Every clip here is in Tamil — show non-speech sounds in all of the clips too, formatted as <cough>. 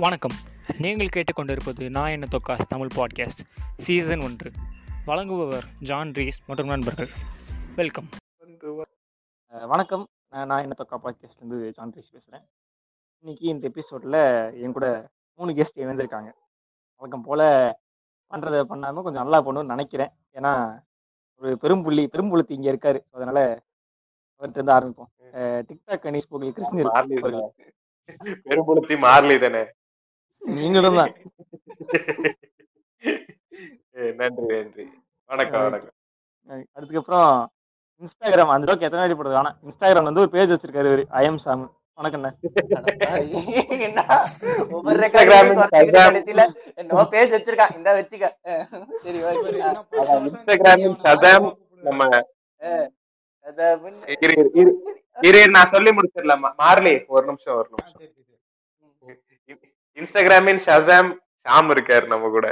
வணக்கம். நீங்கள் கேட்டுக்கொண்டிருப்பது நான் என்ன தொக்காஸ் தமிழ் பாட்காஸ்ட் சீசன் ஒன்று. வழங்குபவர் ஜான் ரீஸ் மற்றும் நண்பர்கள். வெல்கம் வணக்கம். நான் நான் என்ன தொக்கா பாட்காஸ்ட்லேருந்து சாந்திரேஷ் பேசுகிறேன் இன்னைக்கு இந்த எபிசோடில் என் கூட மூணு கெஸ்ட் இணைந்திருக்காங்க. வழக்கம் போல் பண்ணுறதை பண்ணாமல் கொஞ்சம் நல்லா பண்ணணும்னு நினைக்கிறேன். ஏன்னா ஒரு பெரும்புள்ளி பெரும்புள்ளி இங்கே இருக்காரு. அதனால அவர்கிட்ட இருந்து ஆரம்பிப்போம். டிக்டாக் கணேஷ் போகல். தானே. பெரும்புலத்தி மார்லி தானே. நீங்களும் தான் <laughs> ஏ, நன்றி நன்றி. வணக்கம் வணக்கம். அதுக்கப்புறம் இன்ஸ்டாகிராம் அந்த அளவுக்கு எத்தனை வாட்டி போடுறது ஆனால் இன்ஸ்டாகிராம் வந்து ஒரு பேஜ் வச்சிருக்காரு இவரு ஐஎம் சாம் வணக்கண்ணே பேஜ் வச்சிருக்கான் இந்த வச்சுக்க. <laughs> சரி இன்ஸ்டாகிராமில் சசாம் நம்ம இரு நான் சொல்லி முடிச்சிடலாம்? மார்லி ஒரு நிமிஷம் ஒரு நிமிஷம். இன்ஸ்டாகிராமின் ஷசாம் ஷாம் இருக்காரு நம்ம கூட.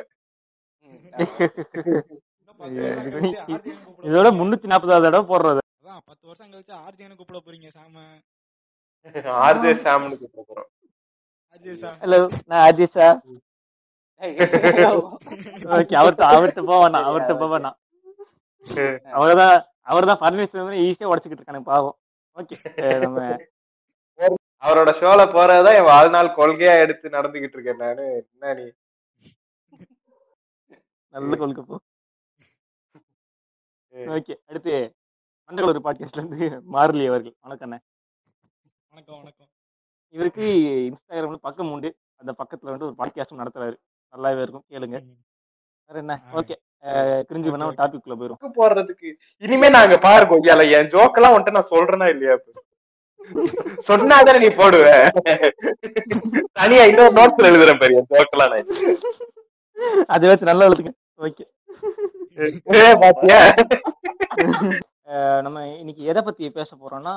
இதோட முன்னூத்தி நாற்பதாவது தடவை போடுறது. அதான் பத்து வருஷம் கழிச்சு ஆர்ஜியனு கூப்பிட போறீங்க சாம ஆர்ஜே ஷாம்னு கூப்பிடுறோம் ஆர்ஜி சார் ஹலோ நான் அஜிஷா ஓகே அவர்கிட்ட அவர்கிட்ட வேணாம் அவர்கிட்ட வேணாம். அவர்தான் அவர்தான் பர்மிஷன் ஈஸியா உடச்சுக்கிட்டு இருக்கானு பாவம். ஓகே நம்ம அவரோட ஷோல போறதுதான் என் வாழ்நாள் கொள்கையா எடுத்து நடந்துகிட்டு இருக்கேன் நானு. என்ன நீ? நல்ல கொள்கை போ. ஓகே அடுத்து மண்டலூர் பாட்காஸ்ட்ல இருந்து மார்லி அவர்கள். வணக்கம். வணக்கம் வணக்கம். இவருக்கு இன்ஸ்டாகிராம்ல பக்கம் உண்டு. அந்த பக்கத்துல வந்து ஒரு பாட்காஸ்டும் நடத்துறாரு. நல்லாவே இருக்கும். கேளுங்க. வேற என்ன? ஓகே. கிரிஞ்சு வேணா ஒரு டாபிக் குள்ள போயிரும். போடுறதுக்கு இனிமே நாங்க பாரு கொய்யால என் ஜோக் எல்லாம் வந்துட்டு நான் சொல்றேனா இல்லையா? சொன்னாதானே நீ போடுவ? தனியா இன்னொரு நோட்ஸ்ல எழுதுறேன் பாரு என் ஜோக் எல்லாம் நான். அதை வச்சு நல்லா எழுதுங்க. ஓகே பாத்தியா? நம்ம இன்னைக்கு எதை பத்தி பேச போறோம்னா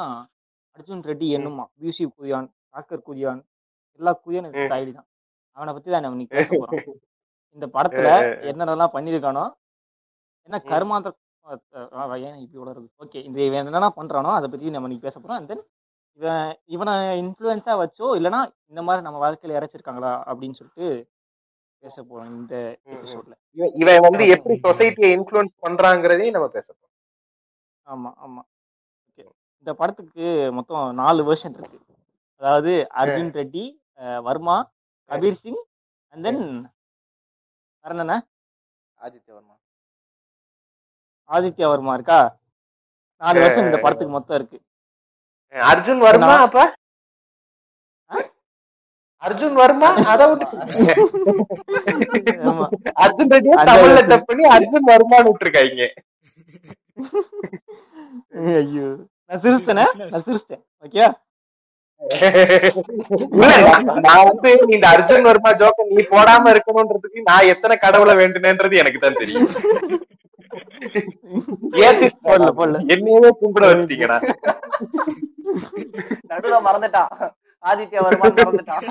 அர்ஜுன் ரெட்டி என்னுமா? பியூசி குதியான் டாக்டர் குதியான் எல்லா குதியான். ஐடி தான். அவனை பத்தி தான் நம்ம இன்னைக்கு பேச <laughs> போறோம். இந்த படத்துல என்னென்னலாம் பண்ணியிருக்கானோ என்ன கருமாந்திர இப்படி ஓகே இந்த என்னென்ன பண்றானோ அதை பத்தி நம்ம இன்னைக்கு பேச போறோம். அண்ட் தென் இவன் இவனை இன்ஃப்ளூயன்ஸா வச்சோ இல்லைன்னா இந்த மாதிரி நம்ம வாழ்க்கையில இறைச்சிருக்காங்களா அப்படின்னு சொல்லிட்டு பேச போறோம் இந்த எபிசோட்ல இவன் வந்து எப்படி சொசைட்டியை இன்ஃபுளுன்ஸ் பண்றாங்கிறதையும் நம்ம பேச போறோம். ஆமா ஆமா. ஓகே. இந்த படத்துக்கு மொத்தம் நாலு வெர்ஷன் இருக்கு. அதாவது அர்ஜுன் ரெட்டி வர்மா கபீர் சிங் அண்ட் தென் வேற என்னண்ணே ஆதித்ய வர்மா. ஆதித்யா வர்மா இருக்கா? நாலு வருஷம் இந்த படத்துக்கு மொத்தம் இருக்கு. அர்ஜுன் வர்மா அப்ப? அர்ஜுன் வர்மா? அத அர்ஜுன் ரெட்டியை தமிழ்ல. டப் பண்ணி அர்ஜுன் வர்மான்னு விட்டுருக்காங்க. ஐயோ. நான் சிரிச்சிட்டேனே? நான் சிரிச்சிட்டேன். ஓகே நான் வந்து இந்த அர்ஜுன் வர்மா ஜோக்க நீ போடாம இருக்கணும்ன்றதுக்கு நான் எத்தனை கடவுளை வேண்டுனேன்றது எனக்கு தான் தெரியும். <laughs> ஏத்திஸ்ட் போடல போடல. என்னையவே கும்பிட வச்சிட்டீங்கடா. நடுவுல மறந்துட்டான் ஆதித்ய வர்மா மறந்துட்டான்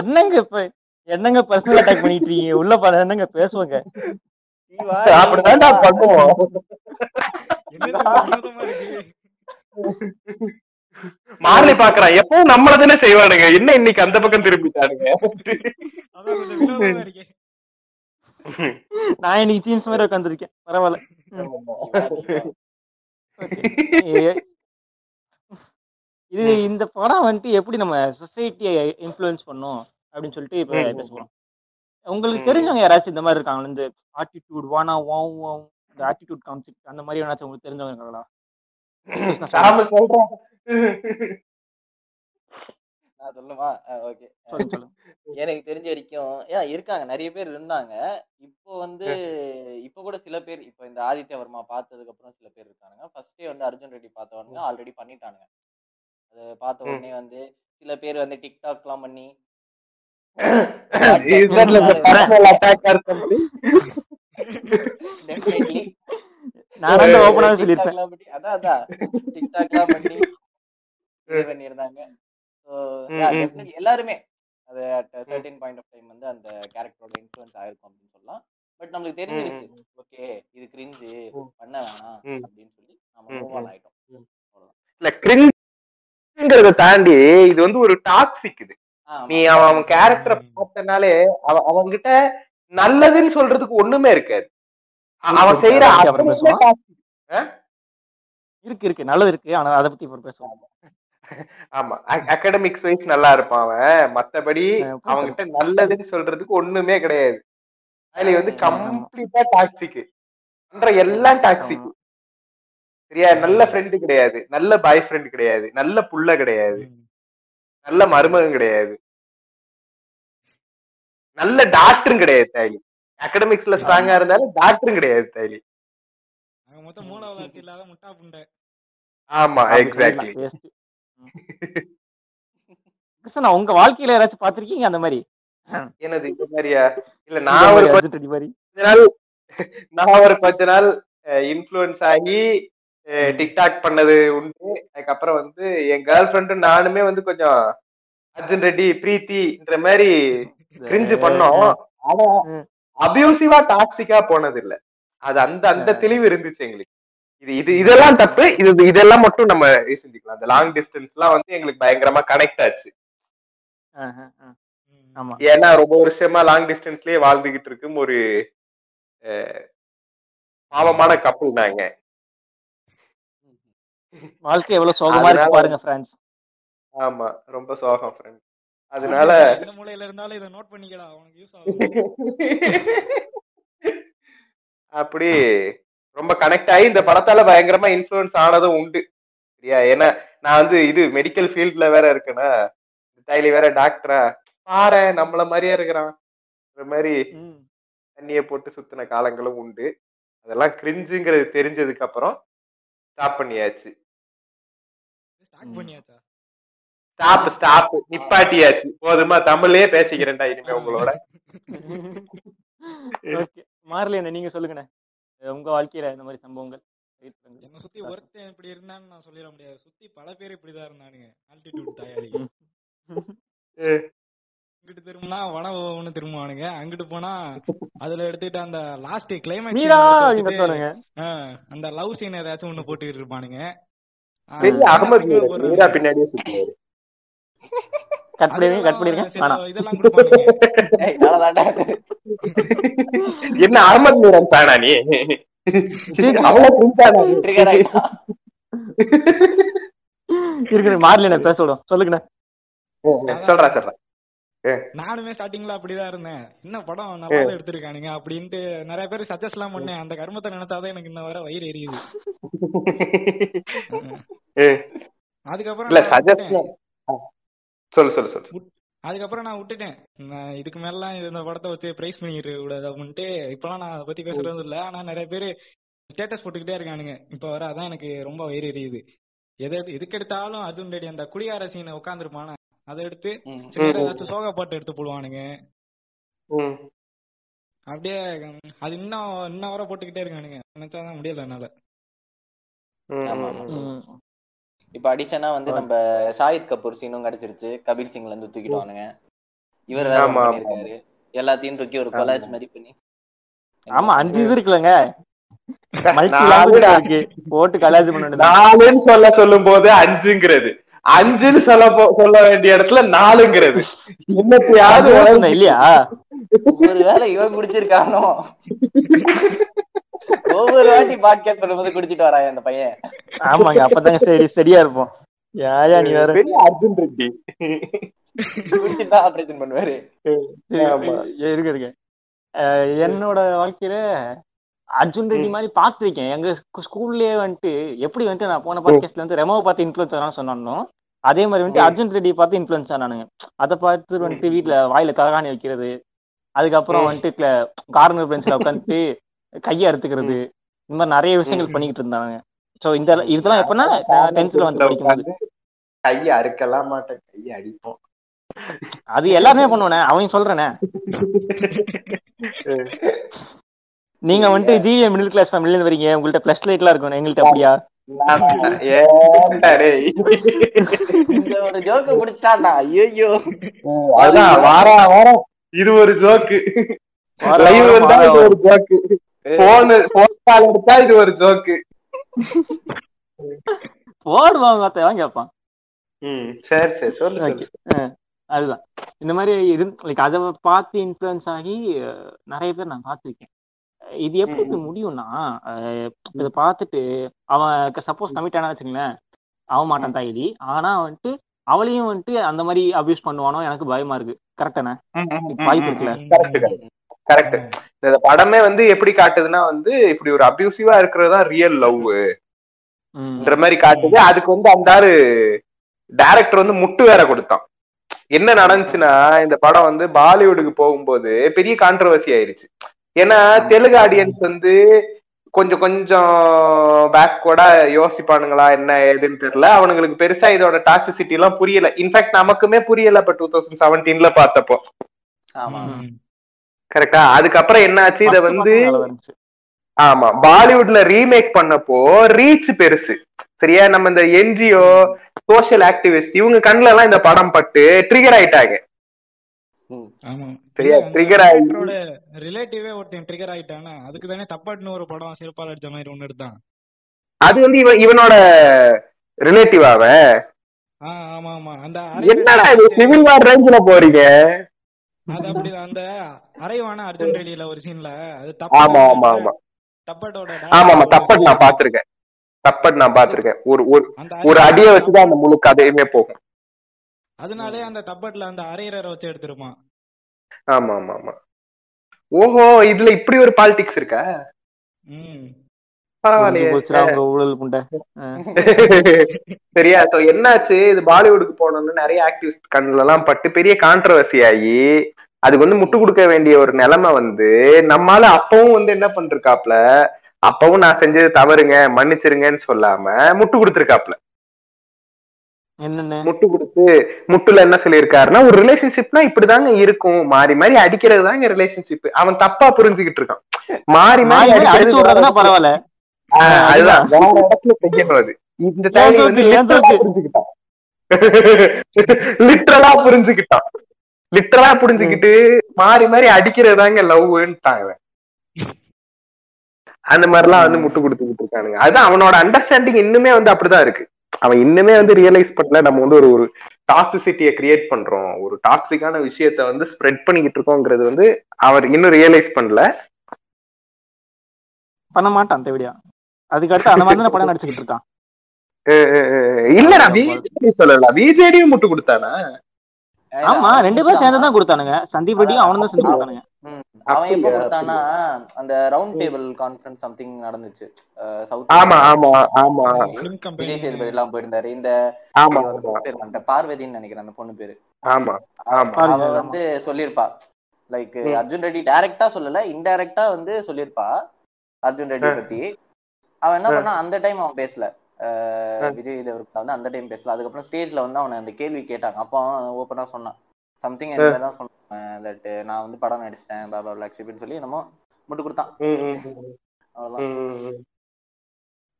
என்னங்க இப்ப? என்னங்க பர்சனல் அட்டாக் பண்ணிட்டு இருக்கீங்க? உள்ள பாரு என்னங்க பேசுவாங்க? நீ வா, அப்படிதான்டா. பண்ணுவோம். மாறி பாக்குறான் எப்பவும் நம்மள தானே செய்வானுங்க. என்ன இன்னைக்கு அந்த பக்கம் திரும்பிட்டானுங்க? நான் இன்னைக்கு ஜீன்ஸ் மாதிரி உட்காந்துருக்கேன் பரவாயில்ல. <laughs> இது இந்த படம் வந்துட்டு எப்படி நம்ம சொசைட்டியை இன்ஃப்ளூயன்ஸ் பண்ணும் அப்படின்னு சொல்லிட்டு இப்ப ம். பேச போறோம் உங்களுக்கு. தெரிஞ்சவங்க யாராச்சும் இந்த மாதிரி இருக்காங்களா? இந்த ஆட்டிடியூட் வானா வாவ் இந்த ஆட்டிடியூட் கான்செப்ட் அந்த மாதிரி ஏதாச்சும் உங்களுக்கு தெரிஞ்சவங்க இருக்காங்களா? <laughs> <laughs> சொல்லுமா? ஓகே. <laughs> எனக்கு தெரிஞ்ச வரைக்கும் ஏன் இருக்காங்க நிறைய பேர் இருந்தாங்க. இப்போ வந்து இப்போ கூட சில பேர் இப்போ இந்த ஆதித்ய வர்மா பார்த்ததுக்கு அப்புறம் சில பேர் இருக்கானுங்க. ஃபர்ஸ்டே வந்து அர்ஜுன் ரெட்டி பார்த்தவனுங்க ஆல்ரெடி பண்ணிட்டானுங்க. அது பார்த்த. உடனே வந்து சில பேர் வந்து டிக்டாக்லாம் பண்ணி <coughs> <laughs> நான் டிக்டாக்லாம் பண்ணி அதான் அதான். டிக்டாக்லாம் பண்ணி இது எல்லாருமே. அது at certain point of time வந்து அந்த கேரக்டரோட இன்ஃப்ளூயன்ஸ் ஆயிருக்கும் அப்படின்னு சொல்லலாம். பட் நம்மளுக்கு தெரிஞ்சிருச்சு. ஓகே இது கிரிஞ்சு. பண்ண வேணாம். அப்படின்னு சொல்லி நம்ம மூவ் ஆன். ஆயிட்டோம். இல்ல கிரிஞ்சுங்கிறத தாண்டி இது வந்து ஒரு டாக்ஸிக் இது. நீ அவன் அவன் கேரக்டரை பார்த்தனாலே அவ அவன்கிட்ட நல்லதுன்னு சொல்றதுக்கு ஒண்ணுமே இருக்காது. அவன் செய்யற. இருக்கு இருக்கு. நல்லது இருக்கு. ஆனா அதை பத்தி பேசுவோம். ஆமா அகாடமிக்ஸ் வைஸ் நல்லா இருப்பான் அவன். மத்தபடி அவன்கிட்ட நல்லதுன்னு சொல்றதுக்கு ஒண்ணுமே கிடையாது. அதுல வந்து கம்ப்ளீட்டா டாக்ஸிக் பண்ற எல்லாம் டாக்ஸிக். சரியா? நல்ல ஃப்ரெண்டு கிடையாது. நல்ல பாய் ஃப்ரெண்ட் கிடையாது. நல்ல புள்ள கிடையாது. நல்ல மருமகன் கிடையாது. நல்ல டாக்டரும் கிடையாது தாய்லி அகாடமிக்ஸ்ல ஸ்ட்ராங்கா இருந்தாலும் டாக்டரும் கிடையாது தாய்லி ஆமா எக்ஸாக்ட்லி. கிருஷ்ணா உங்க வாழ்க்கையில யாராச்சும் பாத்திருக்கீங்க அந்த மாதிரி. என்னது இந்த மாதிரியா? இல்ல நான் ஒரு கொஞ்ச நாள் நான் ஒரு கொஞ்ச நாள் இன்ஃப்ளூயன்ஸ் ஆகி டிக்டாக் பண்ணது உண்டு. அதுக்கப்புறம் வந்து என் கேர்ள் ஃப்ரெண்டும் நானுமே வந்து கொஞ்சம் அர்ஜுன் ரெட்டி பிரீத்தின்ற மாதிரி கிரிஞ்சு பண்ணோம். ஆனா. அபியூசிவா டாக்ஸிக்கா போனது இல்ல அது அந்த அந்த. தெளிவு இருந்துச்சு எங்களுக்கு. இது இது இதெல்லாம் தப்பு. இது இதெல்லாம் மட்டும் நம்ம செஞ்சுக்கலாம். அந்த லாங் டிஸ்டன்ஸ் எல்லாம் வந்து எங்களுக்கு பயங்கரமா கனெக்ட் ஆச்சு. ஏன்னா ரொம்ப வருஷமா லாங் டிஸ்டன்ஸ்லயே வாழ்ந்துகிட்டு இருக்கும் ஒரு பாவமான கப்பல் நாங்க வாழ்க்கை எவ்வளவு சோகமா இருக்கு பாருங்க ஃப்ரெண்ட்ஸ் ஆமா ரொம்ப சோகம் ஃப்ரெண்ட் அதனால மூலையில இருந்தாலும் இதை நோட் பண்ணிக்கடா உனக்கு யூஸ் ஆகும் <laughs> அப்படி ரொம்ப கனெக்ட் ஆகி இந்த படத்தால பயங்கரமா இன்ஃப்ளூயன்ஸ் ஆனதும் உண்டு. சரியா? ஏன்னா நான் வந்து இது மெடிக்கல் ஃபீல்ட்ல வேற இருக்கேனா? தைலி வேற டாக்டரா பாரு நம்மள மாதிரியே இருக்கிறான். இந்த மாதிரி தண்ணிய போட்டு சுத்தின காலங்களும் உண்டு. அதெல்லாம் கிரிஞ்சுங்கிறது தெரிஞ்சதுக்கு அப்புறம் ஸ்டாப் பண்ணியாச்சு. ஸ்டாப் ஸ்டாப் நிப்பாட்டியாச்சு. போதுமா? தமிழ்லயே பேசிக்கிறேன்டா இனிமே உங்களோட. <laughs> ஓகே மார்லியண்ணே நீங்க சொல்லுங்கண்ணே. உங்க வாழ்க்கையில இந்த மாதிரி சம்பவங்கள் என்ன சுத்தி ஒருத்தன் இப்படி இருந்தான்னு நான் சொல்லிட முடியாது. சுத்தி பல பேர் இப்படிதான் இருந்தானுங்க. ஆல்டிடியூட் தாயாளி. இங்கிட்டு திரும்பினா வன ஒண்ணு திரும்புவானுங்க. அங்கிட்டு போனா அதுல எடுத்துட்டு அந்த லாஸ்ட் மீரா இங்க கிளைமேக்ஸ் தோணுங்க அந்த லவ் சீன் ஏதாச்சும் ஒண்ணு போட்டுக்கிட்டு இருப்பானுங்க. கட் பண்ணிருங்க கட் பண்ணிருங்க. வேணாம். நல்லதாண்டா. என்ன அகமது மீரன் நீ. அவ்வளவு நீ? இருக்குது மார்லியண்ணே பேச விடும். சொல்லுங்கண்ணே. சொல்றா சொல்றா. நானுமே ஸ்டார்டிங்ல அப்படிதான் இருந்தேன். என்ன படம்? நல்லா எடுத்திருக்கானுங்க அப்படின்ட்டு. நிறைய பேர் சஜஸ்ட் எல்லாம் பண்ணேன். அந்த கர்மத்தை நினைச்சாதான் எனக்கு இன்ன வர வயிறு எரியுது. <laughs> அதுக்கப்புறம் சொல்லு சொல்லு சொல்லு. அதுக்கப்புறம் நான் விட்டுட்டேன். நான் இதுக்கு மேலாம் இந்த படத்தை வச்சு பிரைஸ் பண்ணிட்டு கூடாது அப்படின்ட்டு இப்பெல்லாம் நான் அதை பத்தி பேசுறது இல்ல. ஆனா நிறைய பேர் ஸ்டேட்டஸ் போட்டுக்கிட்டே இருக்கானுங்க. இப்ப வர அதான் எனக்கு ரொம்ப வயிறு எரியுது. எது எதுக்கு எடுத்தாலும் அர்ஜுன் ரெட்டி அந்த குடியார சீனை உட்காந்துருப்பான அதை எடுத்து ஏதாச்சும் சோகா பாட்டு எடுத்து போடுவானுங்க. அப்படியே அது இன்னும் இன்னும் வர போட்டுக்கிட்டே இருக்கானுங்க. நினைச்சாதான் முடியல என்னால. இப்ப அடிஷனா வந்து நம்ம ஷாஹித் கபூர் சீனும் கிடைச்சிருச்சு. கபீர் சிங்ல இருந்து தூக்கிடுவானுங்க இவர் வேற பண்ணிருக்காரு எல்லாத்தையும் தூக்கி ஒரு கொலாஜ் மாதிரி பண்ணி. ஆமா அஞ்சு இது இருக்குல்லங்க. போட்டு கலாஜ் பண்ண நாலுன்னு சொல்ல சொல்லும் போது அஞ்சுங்கிறது. அஞ்சுன்னு சொல்ல போ- சொல்ல வேண்டிய இடத்துல நாலுங்கிறது. என்னத்தையாவது உணர்ந்து- இல்லையா? ஒருவேளை இவன் குடிச்சிருக்கானோ ஒவ்வொரு வாட்டி பாட்காஸ்ட் பண்ணும்போது குடிச்சிட்டு வரான் அந்த பையன். ஆமாங்க அப்பதாங்க சரி சரியா இருப்போம். யாயா நீ வேற. பெரிய அர்ஜுன் ரெட்டி. குடிச்சிட்டு ஆபரேஷன் பண்ணுவாரு. இருக்கு இருக்கு என்னோட வாழ்க்கையில அர்ஜுன் ரெட்டி மாதிரி பார்த்திருக்கேன் எங்க ஸ்கூ- ஸ்கூல்லயே வந்துட்டு எப்படி வந்துட்டு நான் போன பாட்காஸ்ட்ல வந்து ரெமோவை பார்த்து இன்ஃபுளுன்ஸ் ஆனான்னு சொன்னானோ அதே மாதிரி வந்துட்டு. அர்ஜுன் ரெட்டி பார்த்து இன்ஃபுளுன்ஸ் ஆனானுங்க. அதை பார்த்து வந்துட்டு வீட்ல வாயில தலகாணி வைக்கிறது. அதுக்கப்புறம். வந்துட்டு கார்னர் பெஞ்சில் உட்காந்துட்டு கையை அறுத்துக்கிறது. இந்த மாதிரி நிறைய விஷயங்கள். பண்ணிக்கிட்டு இருந்தாங்க. சோ இந்த இதெல்லாம் எப்பன்னா டென்த்ல வந்து படிக்கும்போது. கையை அறுக்கலாம் மாட்டேன். கையை அடிப்போம். அது எல்லாருமே பண்ணுவேனே. அவங்க சொல்றேனே. நீங்க வந்துட்டு ஜிஏ மிடில் கிளாஸ் ஃபேமிலில இருந்து வரீங்க. உங்கள்ட்ட பிளஸ் லைட்லாம் இருக்கும். எங்கள்ட்ட அப்படியா? ஒரு ஜோக்க ஐயோ அதான் வாரம். இது ஒரு ஜோக்கு லைவ் வந்தா இது ஒரு ஜோக்கு போன் போன் கால் எடுத்தா இது ஒரு ஜோக்கு போடுவாங்க அத்தை வாங்க கேட்பான் ம் சரி சரி சொல்லு அதுதான். இந்த மாதிரி லைக் அதை பார்த்து இன்ஃப்ளூயன்ஸ் ஆகி நிறைய பேர் நான் பார்த்துருக்கேன். இது எப்படி முடியும்னா இதை பார்த்துட்டு அவன் சப்போஸ் கமிட் ஆனா வச்சுங்களேன் அவன் மாட்டான் தாயடி. ஆனா வந்துட்டு அவளையும் வந்துட்டு அந்த மாதிரி அபியூஸ் பண்ணுவானோ எனக்கு பயமா இருக்கு. கரெக்டானே வாய்ப்பு இருக்குல்ல. கரெக்ட் இந்த படமே வந்து எப்படி காட்டுதுன்னா வந்து இப்படி ஒரு அபியூசிவா இருக்கிறது ரியல் லவ்ன்ற மாதிரி காட்டுது. அதுக்கு வந்து அந்த ஆளு டைரக்டர் வந்து முட்டு வேற கொடுத்தான். என்ன நடந்துச்சுன்னா இந்த படம் வந்து பாலிவுட்டுக்கு போகும்போது பெரிய கான்ட்ரவர்சி ஆயிருச்சு. ஏன்னா தெலுங்கு ஆடியன்ஸ் வந்து கொஞ்சம் கொஞ்சம் பேக்வர்டா யோசிப்பானுங்களா என்ன ஏதுன்னு தெரியல. அவனுங்களுக்கு பெருசா இதோட டாக்ஸிசிட்டி எல்லாம் புரியல. இன்ஃபேக்ட் நமக்குமே புரியல இப்ப டூ தௌசண்ட் செவன்டீன்ல பார்த்தப்போ. ஆமா கரெக்டா அதுக்கப்புறம் என்னாச்சு? இத வந்து ஆமா பாலிவுட்ல ரீமேக் பண்ணப்போ ரீச் பெருசு. சரியா? நம்ம இந்த என்ஜிஓ சோஷியல் ஆக்டிவிஸ்ட் இவங்க கண்ணுல எல்லாம் இந்த படம் பட்டு ட்ரிகர் ஆயிட்டாங்க. ரிலேட்டிவே ஒருத்தன் ட்ரிகர் ஆயிட்டானா அதுக்கு தானே தப்பாட்னு ஒரு படம் சிறப்பால் அடிச்ச மாதிரி ஒண்ணு எடுத்தான். அது வந்து இவன் இவனோட ரிலேட்டிவ் அவன்? ஆ ஆமா ஆமா. அந்த என்னடா இது சிவில் வார் ரேஞ்சில போறீங்க? அது அப்படி அந்த அரைவான அர்ஜுன் ரெடியில ஒரு சீன்ல அது ஆமா ஆமா ஆமா. தப்பட்டோட ஆமா ஆமா. தப்பட் நான் பாத்திருக்கேன் தப்பட் நான் பாத்திருக்கேன் ஒரு ஒரு ஒரு அடியை வச்சுதான் அந்த முழு கதையுமே போகும். அதனாலே அந்த தப்பட்ல அந்த அரையரை வச்சு எடுத்திருப்பான். ஆமா ஆமா ஆமா. ஓஹோ இதுல இப்படி ஒரு பாலிடிக்ஸ் இருக்கா? <laughs> சரியா சோ என்னாச்சு? இது பாலிவுட்டுக்கு போனோம்னு நிறைய ஆக்டிவிஸ்ட் கண்ணுல எல்லாம் பட்டு பெரிய கான்ட்ரவர்சி ஆகி. அதுக்கு வந்து முட்டு கொடுக்க வேண்டிய ஒரு நிலைமை வந்து நம்மால அப்பவும் வந்து என்ன பண்ணிருக்காப்ல அப்பவும் நான் செஞ்சது தவறுங்க மன்னிச்சிருங்கன்னு சொல்லாம முட்டு கொடுத்திருக்காப்ல. என்னன்னு? முட்டு கொடுத்து முட்டுல என்ன சொல்லியிருக்காருன்னா ஒரு ரிலேஷன்ஷிப்னா இப்படிதாங்க இருக்கும். மாறி மாறி அடிக்கிறது தாங்க ரிலேஷன்ஷிப் அவன் தப்பா புரிஞ்சுக்கிட்டு இருக்கான். மாறி மாறி அடிச்சு விடுறதுனா பரவாயில்ல. ஆஹ் அதுதான். வேற இடத்துல இந்த தாலி வந்து? புரிஞ்சுக்கிட்டான் லிட்டரலா <laughs> புரிஞ்சுக்கிட்டான். <laughs> லிட்டரலா புரிஞ்சுக்கிட்டு மாறி மாறி அடிக்கிறதாங்க லவ்ன்ட்டாங்க அந்த மாதிரிலாம் வந்து முட்டு கொடுத்துக்கிட்டு இருக்கானுங்க. அதுதான் அவனோட அண்டர்ஸ்டாண்டிங் இன்னுமே வந்து அப்படிதான் இருக்கு. அவன் இன்னுமே வந்து ரியலைஸ் பண்ணல. நம்ம வந்து ஒரு ஒரு டாக்ஸிசிட்டியை கிரியேட் பண்றோம். ஒரு டாக்ஸிக்கான விஷயத்த வந்து ஸ்ப்ரெட் பண்ணிக்கிட்டு இருக்கோங்கிறது வந்து அவர் இன்னும் ரியலைஸ் பண்ணல. பண்ண மாட்டான் தேவையா அதுக்கு அடுத்து அந்த மாதிரி படம் நடிச்சுக்கிட்டு இருக்கான். இல்லடா பிஜேடி சொல்லல பிஜேடியும் முட்டு கொடுத்தானா? ஆமா ரெண்டு பேரும் சேர்ந்து தான் கொடுத்தானுங்க சந்தீப் ரெட்டியும் அவனும் தான் சேர்ந்து கொடுத்தானுங்க. அவன் எப்ப? கொடுத்தான்னா அந்த ரவுண்ட் டேபிள் கான்ஃபரன்ஸ் சம்திங் நடந்துச்சு சவுத் ஆமா ஆமா ஆமா விஜய் சேதுபதி எல்லாம் போயிருந்தாரு இந்த ஆமா பார்வதின்னு நினைக்கிறேன் அந்த பொண்ணு பேரு ஆமா ஆமா அவ. வந்து சொல்லியிருப்பா லைக். அர்ஜுன் ரெட்டி டைரக்டா சொல்லல இன்டைரக்டா வந்து சொல்லியிருப்பா அர்ஜுன் ரெட்டி. பத்தி அவன் என்ன. பண்ணா அந்த டைம் அவன் பேசல. விஜய் தேவருக்கு வந்து அந்த டைம் பேசல. அதுக்கப்புறம் ஸ்டேஜ்ல வந்து அவனை அந்த கேள்வி கேட்டாங்க. அப்போ ஓப்பனா சொன்னான். சம்திங் மாதிரி தான் சொன்னேன் தட் நான் வந்து படம் நடிச்சிட்டேன் பாபா லக்ஷ்மின்னு சொல்லி என்னமோ முட்டு கொடுத்தான். அவ்வளவுதான்.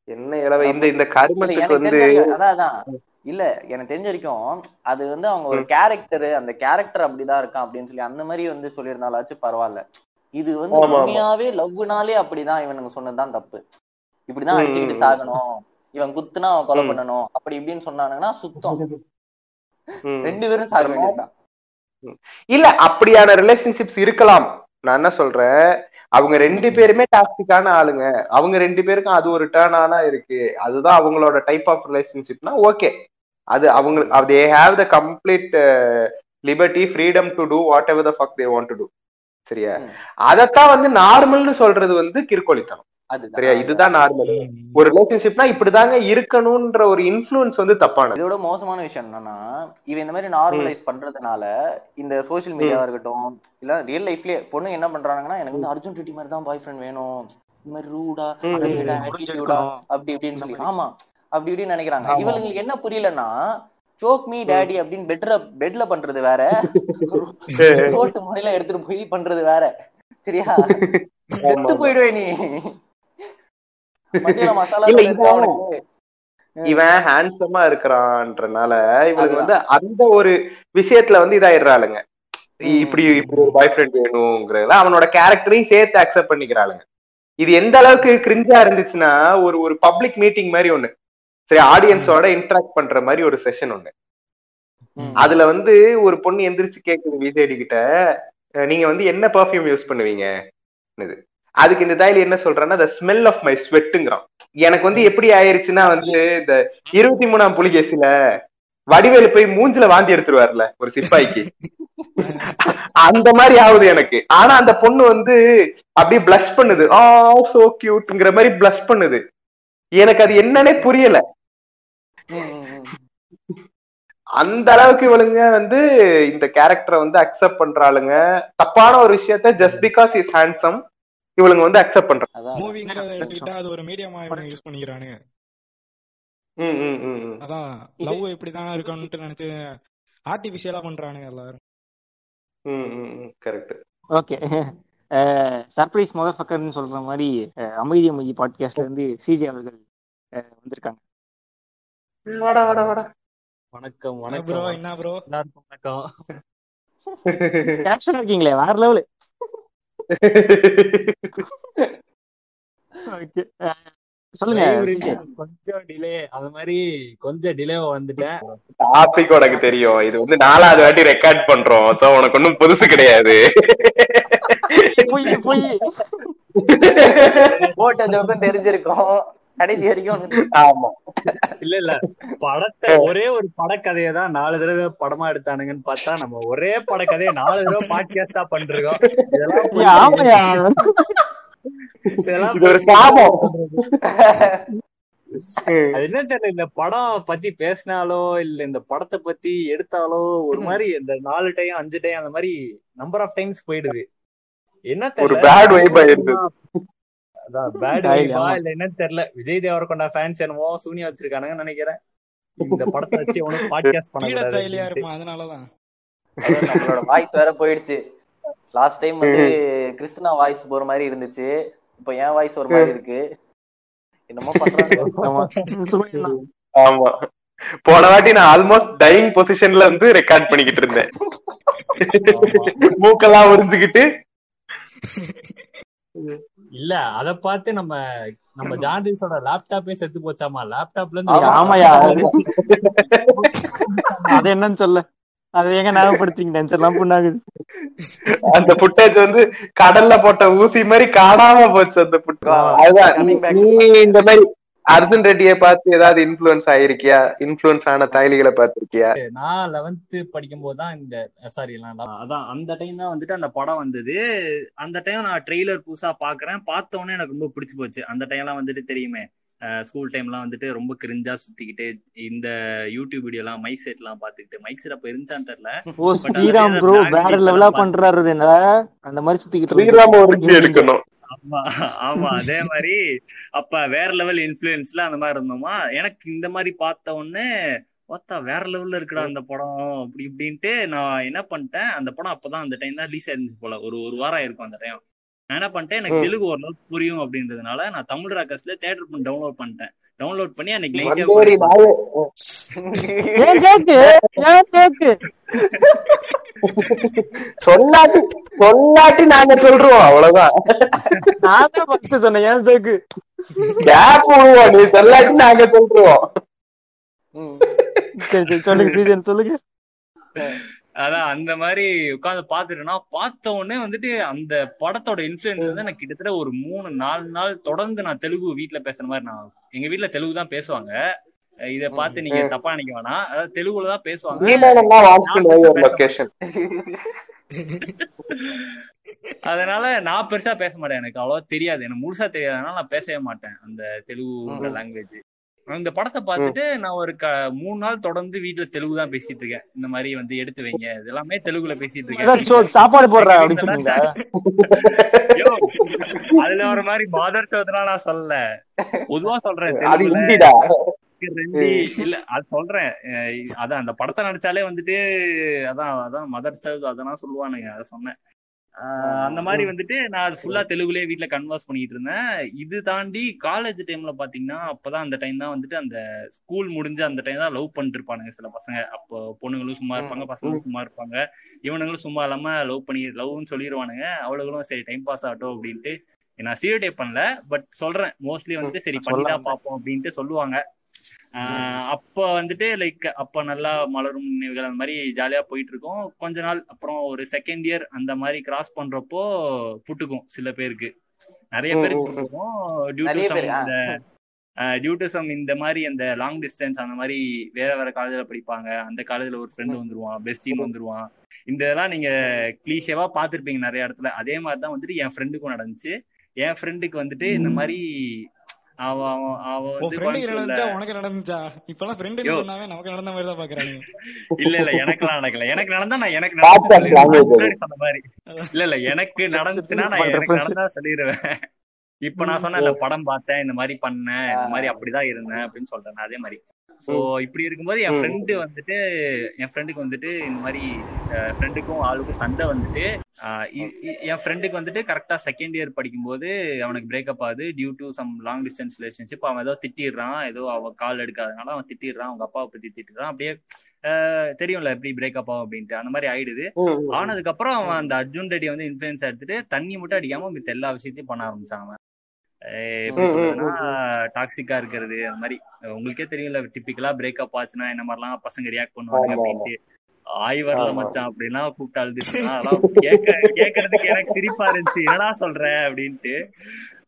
என்ன இளவ? இந்த இந்த கருமத்துக்கு வந்து அதான் அதான். இல்ல எனக்கு தெரிஞ்ச வரைக்கும் அது வந்து அவங்க ஒரு கேரக்டர் அந்த கேரக்டர் அப்படிதான் இருக்கான் அப்படின்னு சொல்லி அந்த மாதிரி வந்து சொல்லியிருந்தாலாச்சும் பரவாயில்ல. இது வந்து. உண்மையாவே லவ்னாலே அப்படிதான் இவனுங்க சொன்னதுதான் தப்பு. இப்படிதான் அடிச்சுக்கிட்டு. சாகணும். இவன் குத்துனா அவன் கொலை. பண்ணணும். அப்படி இப்படின்னு சொன்னானுங்கன்னா சுத்தம். ரெண்டு பேரும் சாக இல்ல அப்படியான ரிலேஷன்ஷிப்ஸ் இருக்கலாம். நான் என்ன சொல்றேன்? அவங்க ரெண்டு பேருமே டாக்ஸிக்கான ஆளுங்க. அவங்க ரெண்டு பேருக்கும் அது ஒரு டேர்ன் ஆனா இருக்கு. அதுதான் அவங்களோட டைப் ஆஃப் ரிலேஷன்ஷிப்னா ஓகே அது அவங்க they have the complete liberty freedom to do whatever the fuck they want to do சரியா. அதத்தான் வந்து நார்மல்னு சொல்றது வந்து கிற்கொலித்தனம் சரியா? இதுதான் நார்மல் ஒரு ரிலேஷன்ஷிப்னா இப்படிதாங்க இருக்கணும்ன்ற ஒரு இன்ஃப்ளூயன்ஸ் வந்து தப்பானது. இதோட மோசமான விஷயம் என்னன்னா இவன் இந்த மாதிரி நார்மலைஸ் பண்றதுனால இந்த சோஷியல் மீடியாவா இருக்கட்டும் இல்ல ரியல் லைஃப்லயே பொண்ணுங்க என்ன பண்றாங்கன்னா எனக்கு வந்து அர்ஜுன் ரெட்டி மாதிரி தான் பாய் ஃப்ரெண்ட் வேணும். இந்த மாதிரி ரூடா அப்படி இப்படின்னு சொல்லி. ஆமா. அப்படி இப்படின்னு நினைக்கிறாங்க. இவங்களுக்கு என்ன புரியலன்னா சோக் மீ. டேடி அப்படின்னு பெட்ல பெட்ல பண்றது வேற. ரோட்டு முறையில எடுத்துட்டு போய் பண்றது வேற. சரியா? <laughs> செத்து போயிடுவே நீ மத்தியில மசாலா இல்ல, தோசை இருக்கா இவன் ஹேண்ட்ஸமா இருக்கிறான்றனால இவனுக்கு. வந்து அந்த ஒரு விஷயத்துல வந்து இதாயிடுறாளுங்க. இப்படி இப்படி ஒரு பாய் ஃப்ரெண்ட் வேணுங்கிறதுல அவனோட கேரக்டரையும் சேர்த்து அக்செப்ட் பண்ணிக்கிறாளுங்க இது எந்த அளவுக்கு கிரிஞ்சா இருந்துச்சுன்னா ஒரு ஒரு பப்ளிக் மீட்டிங் மாதிரி ஒண்ணு சரி ஆடியன்ஸோட இன்டராக்ட் பண்ற மாதிரி ஒரு செஷன் ஒண்ணு. அதுல வந்து ஒரு பொண்ணு எந்திரிச்சு கேக்குது விஜயடி கிட்ட நீங்க வந்து என்ன பர்ஃபியூம் யூஸ் பண்ணுவீங்க இது. அதுக்கு இந்த தாயில என்ன சொல்றான்னா த ஸ்மெல் ஆஃப் மை ஸ்வெட்டுங்கிறான் எனக்கு வந்து எப்படி ஆயிருச்சுன்னா வந்து இந்த இருபத்தி மூணாம் புலிகேசில வடிவேலு போய் மூஞ்சில வாந்தி எடுத்துருவார்ல ஒரு சிப்பாய்க்கு. அந்த மாதிரி ஆகுது எனக்கு. ஆனா அந்த பொண்ணு வந்து அப்படியே பிளஷ் பண்ணுது. ஆ சோ கியூட்ங்கிற மாதிரி பிளஷ் பண்ணுது. எனக்கு அது என்னன்னே புரியல. அந்த அளவுக்கு இவளுங்க வந்து இந்த கேரக்டரை வந்து அக்செப்ட் பண்றாளுங்க. தப்பான ஒரு விஷயத்த ஜஸ்ட் பிகாஸ் இஸ் ஹேண்ட்ஸம் இவளுங்க வந்து அக்செப்ட் பண்றாங்க எடுத்துக்கிட்டா அது ஒரு மீடியமா இவங்க யூஸ் பண்ணிக்கிறானுங்க ம், ம், ம், ம். அதான் லவ் இப்படிதான் இருக்கணும்னு நினைச்சு ஆர்டிபிஷியலா பண்றானுங்க எல்லாரும். ம், ம், ம். correct. ஓகே சர்ப்ரைஸ் மதர் ஃபக்கர்னு சொல்ற மாதிரி அமைதி அமைதி பாட்காஸ்ட்ல இருந்து சிஜி அவர்கள் வந்திருக்காங்க. வாடா வாடா வாடா. வணக்கம் ப்ரோ வணக்கம். என்ன ப்ரோ எல்லாருக்கும் வணக்கம். கேப்ஷன் இருக்கீங்களே வேற லெவலு சொல்லுங்க. கொஞ்சம் டிலே அது மாதிரி கொஞ்சம் டிலே வந்துட்டேன். டாபிக் உனக்கு தெரியும். இது வந்து நாலாவது வாட்டி ரெக்கார்ட் பண்றோம். சோ உனக்கு ஒன்னும் புதுசு கிடையாது. பொய் பொய். போட்ட ஜோக்கும் தெரிஞ்சிருக்கும். கடைசி வரைக்கும் வந்து ஆமா. இல்ல இல்ல. படத்தை ஒரே ஒரு படக்கதையை தான் நாலு தடவை படமா எடுத்தானுங்கன்னு பார்த்தா நம்ம ஒரே படக்கதையை நாலு தடவை பாட்காஸ்டா பண்றோம் இதெல்லாம் இது ஒரு சாபம். என்ன தெரியல இந்த படம் பத்தி பேசினாலோ இல்ல இந்த படத்தை பத்தி எடுத்தாலோ ஒரு மாதிரி இந்த நாலு டைம் அஞ்சு டைம் அந்த மாதிரி நம்பர் ஆஃப் டைம்ஸ் போயிடுது. என்ன ஒரு தெரியல. அதான் <laughs> பேட். வைபா இல்ல என்னன்னு தெரியல. விஜய் தேவரகொண்டா ஃபேன்ஸ் என்னமோ சூனியா வச்சிருக்கானுங்கன்னு நினைக்கிறேன். இந்த <laughs> படத்தை வச்சு உனக்கு பாட்காஸ்ட் அப்படின்ட்டு. இருப்பான் அதனாலதான். அதான் நம்மளோட வாய்ஸ் வேற போயிடுச்சு. லாஸ்ட் டைம் வந்து கிருஷ்ணா வாய்ஸ் போற மாதிரி இருந்துச்சு. இப்போ என் வாய்ஸ் ஒரு மாதிரி இருக்கு. என்னமோ பண்றாங்க <laughs> ஆமா. சும்மா ஆமா. போன வாட்டி நான் ஆல்மோஸ்ட் டைங் பொசிஷன்ல வந்து ரெக்கார்ட் பண்ணிக்கிட்டு இருந்தேன். மூக்கெல்லாம் உறிஞ்சுக்கிட்டு. இல்ல அத பார்த்து நம்ம நம்ம <laughs> ஜான்டிஸோட லேப்டாப்பே செத்து போச்சாமா? லேப்டாப்ல ஆமா, இருந்து ஆமாயா. அது என்னன்னு சொல்ல. அது எங்க ஞாபகப்படுத்திங்க டென்ஷன் எல்லாம் புண்ணாகுது. அந்த புட்டேஜ் வந்து கடல்ல போட்ட ஊசி மாதிரி காணாம போச்சு அந்த புட் அதுதான். நீ இந்த மாதிரி அர்ஜுன் ரெட்டியை பார்த்து ஏதாவது இன்ஃபுளுன்ஸ் ஆயிருக்கியா? இன்ஃபுளுன்ஸ் ஆன தாய்லிகளை பார்த்திருக்கியா? நான் லெவன்த் படிக்கும் போது தான் இந்த சாரி அதான் அந்த டைம் தான் வந்துட்டு அந்த படம் வந்தது. அந்த டைம் நான் ட்ரெய்லர் புதுசா பாக்குறேன் பார்த்த உடனே எனக்கு ரொம்ப பிடிச்சு போச்சு. அந்த டைம்லாம் வந்துட்டு தெரியுமே. ஸ்கூல் டைம்லாம் வந்துட்டு ரொம்ப கிரிஞ்சா சுத்திக்கிட்டு இந்த யூடியூப் வீடியோ எல்லாம் மைக் செட் எல்லாம் பாத்துக்கிட்டு மைக் செட் அப்ப இருந்துச்சான்னு தெரியல. ஸ்ரீராம் ப்ரோ வேற லெவலா பண்றாரு அந்த மாதிரி சுத்திக்கிட்டு. ஸ்ரீராம எடுக்கணும். ஆமா ஆமா. அதே மாதிரி அப்ப வேற லெவல் இன்ஃபுளுன்ஸ்ல அந்த மாதிரி இருந்தோமா? எனக்கு இந்த மாதிரி பார்த்த உடனே பார்த்தா வேற லெவல்ல இருக்குடா அந்த படம் அப்படி இப்படின்ட்டு நான் என்ன பண்ணிட்டேன் அந்த படம் அப்பதான் அந்த டைம் தான் ரிலீஸ் ஆயிருந்துச்சு போல. ஒரு ஒரு வாரம் இருக்கும் அந்த டைம் நான் என்ன பண்ணிட்டேன் எனக்கு. தெலுங்கு ஓரளவுக்கு புரியும் அப்படின்றதுனால நான் தமிழ் ராக்கஸ்ல தேட்டர் பண்ணி டவுன்லோட் பண்ணிட்டேன். டவுன்லோட் பண்ணி அன்னைக்கு நைட்டே <laughs> <laughs> சொல்லாட்டி சொல்லாட்டி நாங்க சொல்றோம் அவ்வளவுதான். நான் ஃபர்ஸ்ட் சொன்னேன் ஏன் கேக்கு கேப் விடுவோம் நீ சொல்லாட்டி நாங்க சொல்றோம். சொல்லுங்க <laughs> சொல்லுங்க. அதான் அந்த மாதிரி உட்காந்து பாத்துட்டேன்னா பார்த்த உடனே வந்துட்டு அந்த படத்தோட இன்ஃபுளுன்ஸ் வந்து எனக்கு கிட்டத்தட்ட ஒரு மூணு நாலு நாள் தொடர்ந்து நான் தெலுங்கு வீட்ல பேசுற மாதிரி நான் எங்க வீட்ல தெலுங்கு தான் பேசுவாங்க. இத பார்த்து நீங்க தப்பா நினைக்க வேணாம். அதாவது தெலுங்குல தான் பேசுவாங்க. <laughs> அதனால நான் பெருசா பேச மாட்டேன் எனக்கு. அவ்வளவா தெரியாது. எனக்கு முழுசா தெரியாதனால நான் பேசவே மாட்டேன் அந்த தெலுங்குன்ற லாங்குவேஜ் இந்த படத்தை பார்த்துட்டு நான் ஒரு க மூணு நாள் தொடர்ந்து வீட்ல தெலுங்கு தான் பேசிட்டு இருக்கேன். இந்த மாதிரி வந்து எடுத்து வைங்க. இது எல்லாமே தெலுங்குல பேசிட்டு இருக்கேன். சாப்பாடு போடுறா அப்படின்னு சொன்னீங்க <laughs> யோ, அதுல ஒரு மாதிரி மாதர் சோதனா நான் சொல்லல. பொதுவா சொல்றேன் இல்ல அது சொல்றேன். அதான் அந்த படத்தை நடிச்சாலே வந்துட்டு அதான் அதான் மதர் சர்வ் அதெல்லாம் சொல்லுவானுங்க அதை சொன்னேன். அந்த மாதிரி வந்துட்டு நான் அது ஃபுல்லா தெலுங்குலயே வீட்ல கன்வர்ஸ் பண்ணிட்டு இருந்தேன். இது தாண்டி காலேஜ் டைம்ல பாத்தீங்கன்னா அப்பதான் அந்த டைம் தான் வந்துட்டு அந்த ஸ்கூல் முடிஞ்ச அந்த டைம் தான் லவ் பண்ணிட்டு இருப்பானுங்க சில பசங்க. அப்போ பொண்ணுங்களும் சும்மா இருப்பாங்க பசங்களும் சும்மா இருப்பாங்க. இவனுங்களும் சும்மா இல்லாம லவ் பண்ணி லவ்னு சொல்லிடுவானுங்க அவளுகளும் சரி டைம் பாஸ் ஆகட்டும் அப்படின்ட்டு. நான் சீரியட்டே பண்ணல பட் சொல்றேன். மோஸ்ட்லி வந்துட்டு சரி பண்ணிதான் பார்ப்போம் அப்படின்ட்டு சொல்லுவாங்க. அப்ப வந்துட்டு லைக் அப்ப நல்லா மலரும் நினைவுகள் அந்த மாதிரி ஜாலியா போயிட்டு இருக்கோம் கொஞ்ச நாள் அப்புறம் ஒரு செகண்ட் இயர் அந்த மாதிரி கிராஸ் பண்றப்போ புட்டுக்கும் சில பேருக்கு. நிறைய பேருக்கு ம், ம். புட்டுக்கும். டியூ டு நிறைய சம் பேர் ஆ. இந்த டியூ டு சம் இந்த மாதிரி அந்த லாங் டிஸ்டன்ஸ் அந்த மாதிரி வேற வேற காலேஜ்ல படிப்பாங்க. அந்த காலேஜ்ல ஒரு ஃப்ரெண்டு வந்துருவான் பெஸ்டின்னு வந்துருவான். இந்த இதெல்லாம் நீங்க கிளீஷேவா பார்த்திருப்பீங்க நிறைய இடத்துல. அதே மாதிரி தான் வந்துட்டு என் ஃப்ரெண்டுக்கும் நடந்துச்சு. என் ஃப்ரெண்டுக்கு வந்துட்டு இந்த மாதிரி அவ அவன் அவ உன் வந்து உனக்கு நடந்துச்சா? ஃப்ரெண்டு. சொன்னாவே நமக்கு நடந்த மாதிரி தான் பாக்குறாங்க. இல்ல இல்ல எனக்கெல்லாம் நடக்கல. எனக்கு நடந்தா நான் எனக்கு சொன்ன மாதிரி. இல்ல இல்ல எனக்கு நடந்துச்சுன்னா நான் எனக்கு நடந்தா சொல்லிடுவேன். இப்ப நான் சொன்னேன்ல படம் பார்த்தேன் இந்த மாதிரி பண்ணேன் இந்த மாதிரி அப்படிதான் இருந்தேன் அப்படின்னு சொல்றேன் அதே மாதிரி. சோ இப்படி இருக்கும்போது என். ஃப்ரெண்டு வந்துட்டு என் ஃப்ரெண்டுக்கு வந்துட்டு இந்த மாதிரி ஃப்ரெண்டுக்கும் ஆளுக்கும் சண்டை வந்துட்டு என் ஃப்ரெண்டுக்கு வந்துட்டு கரெக்டா செகண்ட் இயர் படிக்கும்போது அவனுக்கு பிரேக்கப் ஆகுது. Due to some long distance relationship அவன் ஏதோ திட்டிடுறான். ஏதோ அவ கால் எடுக்காதனால அவன் திட்டிடுறான். அவங்க அப்பாவை பத்தி திட்டிடுறான். அப்படியே தெரியும்ல எப்படி பிரேக்கப் ஆகும் அப்படின்ட்டு. அந்த மாதிரி ஆயிடுது. ம், ம். ஆனதுக்கு அப்புறம் அவன் அந்த அர்ஜுன் ரெட்டி வந்து இன்ஃபுளுன்ஸ் எடுத்துட்டு தண்ணி மட்டும் அடிக்காம மித்த எல்லா விஷயத்தையும் பண்ண ஆரம்பிச்சான் அவன். எப்படி சொல்றதுன்னா டாக்ஸிக்கா இருக்கிறது அந்த மாதிரி. உங்களுக்கே தெரியும்ல டிப்பிக்கலா பிரேக்கப் ஆச்சுன்னா என்ன மாதிரிலாம் பசங்க ரியாக்ட் பண்ணுவாங்க அப்படின்ட்டு. ஆய் வரல. மச்சான் அப்படின்லாம் கூப்பிட்டு அழுதுட்டு இருந்தான். அதெல்லாம் கேட்க கேட்கறதுக்கு எனக்கு சிரிப்பா இருந்துச்சு என்னடா சொல்ற அப்படின்ட்டு.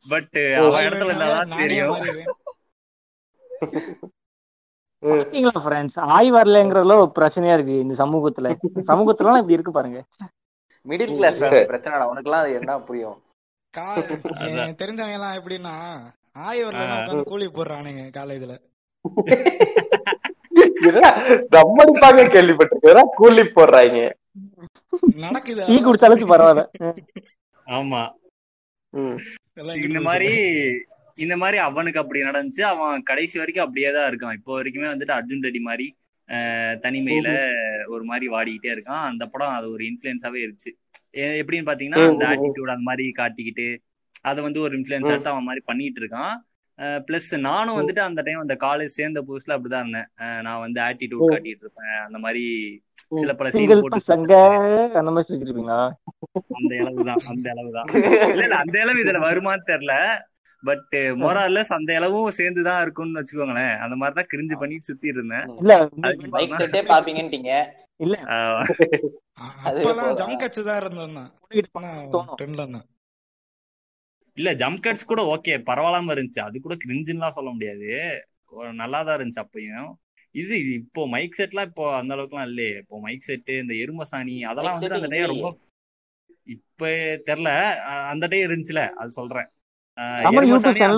பட் அவன் இடத்துல இருந்தாதான் தெரியும். மாறிடுவேன். பாத்தீங்களா ஃப்ரெண்ட்ஸ் ஆய் வரலங்கிறதுல ஒரு பிரச்சனையா இருக்கு இந்த சமூகத்துல. சமூகத்துலலாம் இப்படி இருக்கு பாருங்க. Middle class. பிரச்சனை உனக்குலாம் அது என்ன புரியும்? கா- <laughs> அதான். எனக்கு தெரிஞ்சவங்க எல்லாம் எப்படின்னா ஆய்வர்ல கூலி போடுறானுங்க காலேஜ்ல கூலி போடுறாங்க நடக்குது. டீ குடிச்சாலும் பரவாயில்ல. <laughs> ஆமா. ம். எல்லாம் இந்த மாதிரி இந்த மாதிரி அவனுக்கு அப்படி நடந்துச்சு. அவன் கடைசி வரைக்கும் அப்படியே தான் இருக்கான். இப்போ வரைக்குமே வந்துட்டு அர்ஜுன் ரெட்டி மாதிரி தனிமையில ஒரு மாதிரி வாடிக்கிட்டே இருக்கான். அந்த படம் அது ஒரு இன்ஃபுளுன்ஸாவே இருந்துச்சு. எப்படின்னு பாத்தீங்கன்னா அந்த. ஆட்டிடியூட் அந்த மாதிரி காட்டிக்கிட்டு அதை வந்து ஒரு இன்ஃபுளுன்ஸ். எடுத்து அவன் மாதிரி பண்ணிட்டு இருக்கான். பிளஸ் நானும் வந்துட்டு அந்த டைம் அந்த காலேஜ் சேர்ந்த புதுசுல அப்படிதான் இருந்தேன். நான் வந்து ஆட்டிடியூட். காட்டிட்டு இருப்பேன். அந்த மாதிரி சில பல சீன் போட்டு அந்த மாதிரி சொல்லிட்டு இருப்பீங்களா அந்த அளவுதான் அந்த அளவுதான் <laughs> இல்ல இல்ல அந்த அளவு இதுல வருமான்னு தெரியல. பட் மொராலஸ் அந்த அளவும் சேர்ந்துதான் இருக்கும்னு வச்சுக்கோங்களேன். அந்த மாதிரிதான் கிரிஞ்சு பண்ணிட்டு சுத்திட்டு இருந்தேன். இல்ல இல்ல. ஆஹ் அது அப்பெல்லாம் போதும். ஜம் கட்சி தான் இருந்தோம் தோணும். ட்ரெண்ட்ல இருந்தேன் இல்ல ஜம்ப் கட்ஸ் கூட ஓகே பரவாயில்லாம இருந்துச்சு. அது கூட கிரிஞ்சுலாம் சொல்ல முடியாது. ஒரு நல்லா தான் இருந்துச்சு அப்பயும். இது இது இப்போ மைக் செட்லாம் இப்போ அந்த அளவுக்குலாம் இல்லையே. இப்போ மைக் செட்டு இந்த எருமசாணி அதெல்லாம் வந்துட்டு அந்த டைம். ரொம்ப இப்ப தெரியல அந்த டைம் இருந்துச்சுல அது சொல்றேன்.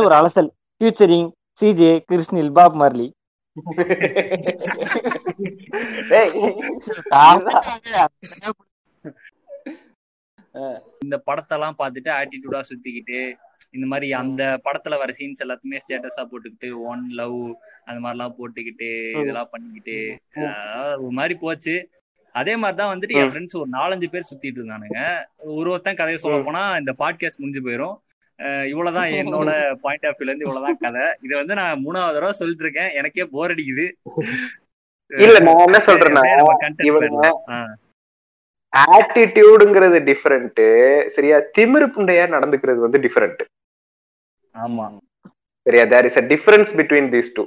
ஒரு அலசல். ஃபியூச்சரிங் சிஜே கிருஷ்ணில் பாப் மார்லி <laughs> இந்த படத்தெல்லாம் பார்த்துட்டு ஆட்டிடியூடா சுத்திக்கிட்டு இந்த மாதிரி அந்த படத்துல வர சீன்ஸ் எல்லாத்தையுமே ஸ்டேட்டஸா போட்டுக்கிட்டு ஒன் லவ் அந்த மாதிரிலாம் போட்டுக்கிட்டு இதெல்லாம் பண்ணிக்கிட்டு ஒரு மாதிரி போச்சு. அதே மாதிரிதான் வந்துட்டு என் ஃப்ரெண்ட்ஸ் ஒரு நாலஞ்சு பேர் சுத்திட்டு இருந்தானுங்க. ஒரு ஒருத்தன் கதையை சொல்ல போனா இந்த பாட்காஸ்ட் முடிஞ்சு போயிரும். இவ்வளவுதான் <laughs> என்னோட பாயிண்ட் ஆஃப் வியூல இருந்து இவ்வளவுதான் கதை. இதை வந்து நான் மூணாவது தடவை சொல்லிட்டு இருக்கேன். எனக்கே போர் அடிக்குது. <laughs> இல்ல நான் என்ன சொல்றேன்னா ஆட்டிடியூடுங்கிறது டிஃபரெண்ட் சரியா? திமிரு புண்டையா நடந்துக்கிறது வந்து டிஃபரெண்ட் ஆமா. சரியா? There is a difference between these two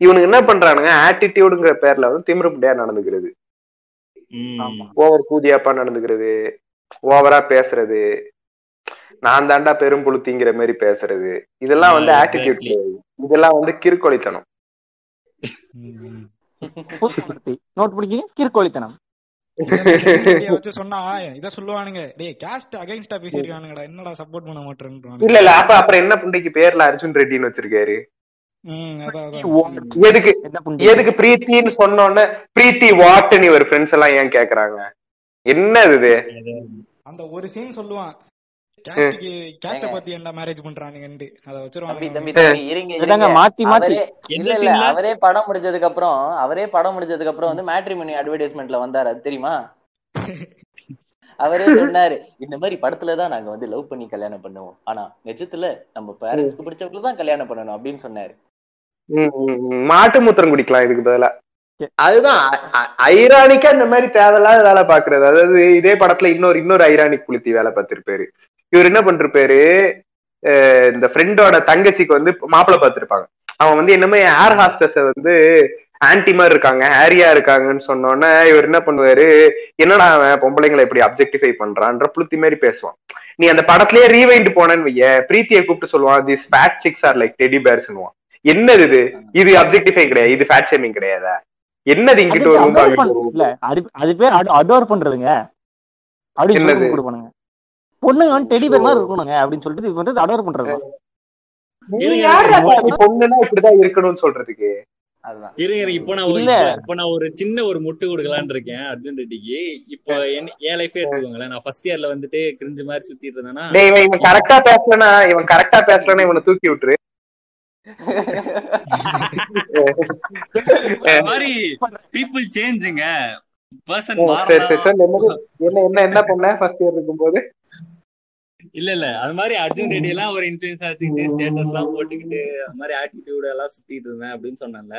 இவனுக்கு என்ன பண்றானுங்க? ஆட்டிடியூடுங்கிற பேர்ல வந்து திமிரு புண்டையா நடந்துக்கிறது. ஓவர் கூதியாப்பா நடந்துக்கிறது. ஓவரா பேசுறது. நான் தாண்டா பெரும்புழுத்திங்கிற மாதிரி பேசுறது. இதெல்லாம் வந்து ஆட்டிடியூட் இதெல்லாம் வந்து வார்த்தை நோட் இதை வச்சு சொன்னா? இத சொல்லுவானுங்க. டேய் காஸ்ட் அகைன்ஸ்டா பேசியிருக்கானுங்கடா என்னடா சப்போர்ட் பண்ண மாட்டேன்னு இல்ல இல்ல அப்ப அப்புறம் என்ன புண்டைக்கு பேர்ல அர்ஜுன் ரெட்டின்னு வச்சிருக்காரு? எதுக்கு எதுக்கு பிரீத்தின்னு சொன்னோன்னே பிரீத்தி வாட்னு இவர் ஃப்ரெண்ட்ஸ் எல்லாம் ஏன் கேக்குறாங்க? என்ன இது? அந்த ஒரு சீன் சொல்லுவான். கேஸ்டுக்கு கேஸ்ட பத்தி என்ன மேரேஜ் பண்றானுங்கன்னு அத தம்பி வச்சிருவாங்க தம்பி தம்பி இருங்க இதாங்க இருங்க மாத்தி மாத்தி. அவரே எந்த இல்ல இல்ல scene-ல? அவரே படம் முடிஞ்சதுக்கு அப்புறம் அவரே படம் முடிஞ்சதுக்கு அப்புறம் வந்து மேட்ரிமோனி அட்வர்டைஸ்மெண்ட்ல வந்தாரு அது தெரியுமா? <laughs> அவரே சொன்னாரு இந்த மாதிரி படத்துல தான் நாங்க வந்து லவ் பண்ணி கல்யாணம் பண்ணுவோம். ஆனா நிஜத்துல நம்ம பேரண்ட்ஸ்க்கு பிடிச்சவங்கள தான் கல்யாணம் பண்ணணும் அப்படின்னு சொன்னாரு. மாட்டு மூத்திரம் குடிக்கலாம் இதுக்கு பதிலா. அதுதான் ஐரானிக்கா இந்த மாதிரி தேவையில்லாத வேலை பாக்குறது அதாவது இதே படத்துல இன்னொரு இன்னொரு ஐரானிக் புளுத்தி வேலை பார்த்திருப்பாரு. இவர் என்ன பண்ணிருப்பாரு இந்த ஃப்ரெண்டோட தங்கச்சிக்கு வந்து மாப்பிள்ளை பார்த்திருப்பாங்க. அவன் வந்து என்னமே ஏர் ஹாஸ்டஸ வந்து ஆன்டி மாதிரி இருக்காங்க ஹேரியா இருக்காங்கன்னு சொன்னோன்னே இவர் என்ன பண்ணுவாரு? என்னடா அவன் பொம்பளைங்களை இப்படி அப்ஜெக்டிஃபை பண்றான்ற புளுத்தி மாதிரி பேசுவான். நீ அந்த படத்திலேயே ரீவைண்ட் போனேன்னு வைய பிரீத்தியை கூப்பிட்டு சொல்லுவான் this fat chicks are like teddy பேர்ஸ்னுவான் என்னது இது? இது அப்ஜெக்டிஃபை கிடையாது இது ஃபேட் ஷேமிங் கிடையாதா? என்னது இங்கிட்டு ஒரு அது அது பேர் அடோர் பண்றதுங்க. கொடுப்பானுங்க பொண்ணுங்க வந்து டெடி பேர் மாதிரி இருக்கணுங்க அப்படின்னு சொல்லிட்டு இது வந்து அடோர் பண்றது. பொண்ணுன்னா இப்படிதான் இருக்கணும்னு சொல்றதுக்கு. இருங்க இப்போ நான். இப்போ- நான் ஒரு சின்ன ஒரு முட்டு கொடுக்கலான்னு இருக்கேன் அர்ஜுன் ரெட்டிக்கு. இப்போ என் லைஃபே எடுத்துக்கோங்களேன். நான் ஃபர்ஸ்ட் இயர்ல வந்துட்டு கிரிஞ்சு மாதிரி சுத்திட்டு இருந்தேன்னா டேய் இவன் இவன் கரெக்டா பேசலனா இவன் கரெக்டா பேசலனா இவனை தூக்கி விட்டுரு. மாதிரி பீப்புள் சேஞ்சுங்க பர்சன் என்ன என்ன என்ன பண்ண? ஃபர்ஸ்ட் இயர் இருக்கும்போது? இல்ல இல்ல. அது மாதிரி அர்ஜுன் ரெட்டி எல்லாம் ஒரு இன்ஃபுளுன்ஸ் வச்சுக்கிட்டு ஸ்டேட்டஸ் எல்லாம் போட்டுக்கிட்டு அது மாதிரி ஆட்டிடியூட் எல்லாம் சுத்திட்டு இருந்தேன் அப்படின்னு சொன்னேன்ல.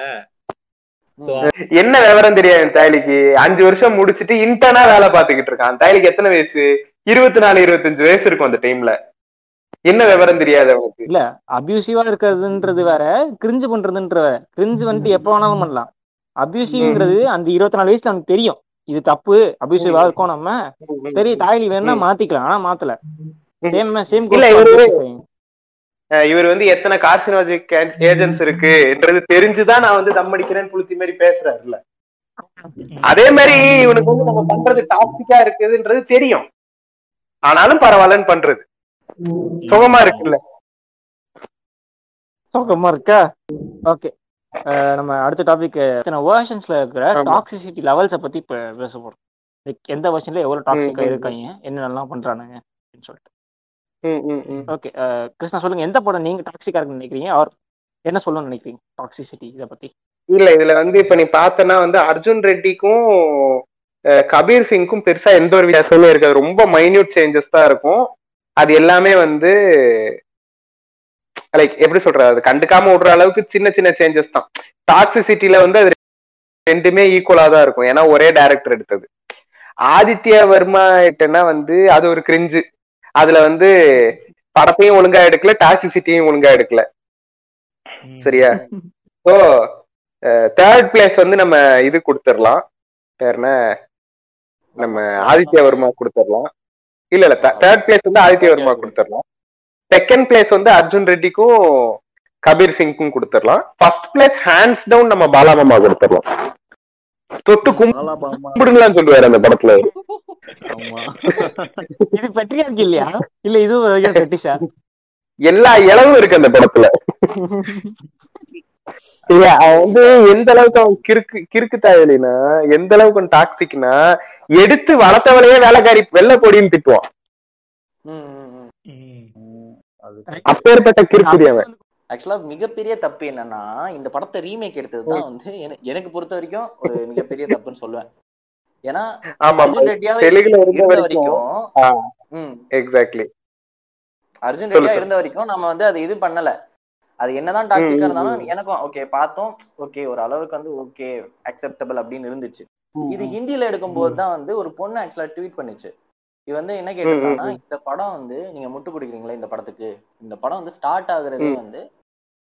சோ என்ன விவரம் தெரியாது என் தாய்லிக்கு அஞ்சு வருஷம் முடிச்சிட்டு இன்டர்னா வேலை பார்த்துக்கிட்டு இருக்கான். தாய்லிக்கு எத்தனை வயசு? இருபத்தி நாலு இருபத்தஞ்சு வயசு இருக்கும் அந்த டைம்ல என்ன விவரம் தெரியாது அவனுக்கு? இல்ல அபியூசிவா இருக்கிறதுன்றது வேற கிரிஞ்சு பண்றதுன்ற வேற. கிரிஞ்சு வந்துட்டு எப்ப வேணாலும் பண்ணலாம். அபியூசிவ்ங்கிறது அந்த இருபத்தி நாலு வயசுல நமக்கு தெரியும். இது தப்பு அபியூசிவா இருக்கோம் நம்ம. சரி தாய்லி வேணா மாத்திக்கலாம். ஆனா மாத்தல. இவரு- வந்து எத்தனை கார்சினாஜிக் ஏஜென்ட்ஸ் இருக்குன்றது தெரிஞ்சுதான் நான் வந்து தம் அடிக்கிறேன்னு புளுத்தி மாதிரி பேசுறாருல்ல. அதே மாதிரி இவனுக்கு வந்து நம்ம பண்றது டாக்ஸிக்கா இருக்குதுன்றது தெரியும். ஆனாலும் பரவாயில்லன்னு பண்றது. சுகமா இருக்குல்ல. சோகமா இருக்கா? ஓகே நம்ம அடுத்த டாபிக் வேர்ஷன்ஸ்ல இருக்கிற. டாக்ஸிசிட்டி லெவல்ஸ பத்தி பேச போறோம். எந்த வருஷன்ல எவ்வளவு டாக்ஸிக்கா. இருக்காங்க என்னென்னலாம் பண்றானுங்க அப்படின்னு சொல்லிட்டு. ஓகே கிருஷ்ணா சொல்லுங்க. எந்த படம் நீங்க டாக்ஸிக்கா இருக்குன்னு நினைக்கிறீங்க? ஆர் என்ன சொல்லணும்னு நினைக்கிறீங்க? டாக்ஸிசிட்டி இத பத்தி. இல்ல இதுல வந்து இப்ப நீ பார்த்தனா வந்து அர்ஜுன் ரெட்டிக்கும் கபீர் சிங்க்கும் பெருசா எந்த ஒரு வித்தியாசமுமே இருக்காது. ரொம்ப மைன்யூட் சேஞ்சஸ் தான் இருக்கும். அது எல்லாமே வந்து லைக் எப்படி சொல்றது? அது கண்டுக்காம விடுற அளவுக்கு சின்ன சின்ன சேஞ்சஸ் தான். டாக்ஸிசிட்டில வந்து அது ரெண்டுமே ஈக்குவலா தான் இருக்கும். ஏன்னா ஒரே டைரக்டர் எடுத்தது. ஆதித்யா வர்மா வந்து அது ஒரு கிரிஞ்சு அதுல வந்து படத்தையும் ஒழுங்கா எடுக்கல டாக்ஸிசிட்டியும் ஒழுங்கா எடுக்கல. சரியா? ஸோ தேர்ட் பிளேஸ் வந்து நம்ம இது கொடுத்துடலாம். பேர் என்ன? நம்ம ஆதித்ய வர்மா கொடுத்துடலாம். இல்ல இல்ல தேர்ட் பிளேஸ் வந்து ஆதித்ய வர்மா கொடுத்துடலாம். செகண்ட் பிளேஸ் வந்து அர்ஜுன் ரெட்டிக்கும் கபீர் சிங்க்கும் கொடுத்துடலாம். ஃபர்ஸ்ட் பிளேஸ் ஹேண்ட்ஸ் டவுன் நம்ம பாலாமாமா கொடுத்துடலாம். தொட்டு கும்பிடுங்களான்னு சொல்லுவாரு அந்த படத்துல. <laughs> இது பெட்ரியார்க்கு இல்லையா? இல்ல இது ஒரு பெட்டிஷா எல்லா இளவும் இருக்கு அந்த படத்துல. இல்ல அவன் வந்து எந்த அளவுக்கு அவன் கிறுக்கு கிறுக்கு தாயலினா எந்த அளவுக்கு அவன் டாக்ஸிக்னா எடுத்து வளர்த்தவளையே வேலைக்காரி வெள்ள பொடின்னு திட்டுவான். அப்பேற்பட்ட கிறுக்குடி அவன். ஆக்சுவலா மிகப்பெரிய தப்பு என்னன்னா இந்த படத்தை ரீமேக் எடுத்ததுதான் வந்து என- எனக்கு பொறுத்த வரைக்கும் ஒரு மிகப்பெரிய தப்புன்னு சொல்லுவேன். ஏன்னா அர்ஜுன் ரெட்டியாவே தெலுங்குல இருந்த வரைக்கும். எக்ஸாக்ட்லி அர்ஜுன் சொல்லு, ரெட்டியா சொல்லு. இருந்த வரைக்கும் நம்ம வந்து அது இது பண்ணல. அது என்னதான் டாக்ஸிக்கா இருந்தாலும் எனக்கும் ஓகே பார்த்தோம் ஓகே ஒரு அளவுக்கு வந்து ஓகே அக்செப்டபிள் அப்படின்னு இருந்துச்சு. இது ஹிந்தில எடுக்கும்போது தான் வந்து ஒரு பொண்ணு ஆக்சுவலா ட்வீட் பண்ணுச்சு. இது வந்து என்ன கேட்டிருக்காங்கன்னா. இந்த படம் வந்து நீங்க முட்டு கொடுக்குறீங்களா இந்த படத்துக்கு. இந்த படம் வந்து ஸ்டார்ட் ஆகுறதே. வந்து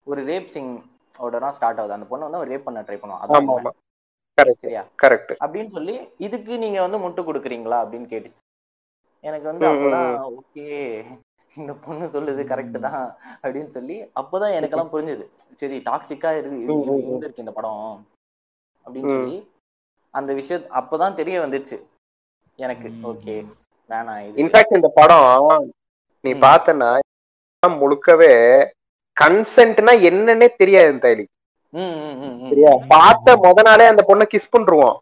ஒரு ரேப் சிங் ஓட தான் ஸ்டார்ட் ஆகுது. அந்த பொண்ணு வந்து ரேப் பண்ண ட்ரை பண்ணுவோம் அதான் சரியா கரெக்ட் அப்படின்னு சொல்லி இதுக்கு நீங்க வந்து முட்டு கொடுக்குறீங்களா அப்படின்னு கேட்டுச்சு எனக்கு வந்து அப்பதான் ஓகே இந்த பொண்ணு சொல்லுது கரெக்ட் தான் அப்படின்னு சொல்லி அப்போதான் எனக்கெல்லாம் புரிஞ்சுது சரி டாக்ஸிக்கா இருக்கு. இருந்திருக்கு இந்த படம் அப்படின்னு. சொல்லி அந்த விஷயம் அப்பதான் தெரிய வந்துச்சு எனக்கு. ஓகே வேணாம் இன்ஃபேக்ட் இந்த படம் நீ. பார்த்தனா முழுக்கவே கன்சென்ட்னா என்னன்னே தெரியாது தைலி. சரியா? பார்த்த முத நாளே அந்த பொண்ணை கிஸ்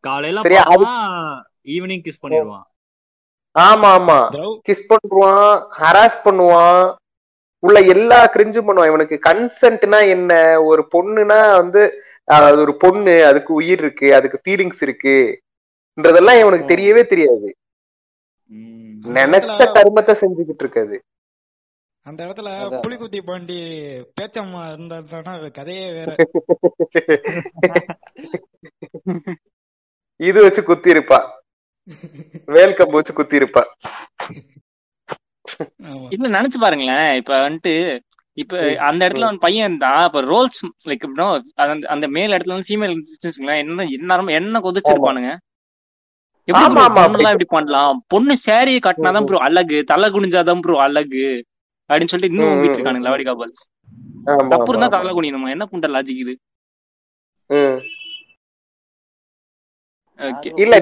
காலையில அது- ஈவினிங் கிஸ் பண்ணிடுவான் ஆமா ஆமா. கிஸ் பண்ணுவான் ஹராஸ் பண்ணுவான். உள்ள எல்லா கிரிஞ்சும் பண்ணுவான். இவனுக்கு கன்சென்ட்னா என்ன? ஒரு பொண்ணுனா வந்து அது ஒரு பொண்ணு அதுக்கு உயிர் இருக்கு அதுக்கு ஃபீலிங்ஸ் இருக்குன்றதெல்லாம் இவனுக்கு. தெரியவே தெரியாது. ம். நினைச்ச கர்மத்தை செஞ்சுக்கிட்டு இருக்காது. அந்த இடத்துல அதான். புலிகுத்தி பாண்டி பேச்சம்மா இருந்தா கதையே வேற. <laughs> இது வச்சு குத்தி இருப்பா வேல் கம்பு வச்சு குத்தி இருப்பா இல்ல நினைச்சு பாருங்களேன். இப்ப வந்துட்டு இப்ப அந்த இடத்துல வந்து பையன் இருந்தா இப்ப ரோல்ஸ் லைக் அந்த அந்த மேல் இடத்துல வந்து ஃபீமேல் வச்சுக்கோங்களேன். என்ன என்ன என்ன கொதிச்சிருப்பானுங்க? எப்படி எப்படி பண்ணலாம்? பொண்ணு சேரீ கட்டினாதான் ப்ரோ அழகு. தலை குனிஞ்சாதான் ப்ரோ அழகு. அப்படின்னு சொல்லிட்டு இன்னும் ம், இருக்கானுங்க லவடி கபல்ஸ் தப்பு இருந்தா தலை குனியணுமா என்ன புண்ட லாஜிக் இது? ம். ஓகே. இல்ல,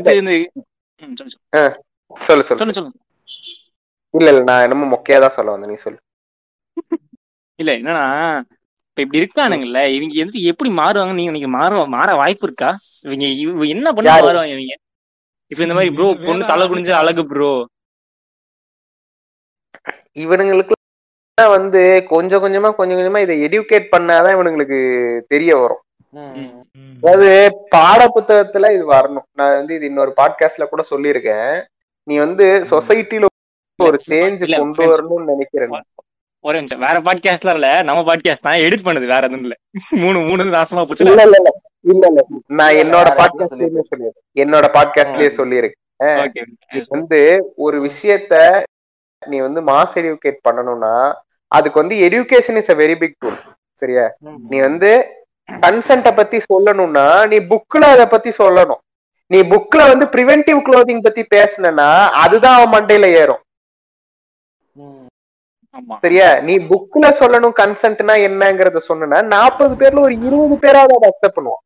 சொல்லு சொல்லு. சொல்லு இல்ல இல்ல நான் என்னமோ மொக்கையா தான் சொல்ல வந்தேன் நீ சொல்லு. <laughs> இல்ல என்னன்னா இப்ப இப்படி இருக்கானுங்கல்ல இவங்க வந்து எப்படி மாறுவாங்க நீங்க நீங்க மாற மாற வாய்ப்பு இருக்கா? இவங்க என்ன பண்ண? மாறுவாங்க இவங்க? இப்ப இந்த மாதிரி ப்ரோ பொண்ணு தலை குனிஞ்சு அழகு ப்ரோ இவனுங்களுக்கு வந்து கொஞ்சம் கொஞ்சமா கொஞ்சம் கொஞ்சமா இதை எடுகேட் பண்ணாதான் இவனுங்களுக்கு தெரிய வரும். அதாவது பாட புத்தகத்துல இது வரணும். நான் வந்து இது இன்னொரு பாட்காஸ்ட்ல கூட சொல்லியிருக்கேன். நீ வந்து சொசைட்டில ஒரு சேஞ்ச் கொண்டு. வரணும்னு நினைக்கிறேன். ஒரே நிமிஷம். வேற பாட்காஸ்ட்லாம் இல்ல. நம்ம பாட்காஸ்ட் தான் எடிட் பண்ணது. வேற எதுவும் இல்ல. <laughs> மூணு மூணு நாசமா போச்சு. இல்ல இல்ல இல்ல. இல்ல இல்ல. நான் என்னோட பாட்காஸ்ட்லயே சொல்லியிருக்கேன். என்னோட பாட்காஸ்ட்லயே சொல்லியிருக்கேன். வந்து ஒரு விஷயத்த நீ வந்து மாஸ் எடுகேட் பண்ணணும்னா அதுக்கு வந்து education is a very big tool சரியா? நீ வந்து கன்சென்ட பத்தி சொல்லணும்னா நீ புக்ல அத பத்தி சொல்லணும். நீ புக்ல வந்து பிரிவென்டிவ் க்ளோதிங் பத்தி பேசுனனா அதுதான் அவன் மண்டையில ஏறும். சரியா? நீ புக்ல சொல்லணும் கன்சென்ட்னா என்னங்கறத சொன்னா நாற்பது பேர்ல ஒரு இருபது பேராவது அதை அக்செப்ட் பண்ணுவான்.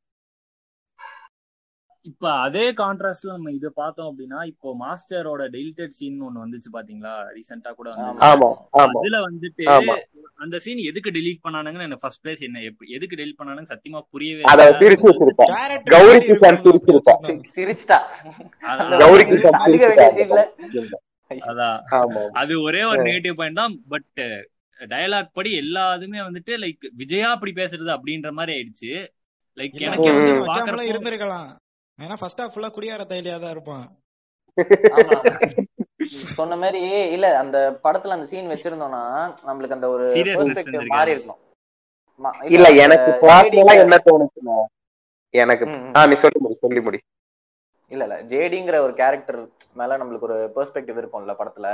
இப்ப அதே கான்ட்ராஸ்ட்ல நம்ம இத பார்த்தோம் அப்படின்னா இப்போ மாஸ்டரோட டெலிட்டட் சீன் ஒண்ணு வந்துச்சு பாத்தீங்களா? ரீசெண்டா கூட வந்து. ஆமா ஆமா அதுல வந்துட்டு. அந்த சீன் எதுக்கு டெலீட் பண்ணானுங்கன்னு எனக்கு ஃபர்ஸ்ட் பிளேஸ் என்ன? எப்ப- எதுக்கு டெலீட் பண்ணானுங்க சத்தியமா புரியவே அத இல்ல. சிரிச்சு வச்சிருப்பான். கௌரி மாதிரி கிஷான் இருக்கும் சிரிச்சிருப்பான். bro. சி- சிரிச்சிட்டா? அதான். கௌரி சீன்ல அதான். ஆமா. அது ஒரே ஒரு. நெகட்டிவ் பாயிண்ட் தான் பட் டயலாக் படி எல்லாத்துமே வந்துட்டு லைக் விஜயா அப்படி பேசுறது அப்படின்ற மாதிரி ஆயிடுச்சு. லைக் எனக்கே பாக்குறப்போ இருந்திருக்கலாம். ஏன்னா ஃபர்ஸ்ட் ஹாஃப் ஃபுல்லா குடியார தைலியா தான் இருப்பான் ஆமா. சொன்ன மாதிரி இல்ல அந்த படத்துல அந்த சீன் வச்சிருந்தோம்னா நம்மளுக்கு அந்த ஒரு. மாறி இருக்கணும் மா- இல்ல எனக்கு பர்சனலா என்ன தோணுச்சுன்னா எனக்கு. ஆ நீ சொல்லி முடி சொல்லி முடி இல்ல இல்ல ஜேடிங்கிற ஒரு கேரக்டர் மேல நம்மளுக்கு ஒரு பெர்ஸ்பெக்டிவ் இருக்கும்ல படத்துல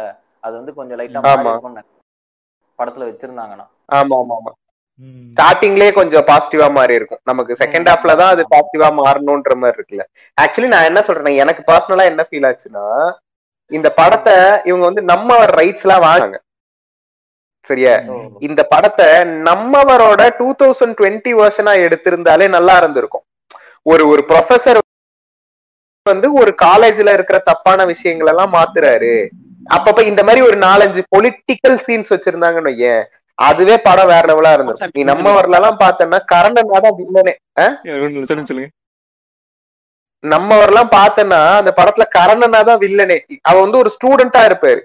அது வந்து கொஞ்சம் லைட்டா. மாறி இருக்கும்னு. படத்துல வச்சிருந்தாங்கன்னா ஆமா ஆமா ஆமா. ஸ்டார்டிங்லயே கொஞ்சம் பாசிட்டிவா மாறி இருக்கும். நமக்கு செகண்ட். ஹாஃப்ல தான் அது பாசிட்டிவா மாறணும்ன்ற மாதிரி இருக்குல்ல. ஆக்சுவலி நான் என்ன சொல்றேன் எனக்கு பர்சனலா என்ன ஃபீல் ஆச்சுன்னா இந்த படத்தை இவங்க வந்து நம்ம ரைட்ஸ் எல்லாம் வாங்க சரியா. இந்த படத்தை நம்மவரோட டூ தௌசண்ட் டுவெண்ட்டி வருஷனா எடுத்திருந்தாலே நல்லா இருந்திருக்கும். ஒரு ஒரு ப்ரொஃபசர் வந்து ஒரு காலேஜ்ல இருக்கிற தப்பான விஷயங்கள் எல்லாம் மாத்துறாரு. அப்பப்ப இந்த மாதிரி ஒரு நாலஞ்சு பொலிட்டிக்கல் சீன்ஸ் வச்சிருந்தாங்கன்னு வையேன். அதுவே படம் வேற லெவலா இருந்திருக்கும். நீ நம்ம வரல எல்லாம் பார்த்தேன்னா கரணனா தான் வில்லனே சொல்லுங்க சொல்லுங்க. நம்ம வரலாம் பார்த்தேன்னா அந்த படத்துல கரணனா தான் வில்லனே. அவன் வந்து ஒரு ஸ்டூடெண்டா இருப்பாரு.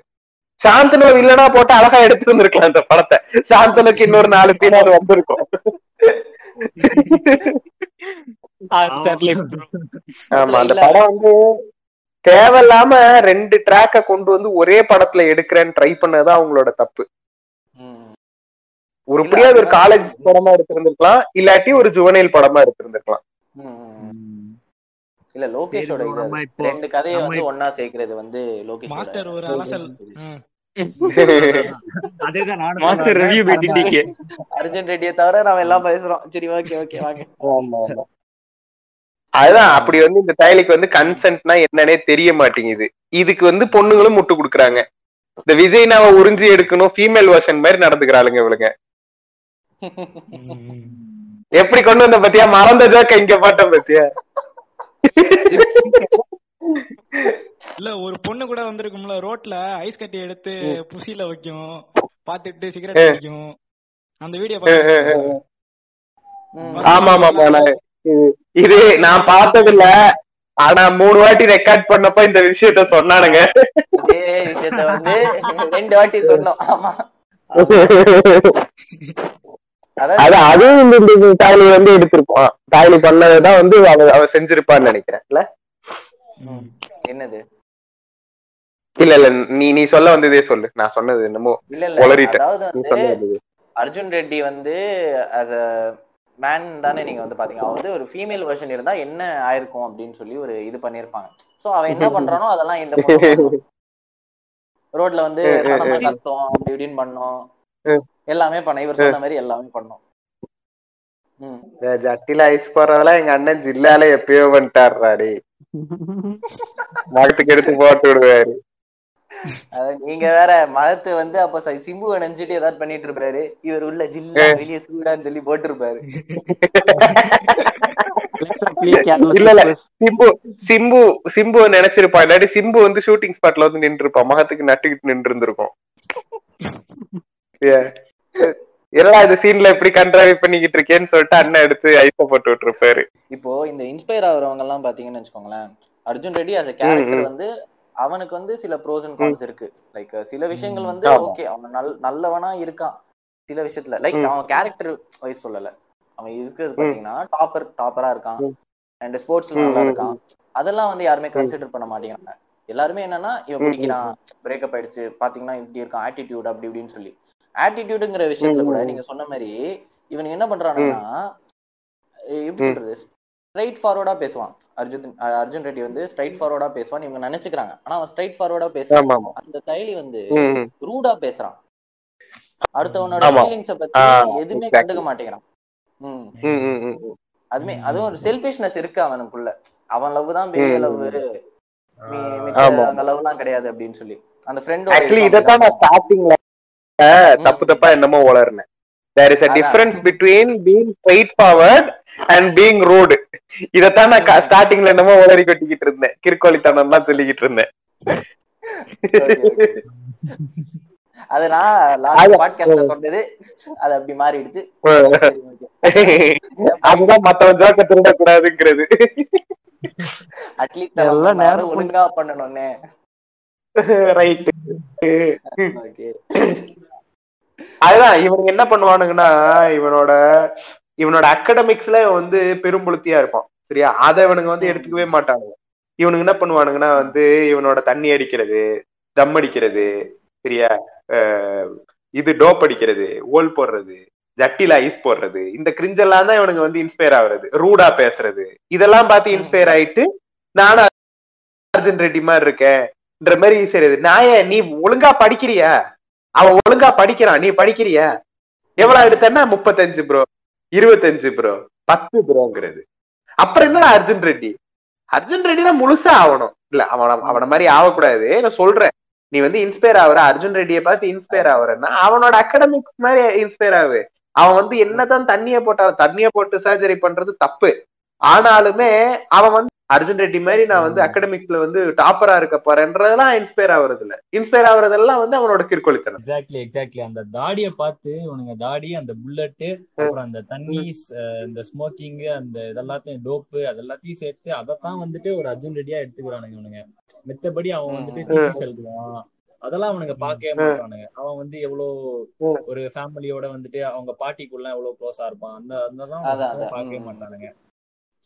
சாந்தனு வில்லனா போட்டு அழகா எடுத்து இருந்திருக்கலாம் அந்த படத்தை. சாந்தனுக்கு இன்னொரு நாலு பீனாவது வந்திருக்கும். ஆமா அந்த. படம் வந்து தேவையில்லாம ரெண்டு ட்ராக்க கொண்டு வந்து ஒரே படத்துல எடுக்கிறேன்னு ட்ரை பண்ணதுதான் அவங்களோட தப்பு. உருப்படியா அது ஒரு காலேஜ் படமா எடுத்திருந்திருக்கலாம் இல்லாட்டி ஒரு ஜுவனைல் படமா எடுத்திருந்திருக்கலாம். இல்ல லோகேஷோட இது ரெண்டு கதையை வந்து ஒன்னா சேர்க்கிறது வந்து லோகேஷோட மாஸ்டர் ஒரு அலசல் ம். <laughs> அதேதான் நானும் மாஸ்டர் ரிவ்யூ வந்தேன். டிடிகே அர்ஜுன் ரெட்டியை தவிர நாம எல்லாம் பேசுறோம் சரி ஓகே ஓகே வாங்க ஆமா, ஆமா. அதுதான் அப்படி வந்து இந்த தைலிக்கு வந்து கன்சென்ட்னா என்னன்னே தெரிய மாட்டேங்குது இதுக்கு வந்து பொண்ணுங்களும் முட்டு கொடுக்குறாங்க இந்த விஜய்னாவை உறிஞ்சி எடுக்கணும் ஃபீமேல் வெர்ஷன் மாதிரி நடந்துக்கிறாளுங்க இவளுங்க. எப்படி கொண்டு வந்த பத்தியா? மறந்த ஜோக்க இங்க போட்ட பத்தியா? இல்ல ஒரு பொண்ணு கூட வந்திருக்கும்ல ரோட்ல ஐஸ் கட்டி எடுத்து புசில வைக்கும். பாத்துட்டு சிகரெட் அடிக்கும். அந்த வீடியோ. ஆமா ஆமா இது- நான் பார்த்தது இல்ல ஆனா மூணு வாட்டி ரெக்கார்ட் பண்ணப்ப இந்த விஷயத்த சொன்னானுங்க. இதே விஷயத்த வந்து ரெண்டு வாட்டி சொன்னோம். ஆமா. <laughs> அது அதுவும் இந்த- தாய்லி வந்து எடுத்திருப்பான். தாய்லி பண்ணதான் வந்து அவ அவ செஞ்சிருப்பான்னு நினைக்கிறேன். இல்ல? என்னது? இல்ல இல்ல. நீ நீ சொல்ல வந்ததே சொல்லு. நான் சொன்னது என்னமோ இல்ல இல்ல. உளறிட்டேன். அர்ஜுன் ரெட்டி வந்து as a மேன் தானே நீங்க வந்து பாத்தீங்க. அவன் வந்து ஒரு ஃபீமேல் வெர்ஷன் இருந்தா என்ன ஆயிருக்கும் அப்படின்னு சொல்லி ஒரு இது பண்ணிருப்பாங்க. சோ அவன் என்ன பண்றானோ அதெல்லாம் இந்த <laughs> ரோட்ல வந்து சத்தமா அப்படி இப்படின்னு பண்ணோம். எல்லாமே பண்ண இவர் சொன்ன மாதிரி எல்லாமே பண்ணோம். ஜட்டில ஐஸ் போடுறதெல்லாம் எங்க அண்ணன் ஜில்லால எப்பயோ பண்ணிட்டாருடாடி மகத்துக்கு எடுத்து போட்டு விடுவாரு. நீங்க வேற மகத்து வந்து அப்ப சிம்புவை நினைச்சிட்டு ஏதாவது பண்ணிட்டு இருப்பாரு. இவர் உள்ள ஜில்லா வெளியே சூடான்னு சொல்லி போட்டிருப்பாரு. இல்ல இல்ல. சிம்பு சிம்பு சிம்பு நினைச்சிருப்பான் இல்லாட்டி சிம்பு வந்து ஷூட்டிங் ஸ்பாட்ல வந்து நின்று இருப்பான் மகத்துக்கு நட்டுக்கிட்டு நின்று இருந்திருக்கும் <laughs> என்னடா இந்த சீன்ல எப்படி கண்ட்ராவி பண்ணிக்கிட்டு இருக்கேன்னு சொல்லிட்டு அண்ணன் எடுத்து ஐஸ போட்டு விட்டுருப்பாரு. இப்போ இந்த இன்ஸ்பயர் ஆகுறவங்க எல்லாம் பாத்தீங்கன்னு வச்சுக்கோங்களேன் அர்ஜுன் ரெட்டி a கேரக்டர். வந்து அவனுக்கு வந்து சில ப்ரோஸ் அண்ட் கான்ஸ் இருக்கு. லைக் சில விஷயங்கள் வந்து. ஓகே அவன் நல் நல்லவனா இருக்கான் சில விஷயத்துல. லைக். அவன் கேரக்டர் வைஸ் சொல்லல. அவன் இருக்கிறது பாத்தீங்கன்னா டாப்பர் டாப்பரா இருக்கான். அண்ட் ஸ்போர்ட்ஸ்ல நல்லா இருக்கான். அதெல்லாம் வந்து யாருமே கன்சிடர் பண்ண மாட்டேங்கிறாங்க. எல்லாருமே என்னன்னா இவன் ம், குடிக்கிறான் பிரேக்கப் ஆயிடுச்சு பாத்தீங்கன்னா இப்படி இருக்கான் ஆட்டிடியூட் அப்படி இப்படின்னு சொல்லி. ஆட்டிடியூடுங்கிற விஷயத்துல கூட. நீங்க சொன்ன மாதிரி இவனுக்கு என்ன பண்றானுன்னா எப்படி. சொல்றது? ஸ்ட்ரைட் ஃபார்வர்டா பேசுவான். அர்ஜுன் அர்ஜுன் ரெட்டி வந்து ஸ்ட்ரைட் ஃபார்வர்டா பேசுவான் இவங்க நினைச்சுக்கிறாங்க. ஆனா அவன் ஸ்ட்ரைட் ஃபார்வர்டா ஆமா அந்த தைலி வந்து. ரூடா பேசுறான். அடுத்தவனோட. ஃபீலிங்ஸ பத்தி எதுவுமே. கண்டுக்க மாட்டேங்கிறான். அதுமே அதுவும் ஒரு செல்ஃபிஷ்னஸ் இருக்கு அவனுக்குள்ள. அவன் லவ் தான் பெரிய லவ். அந்த லவ் எல்லாம் கிடையாது அப்படின்னு சொல்லி. அந்த ஃப்ரெண்ட் ஆக்சுவலி இதத்தான் நான் ஸ்டார்டிங்ல தப்பு தப்பா என்னமோ வளர்னேன் there is a. Difference between being straightforward and being rude இதத்தான் நான் ஸ்டார்டிங்ல என்னமோ உளறி கொட்டிக்கிட்டு இருந்தேன். கிறுக்கோழித்தனம் தான் சொல்லிக்கிட்டு இருந்தேன். அது நான் லாஸ்ட் பாட்காஸ்ட்ல சொன்னது அது அப்படி மாறிடுச்சு. அதுதான் மத்தவன் ஜோக்க திருடக்கூடாதுங்கிறது. அட்லீஸ்ட் ஒழுங்கா பண்ணணும்னே. ரைட் அதுதான் இவனுங்க என்ன பண்ணுவானுங்கன்னா இவனோட இவனோட அகடமிக்ஸ்ல வந்து பெரும்புலத்தியா இருப்பான் சரியா? அதை இவனுங்க வந்து எடுத்துக்கவே மாட்டானுங்க இவனுங்க என்ன பண்ணுவானுங்கன்னா வந்து இவனோட தண்ணி அடிக்கிறது தம் அடிக்கிறது சரியா? இது டோப் அடிக்கிறது ஓல் போடுறது ஜட்டில ஐஸ் போடுறது இந்த கிரிஞ்செல்லாம் தான் இவனுங்க வந்து இன்ஸ்பயர் ஆகுறது ரூடா பேசுறது. இதெல்லாம் பார்த்து இன்ஸ்பயர் ஆயிட்டு நானும் அர்ஜுன் ரெட்டி மாதிரி இருக்கேன். மாதிரி சரி நாய நீ ஒழுங்கா படிக்கிறியா. அவன் ஒழுங்கா படிக்கிறான் நீ படிக்கிறியா. எவ்வளவு எடுத்தன்னா முப்பத்தஞ்சு ப்ரோ இருபத்தஞ்சு ப்ரோ பத்து ப்ரோங்கிறது அப்புறம் என்னடா அர்ஜுன் ரெட்டி? அர்ஜுன் ரெட்டினா முழுசா ஆகணும். இல்ல அவன அவன மாதிரி ஆகக்கூடாது. நான் சொல்றேன். நீ வந்து இன்ஸ்பயர் ஆகுற. அர்ஜுன் ரெட்டியை பார்த்து இன்ஸ்பயர் ஆகுறன்னா அவனோட அகடமிக்ஸ் மாதிரி இன்ஸ்பயர் ஆகு. அவன் வந்து என்னதான் தண்ணிய போட்டாலும் தண்ணிய போட்டு சர்ஜரி பண்றது தப்பு. ஆனாலுமே அவன் வந்து அர்ஜுன் ரெட்டி மாதிரி நான் வந்து அகடமிக்ஸ்ல வந்து டாப்பரா இருக்க போறேன்றதெல்லாம் இன்ஸ்பயர் ஆகுறது இல்ல இன்ஸ்பயர் ஆகுறதெல்லாம் வந்து அவனோட கிற்கொலித்தனம் எக்ஸாக்ட்லி எக்ஸாக்ட்லி அந்த தாடியை பார்த்து உனங்க தாடி அந்த புல்லட்டு அப்புறம் அந்த தண்ணி இந்த ஸ்மோக்கிங் அந்த இதெல்லாத்தையும் டோப்பு அதெல்லாத்தையும் சேர்த்து அதைத்தான் வந்துட்டு ஒரு அர்ஜுன் ரெட்டியா எடுத்துக்கிறானுங்க இவனுங்க. மித்தபடி அவன் வந்துட்டு எழுதுவான். அதெல்லாம் அவனுங்க பார்க்கவே மாட்டானுங்க. அவன் வந்து எவ்வளவு ஒரு ஃபேமிலியோட வந்துட்டு அவங்க பாட்டிக்குள்ள எவ்வளவு க்ளோஸா இருப்பான். அந்த அதெல்லாம் அதான். பார்க்கவே. மாட்டானுங்க.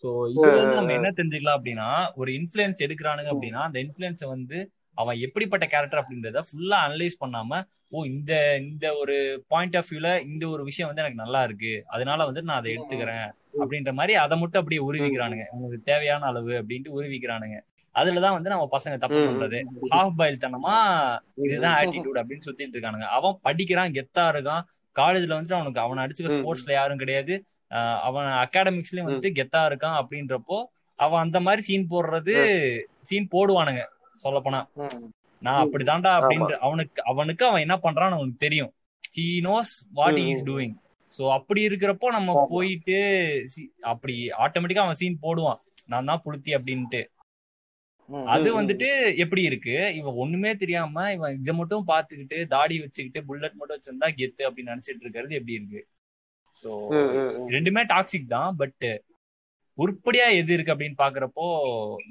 சோ இதுல இருந்து நம்ம என்ன தெரிஞ்சுக்கலாம் அப்படின்னா ஒரு இன்ஃபுளுன்ஸ் எடுக்கிறானுங்க அப்படின்னா அந்த இன்ஃபுளுன்ஸ வந்து அவன் எப்படிப்பட்ட கேரக்டர் அப்படின்றத ஃபுல்லா அனலைஸ் பண்ணாம ஓ இந்த இந்த ஒரு பாயிண்ட் ஆஃப் வியூல இந்த ஒரு விஷயம் வந்து எனக்கு நல்லா இருக்கு அதனால வந்து நான் அதை எடுத்துக்கிறேன் அப்படின்ற மாதிரி அதை மட்டும் அப்படியே உருவிக்கிறானுங்க. உங்களுக்கு தேவையான அளவு அப்படின்ட்டு உருவிக்கிறானுங்க. அதுலதான் வந்து நம்ம பசங்க தப்பு. பண்றது. ஹாஃப் பாயில் தனமா இதுதான் ஆட்டிடியூட் அப்படின்னு சுத்திட்டு இருக்கானுங்க. அவன் படிக்கிறான் கெத்தா இருக்கான். காலேஜ்ல வந்துட்டு அவனுக்கு அவனை அடிச்சுக்க. ஸ்போர்ட்ஸ்ல யாரும் கிடையாது. அவன் அகாடமிக்ஸ்லயும் வந்துட்டு கெத்தா இருக்கான் அப்படின்றப்போ அவன் அந்த மாதிரி சீன் போடுறது சீன் போடுவானுங்க சொல்லப் போனா நான் அப்படிதான்டா அப்படின்ற அவனுக்கு அவனுக்கு அவன் என்ன பண்றான்னு அவனுக்கு தெரியும். He knows what is. Doing so அப்படி இருக்கிறப்போ நம்ம போயிட்டு அப்படி ஆட்டோமேட்டிக்கா அவன் சீன் போடுவான். நான் தான் புளுத்தி அப்படின்ட்டு. அது. வந்துட்டு எப்படி இருக்கு? இவன் ஒண்ணுமே தெரியாம இவன் இதை மட்டும் பாத்துக்கிட்டு தாடி வச்சுக்கிட்டு புல்லட் மட்டும் வச்சிருந்தா கெத்து அப்படின்னு நினைச்சிட்டு இருக்கிறது எப்படி இருக்கு? சோ. ரெண்டுமே டாக்ஸிக் தான் பட் உருப்படியா எது இருக்கு அப்படின்னு பாக்குறப்போ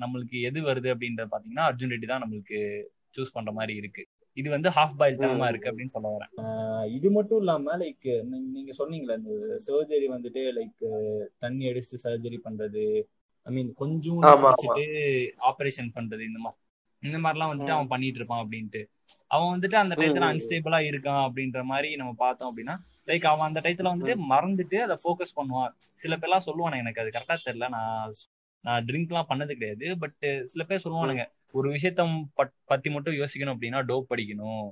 நம்மளுக்கு எது வருது அப்படின்றத பாத்தீங்கன்னா அர்ஜுன் ரெட்டி தான் நம்மளுக்கு சூஸ் பண்ற மாதிரி இருக்கு இது வந்து ஹாஃப் பாயில் தனமா. இருக்கு அப்படின்னு சொல்ல வரேன் இது மட்டும் இல்லாம லைக் நீங்க சொன்னீங்களே இந்த சர்ஜரி வந்துட்டு லைக் தண்ணி அடிச்சு சர்ஜரி பண்றது ஐ மீன் கொஞ்சம். குடிச்சிட்டு ஆபரேஷன் பண்றது இந்த மாதிரி இந்த மாதிரிலாம் வந்துட்டு அவன் பண்ணிட்டு இருப்பான் அப்படின்ட்டு அவன் வந்துட்டு அந்த டயத்துல ம். அன்ஸ்டேபிளா இருக்கான் அப்படின்ற மாதிரி நம்ம பார்த்தோம் அப்படின்னா லைக் அவன் அந்த டயத்துல வந்துட்டு மறந்துட்டு அதை ஃபோக்கஸ் பண்ணுவான். சில பேர்லாம் சொல்லுவானுங்க எனக்கு அது கரெக்டா தெரியல. நான் நான் ட்ரிங்க்லாம் பண்ணது கிடையாது. பட் சில பேர் சொல்லுவானுங்க ஒரு விஷயத்த பத்தி மட்டும் யோசிக்கணும் அப்படின்னா டோப் படிக்கணும்.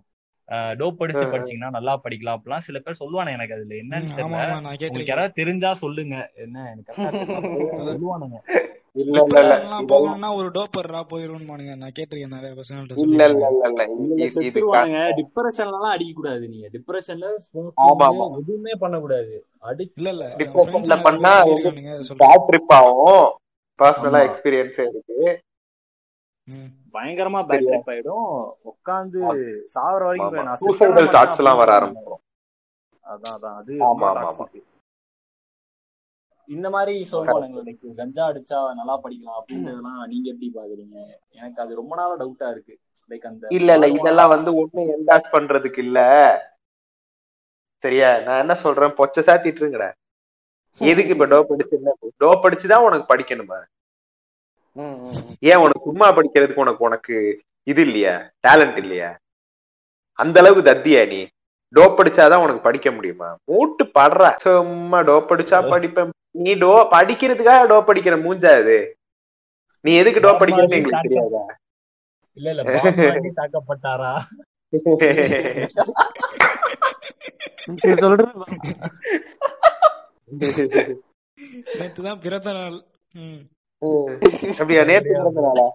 டோப் படிச்சு. படிச்சீங்கன்னா நல்லா படிக்கலாம் அப்படிலாம் சில பேர் சொல்லுவானுங்க எனக்கு அதுல. என்னன்னு தெரியல. உங்களுக்கு யாராவது தெரிஞ்சா சொல்லுங்க. என்ன எனக்கு <laughs> சொல்லுவானுங்க. இல்ல இல்ல இல்ல. டிப்ரெஷன்லாம் இதெல்லாம் போகணும்னா ஒரு டோப்பர்ரா போயிருவானுங்க நான் கேட்டிருக்கேன் நிறைய பசங்கள்ட்ட இல்ல இல்ல இல்ல இல்ல. செத்துருவானுங்க. டிப்ரெஷன்லாம் அடிக்க கூடாது நீங்க. டிப்ரெஷன்ல ஆமா ஸ்மோக்கிங் ஆமா எதுவுமே பண்ணக்கூடாது. அடி இல்ல இல்ல. டிப்ரெஷன்ல பண்ணா பேட் ட்ரிப் ஆகும். பர்சனலா எக்ஸ்பீரியன்ஸ் இருக்கு. ம். பயங்கரமா பேட் ட்ரிப் ஆயிடும். ஆமா. வரைக்கும் நான் சூசைடல் தாட்ஸ் எல்லாம் வர ஆரம்பிச்சிடும் அதான் அதான். அது ஆமா ஆமா இந்த மாதிரி லைக் கஞ்சா அடிச்சா நல்லா படிக்கலாம். அப்படின்றதெல்லாம் நீங்க எப்படி பாக்குறீங்க? எனக்கு அது ரொம்ப நாளா டவுட்டா இருக்கு. லைக் அந்த இல்ல இல்ல. இதெல்லாம் வந்து ஒண்ணு என்டாஸ் பண்றதுக்கு இல்ல. சரியா? நான் என்ன சொல்றேன்? பொச்ச சாத்திட்டு இருங்கடா. எதுக்கு இப்ப டோப் அடிச்சு என்ன? டோப் அடிச்சுதான் உனக்கு படிக்கணுமா. ஏன் உனக்கு சும்மா படிக்கிறதுக்கு உனக்கு உனக்கு இது இல்லையா? டேலண்ட் இல்லையா? அந்த அளவுக்கு தத்தியா நீ? டோப் அடிச்சாதான் உனக்கு படிக்க முடியுமா? மூட்டு படுற. சும்மா டோப் அடிச்சா படிப்பேன். நீ டோ படிக்கிறதுக்காக டோப் அடிக்கிற மூஞ்சா இது நீ எதுக்கு டோப் அடிக்கிறன்னு எங்களுக்கு தெரியாதா? இல்ல இல்ல <laughs> தாக்கப்பட்டாரா? நீ சொல்றது நேத்து தான் பிறந்த நாள். அப்படியா? நேத்து பிறந்த நாளா?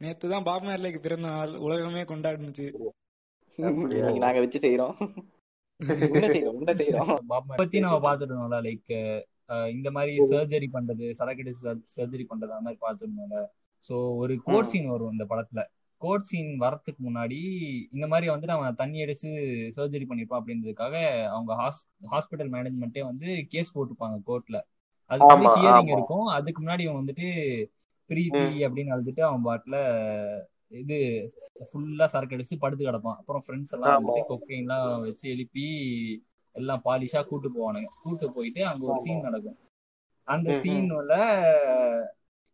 நேத்து தான் பாப் மேர்லேக்கு பிறந்த நாள். உலகமே கொண்டாடுனுச்சு. நாங்க வச்சு செய்யறோம் <laughs> <laughs> பத்தி நம்ம பாத்துட்டோம்ல லைக் இந்த மாதிரி சர்ஜரி பண்றது சரக்கடி சர்ஜரி பண்றது அந்த மாதிரி பாத்துருந்தோம்ல. சோ ஒரு கோட். சீன் வரும் இந்த படத்துல. கோட் சீன் வரதுக்கு முன்னாடி இந்த மாதிரி வந்து அவன் தண்ணி அடிச்சு சர்ஜரி பண்ணிருப்பான் அப்படின்றதுக்காக அவங்க ஹாஸ்பிட்டல் மேனேஜ்மெண்ட்டே வந்து கேஸ் போட்டிருப்பாங்க கோர்ட்ல அதுக்கு வந்து ஹியரிங் இருக்கும். அதுக்கு முன்னாடி இவன் வந்துட்டு பிரீத்தி ம். அப்படின்னு அழுதுட்டு அவன் பாட்டுல இது ஃபுல்லா சரக்கு அடிச்சு படுத்து கிடப்பான். அப்புறம் ஃப்ரெண்ட்ஸ் எல்லாம் வந்துட்டு கொக்கைன்லாம் வச்சு எழுப்பி எல்லாம் பாலிஷா கூட்டு போவானுங்க. கூட்டு போயிட்டு அங்க ஒரு சீன் நடக்கும். அந்த சீன்ல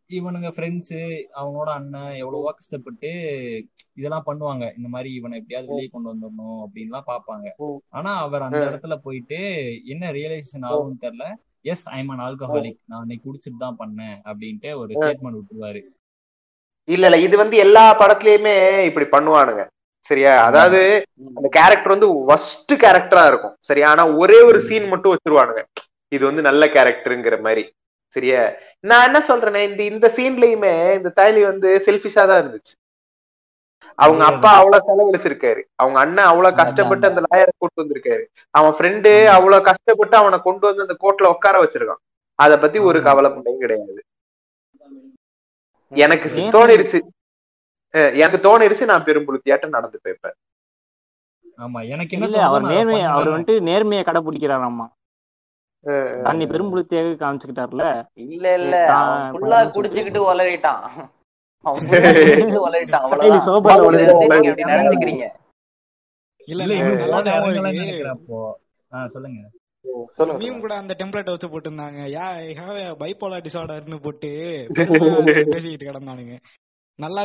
இவனுங்க ஃப்ரெண்ட்ஸு அவனோட அண்ணன் எவ்வளவோ கஷ்டப்பட்டு இதெல்லாம் பண்ணுவாங்க. இந்த மாதிரி இவனை எப்படியாவது வெளியே கொண்டு வந்துடணும் அப்படின்லாம் பார்ப்பாங்க. ம் ஆனா அவர் அந்த இடத்துல போயிட்டு என்ன ரியலைசேஷன் ஆகும்னு தெரியல. எஸ் ஐம் அன் ஆல்கஹாலிக் நான் அன்னைக்கு குடிச்சிட்டு தான் பண்ணேன் அப்படின்ட்டு ஒரு. ஸ்டேட்மெண்ட் விட்டுருவாரு. இல்ல இல்ல. இது வந்து எல்லா படத்துலயுமே இப்படி பண்ணுவானுங்க. சரியா? அதாவது. அந்த கேரக்டர் வந்து ஒஸ்ட் கேரக்டரா இருக்கும். சரியா? ஆனா ஒரே ஒரு. சீன் மட்டும் வச்சிருவானுங்க. இது வந்து நல்ல கேரக்டருங்கிற மாதிரி. சரியா? நான் என்ன சொல்றேனே இந்த இந்த சீன்லயுமே இந்த தாய்லி வந்து செல்ஃபிஷா தான் இருந்துச்சு. அவங்க அப்பா அவ்வளவு செலவழிச்சிருக்காரு. அவங்க அண்ணன் அவ்வளவு கஷ்டப்பட்டு அந்த லாயரை கூட்டு வந்திருக்காரு. அவன் ஃப்ரெண்டு அவ்வளவு கஷ்டப்பட்டு அவனை கொண்டு வந்து அந்த கோர்ட்ல உட்கார வச்சிருக்கான். அத பத்தி ஒரு கவலை பண்ணையும் கிடையாது. எனக்கு தோணிருச்சு. எனக்கு தோணிருச்சு நான் பெரும்புழுத்தியாட்டம் நடந்து போய்ப்பேன் ஆமா எனக்கு என்ன அவர் நேர்மை அவர் வந்துட்டு நேர்மையை கடைபிடிக்கிறாராமா அஹ் தன்னை பெரும்புலத்தையாக காமிச்சுக்கிட்டார்ல? இல்ல இல்ல ஃபுல்லா <laughs> குடிச்சுக்கிட்டு உளறிட்டான். ஆஹ் சொல்லுங்க. சொல்லுங்க கூட அந்த டெம்ப்ளேட் வச்சு போட்டிருந்தாங்க. யா ஹாவ் பைப்போலா டிசார்டர்னு போட்டு <laughs> பேசிக்கிட்டு கிடந்தானுங்க. நல்லா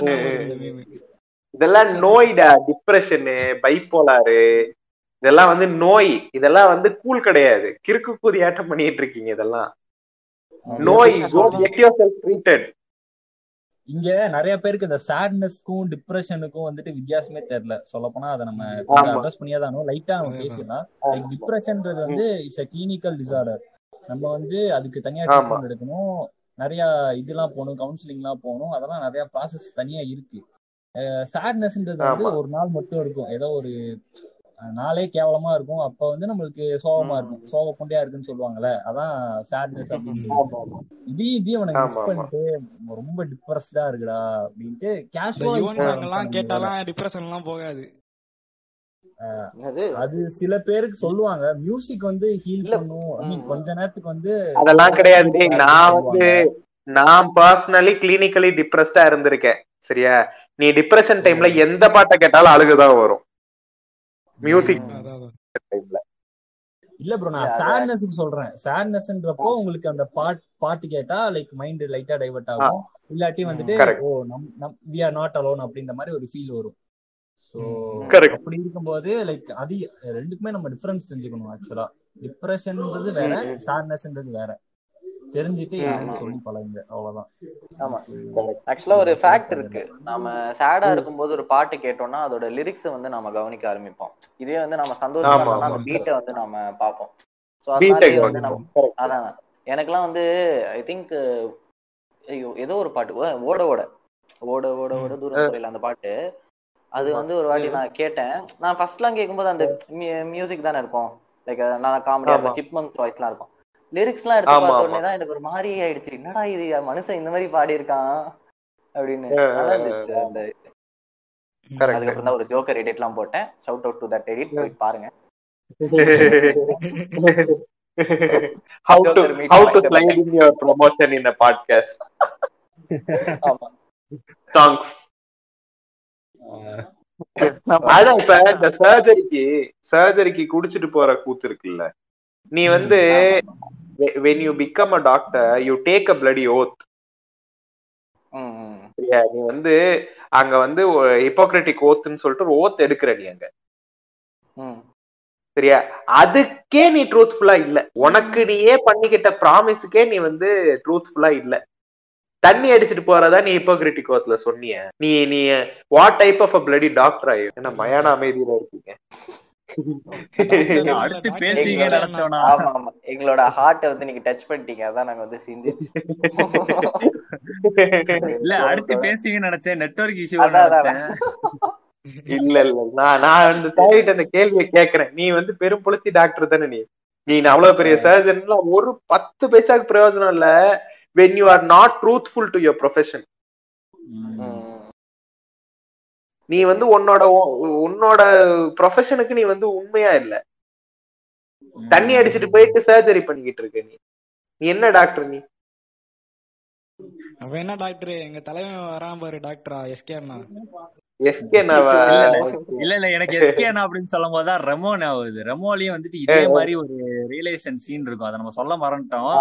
இதெல்லாம் நோய்டா டிப்ரெஷனு பைப்போலாரு இதெல்லாம் வந்து நோய். இதெல்லாம் வந்து கூல் கிடையாது. கிறுக்கு கூதியாட்டம் பண்ணிட்டு இருக்கீங்க இதெல்லாம். நோய் கெட் யோர் செல்ஃப் ட்ரீட்டட் இங்க நிறைய பேருக்கு இந்த சேட்னஸ்க்கும் டிப்ரெஷனுக்கும் வந்துட்டு வித்தியாசமே தெரியல. சொல்ல போனா அதை நம்ம அட்ரஸ் பண்ணியாதான் லைட்டா நம்ம பேசிடலாம். லைக் டிப்ரெஷன்ன்றது வந்து இட்ஸ் அ கிளினிக்கல் டிசார்டர் நம்ம வந்து அதுக்கு தனியா ட்ரீட்மெண்ட் எடுக்கணும். நிறைய இதெல்லாம் போகணும் கவுன்சிலிங்லாம் போகணும். அதெல்லாம் நிறைய ப்ராசஸ் தனியா இருக்கு. சேட்னஸ்ன்றது வந்து ஒரு நாள் மட்டும் இருக்கும். ஏதோ ஒரு நாளே கேவலமா இருக்கும். அப்ப வந்து நம்மளுக்கு சோகமா இருக்கும். சோக பொண்டையா இருக்குன்னு சொல்லுவாங்கல்ல? அதான் சேட்னஸ் ஆமா ஆமா. இதையும் ஆமா பண்ணிட்டு ரொம்ப டிப்ரெஸ்டா இருக்குடா அப்படின்ட்டு வேற கேட்டாலாம் டிப்ரெஷன் எல்லாம் போகாது. அது சில பேருக்கு சொல்லுவாங்க. மியூசிக் வந்து ஹீல் பண்ணும். கொஞ்ச நேரத்துக்கு வந்து அதெல்லாம் கிடையாது. நான் வந்து நான் பர்சனலி கிளினிக்கலி டிப்ரெஸ்டா இருந்திருக்கேன். சரியா? நீ டிப்ரெஷன் டைம்ல எந்த பாட்டை கேட்டாலும் அழுகுதான் வரும். மியூசிக் இல்ல ப்ரோ நான் அது சேட்னஸ்க்கு சொல்றேன். சேட்னஸ்ன்றப்போ உங்களுக்கு அந்த பாட் பாட்டு கேட்டா லைக் மைண்ட் லைட்டா டைவர்ட் ஆகும். இல்லாட்டி வந்துட்டு ஓ நம் நம் வி ஆர் நாட் அலோன் அப்படின்ற மாதிரி ஒரு ஃபீல் வரும். கரெக்ட் அப்படி இருக்கும்போது லைக் அது ரெண்டுக்குமே நம்ம டிஃபரன்ஸ் தெரிஞ்சுக்கணும் ஆக்சுவலா டிப்ரெஷன்ன்றது வேற சேட்னஸ்ன்றது வேற. தெரிஞ்சுட்டு ம். சொல்லி பழகுங்க. அவ்வளவுதான். ஆமா. ஆக்சுவலா ஒரு ஃபேக்ட் இருக்கு. நம்ம சேடா இருக்கும்போது ஒரு பாட்டு கேட்டோம்னா அதோட லிரிக்ஸ் வந்து நம்ம கவனிக்க ஆரம்பிப்போம். இதே வந்து நம்ம சந்தோஷமா அந்த. பீட்டை வந்து பார்ப்போம். Beat அதனாலே ஐ வந்து நம்ம. அதான். எனக்கெல்லாம் வந்து ஐ திங்க் ஐயோ ஏதோ ஒரு பாட்டு. ஓட ஓட. ஓட ஓட ஓட தூரம் குறையில அந்த பாட்டு. அது. வந்து ஒரு வாட்டி நான் கேட்டேன். நான் ஃபர்ஸ்ட்லாம் கேட்கும்போது அந்த மியூசிக் தானே இருக்கும். லைக் நான் காமெடியா. இருக்கும் சிப்மங்ஸ் வாய்ஸ்லாம் இருக்கும். லிரிக்ஸ்லாம் எடுத்து பார்த்த. உடனே தான் எனக்கு ஒரு மாதிரி ஆயிடுச்சு. என்னடா இது? மனுஷன் இந்த மாதிரி பாடி இருக்கான் அப்படின்னு நல்லா இருந்துச்சு. அந்த. அதுக்கப்புறம் தான் ஒரு ஜோக்கர் எடிட்லாம் போட்டேன். Shout out to that edit போய் பாருங்க. <laughs> How to how to slide in your promotion in a podcast. ஆமா. Songs அதான் இப்ப இந்த சர்ஜரிக்கு சர்ஜரிக்கு குடிச்சிட்டு போற கூத்து இருக்குல்ல. நீ வந்து when you become a doctor you take a bloody oath. சரியா நீ வந்து அங்க வந்து ஹிப்போக்ரட்டிக் ஓத்துன்னு சொல்லிட்டு ஒரு ஓத் எடுக்கிற நீ அங்க. ம். சரியா? அதுக்கே நீ ட்ரூத்ஃபுல்லா இல்ல. உனக்கு நீயே பண்ணிக்கிட்ட ப்ராமிஸுக்கே நீ வந்து ட்ரூத்ஃபுல்லா இல்ல. தண்ணி அடிச்சிட்டு போறதா நீ ஹிப்போக்ரிட்டிக் ஓத்துல சொன்னிய. நீ நீ what type of a bloody doctor are you என்ன மயான அமைதியில இருக்கீங்க. அடுத்து பேசுவீங்க நினைச்சோனா. ஆமா ஆமா எங்களோட ஹார்ட்டை வந்து நீங்க டச் பண்ணிட்டீங்க. அதான் நாங்க வந்து சிந்திச்சு. இல்ல அடுத்து பேசுவீங்கன்னு நினைச்சேன். Network issue. நினைச்சேன். இல்ல இல்ல நான் நான் அந்த தாயிட்ட அந்த கேள்வியை கேக்குறேன். நீ வந்து பெரும் புலத்தி டாக்டர் தானே நீ? நீ அவ்வளவு பெரிய சர்ஜன்லாம் ஒரு பத்து பைசாக்கு பிரயோஜனம் இல்ல you are not truthful to your profession. ம். நீ வந்து உன்னோட உன்னோட ப்ரொஃபஷனுக்கு நீ வந்து உண்மையா இல்ல. தண்ணி அடிச்சிட்டு போயிட்டு சர்ஜரி பண்ணிக்கிட்டு இருக்க நீ. நீ என்ன டாக்டர் நீ? அவ என்ன டாக்டர் எங்க தலைவன் வரான் பாரு டாக்டரா எஸ்கே அண்ணா. எஸ்கே இல்ல, இல்ல இல்ல எனக்கு எஸ்கேனா அப்படின்னு சொல்லும் போதுதான் ரெமோ ஞாபகம் ரெமோலயும் வந்துட்டு இதே மாதிரி ஒரு ரியலைசேஷன் சீன் இருக்கும். அதை நம்ம சொல்ல மறந்துட்டோம்.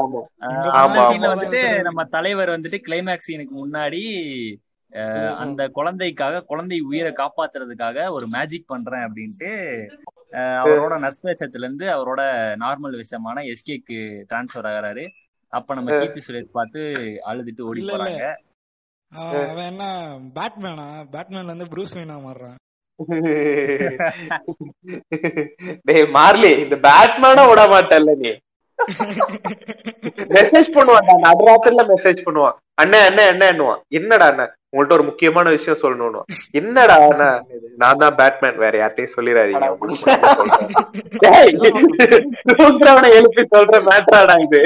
வந்துட்டு நம்ம தலைவர் வந்துட்டு கிளைமேக்ஸ் சீனுக்கு முன்னாடி அந்த குழந்தைக்காக குழந்தை உயிரை காப்பாத்துறதுக்காக ஒரு மேஜிக் பண்றேன் அப்படின்ட்டு அவரோட நர்ஸ்வேஷத்துல இருந்து அவரோட நார்மல் விஷயமான எஸ்கேக்கு டிரான்ஸ்ஃபர் ஆகுறாரு. அப்ப நம்ம கீர்த்தி சுரேஷ் பார்த்து அழுதுட்டு ஓடி. போறாங்க. அவன் என்ன பேட்மேனா பேட்மேன்ல இருந்து ப்ரூஸ் வெயினா மாறுறான். <laughs> டேய் மார்லி இந்த பேட்மேனா விட மாட்டல்ல நீ. <laughs> மெசேஜ் பண்ணுவான் நடுராத்திரில மெசேஜ் பண்ணுவான். அண்ணே அண்ணே அண்ணேன்னுவான். என்னடா அண்ணா? உங்கள்ட்ட ஒரு முக்கியமான விஷயம் சொல்லணும்னு. என்னடா நான் தான் பேட்மேன் வேற யார்ட்டையும் சொல்லிடாதீங்க. உங்களுக்கு <laughs> எழுப்பி சொல்ற மேட்டராடா இது.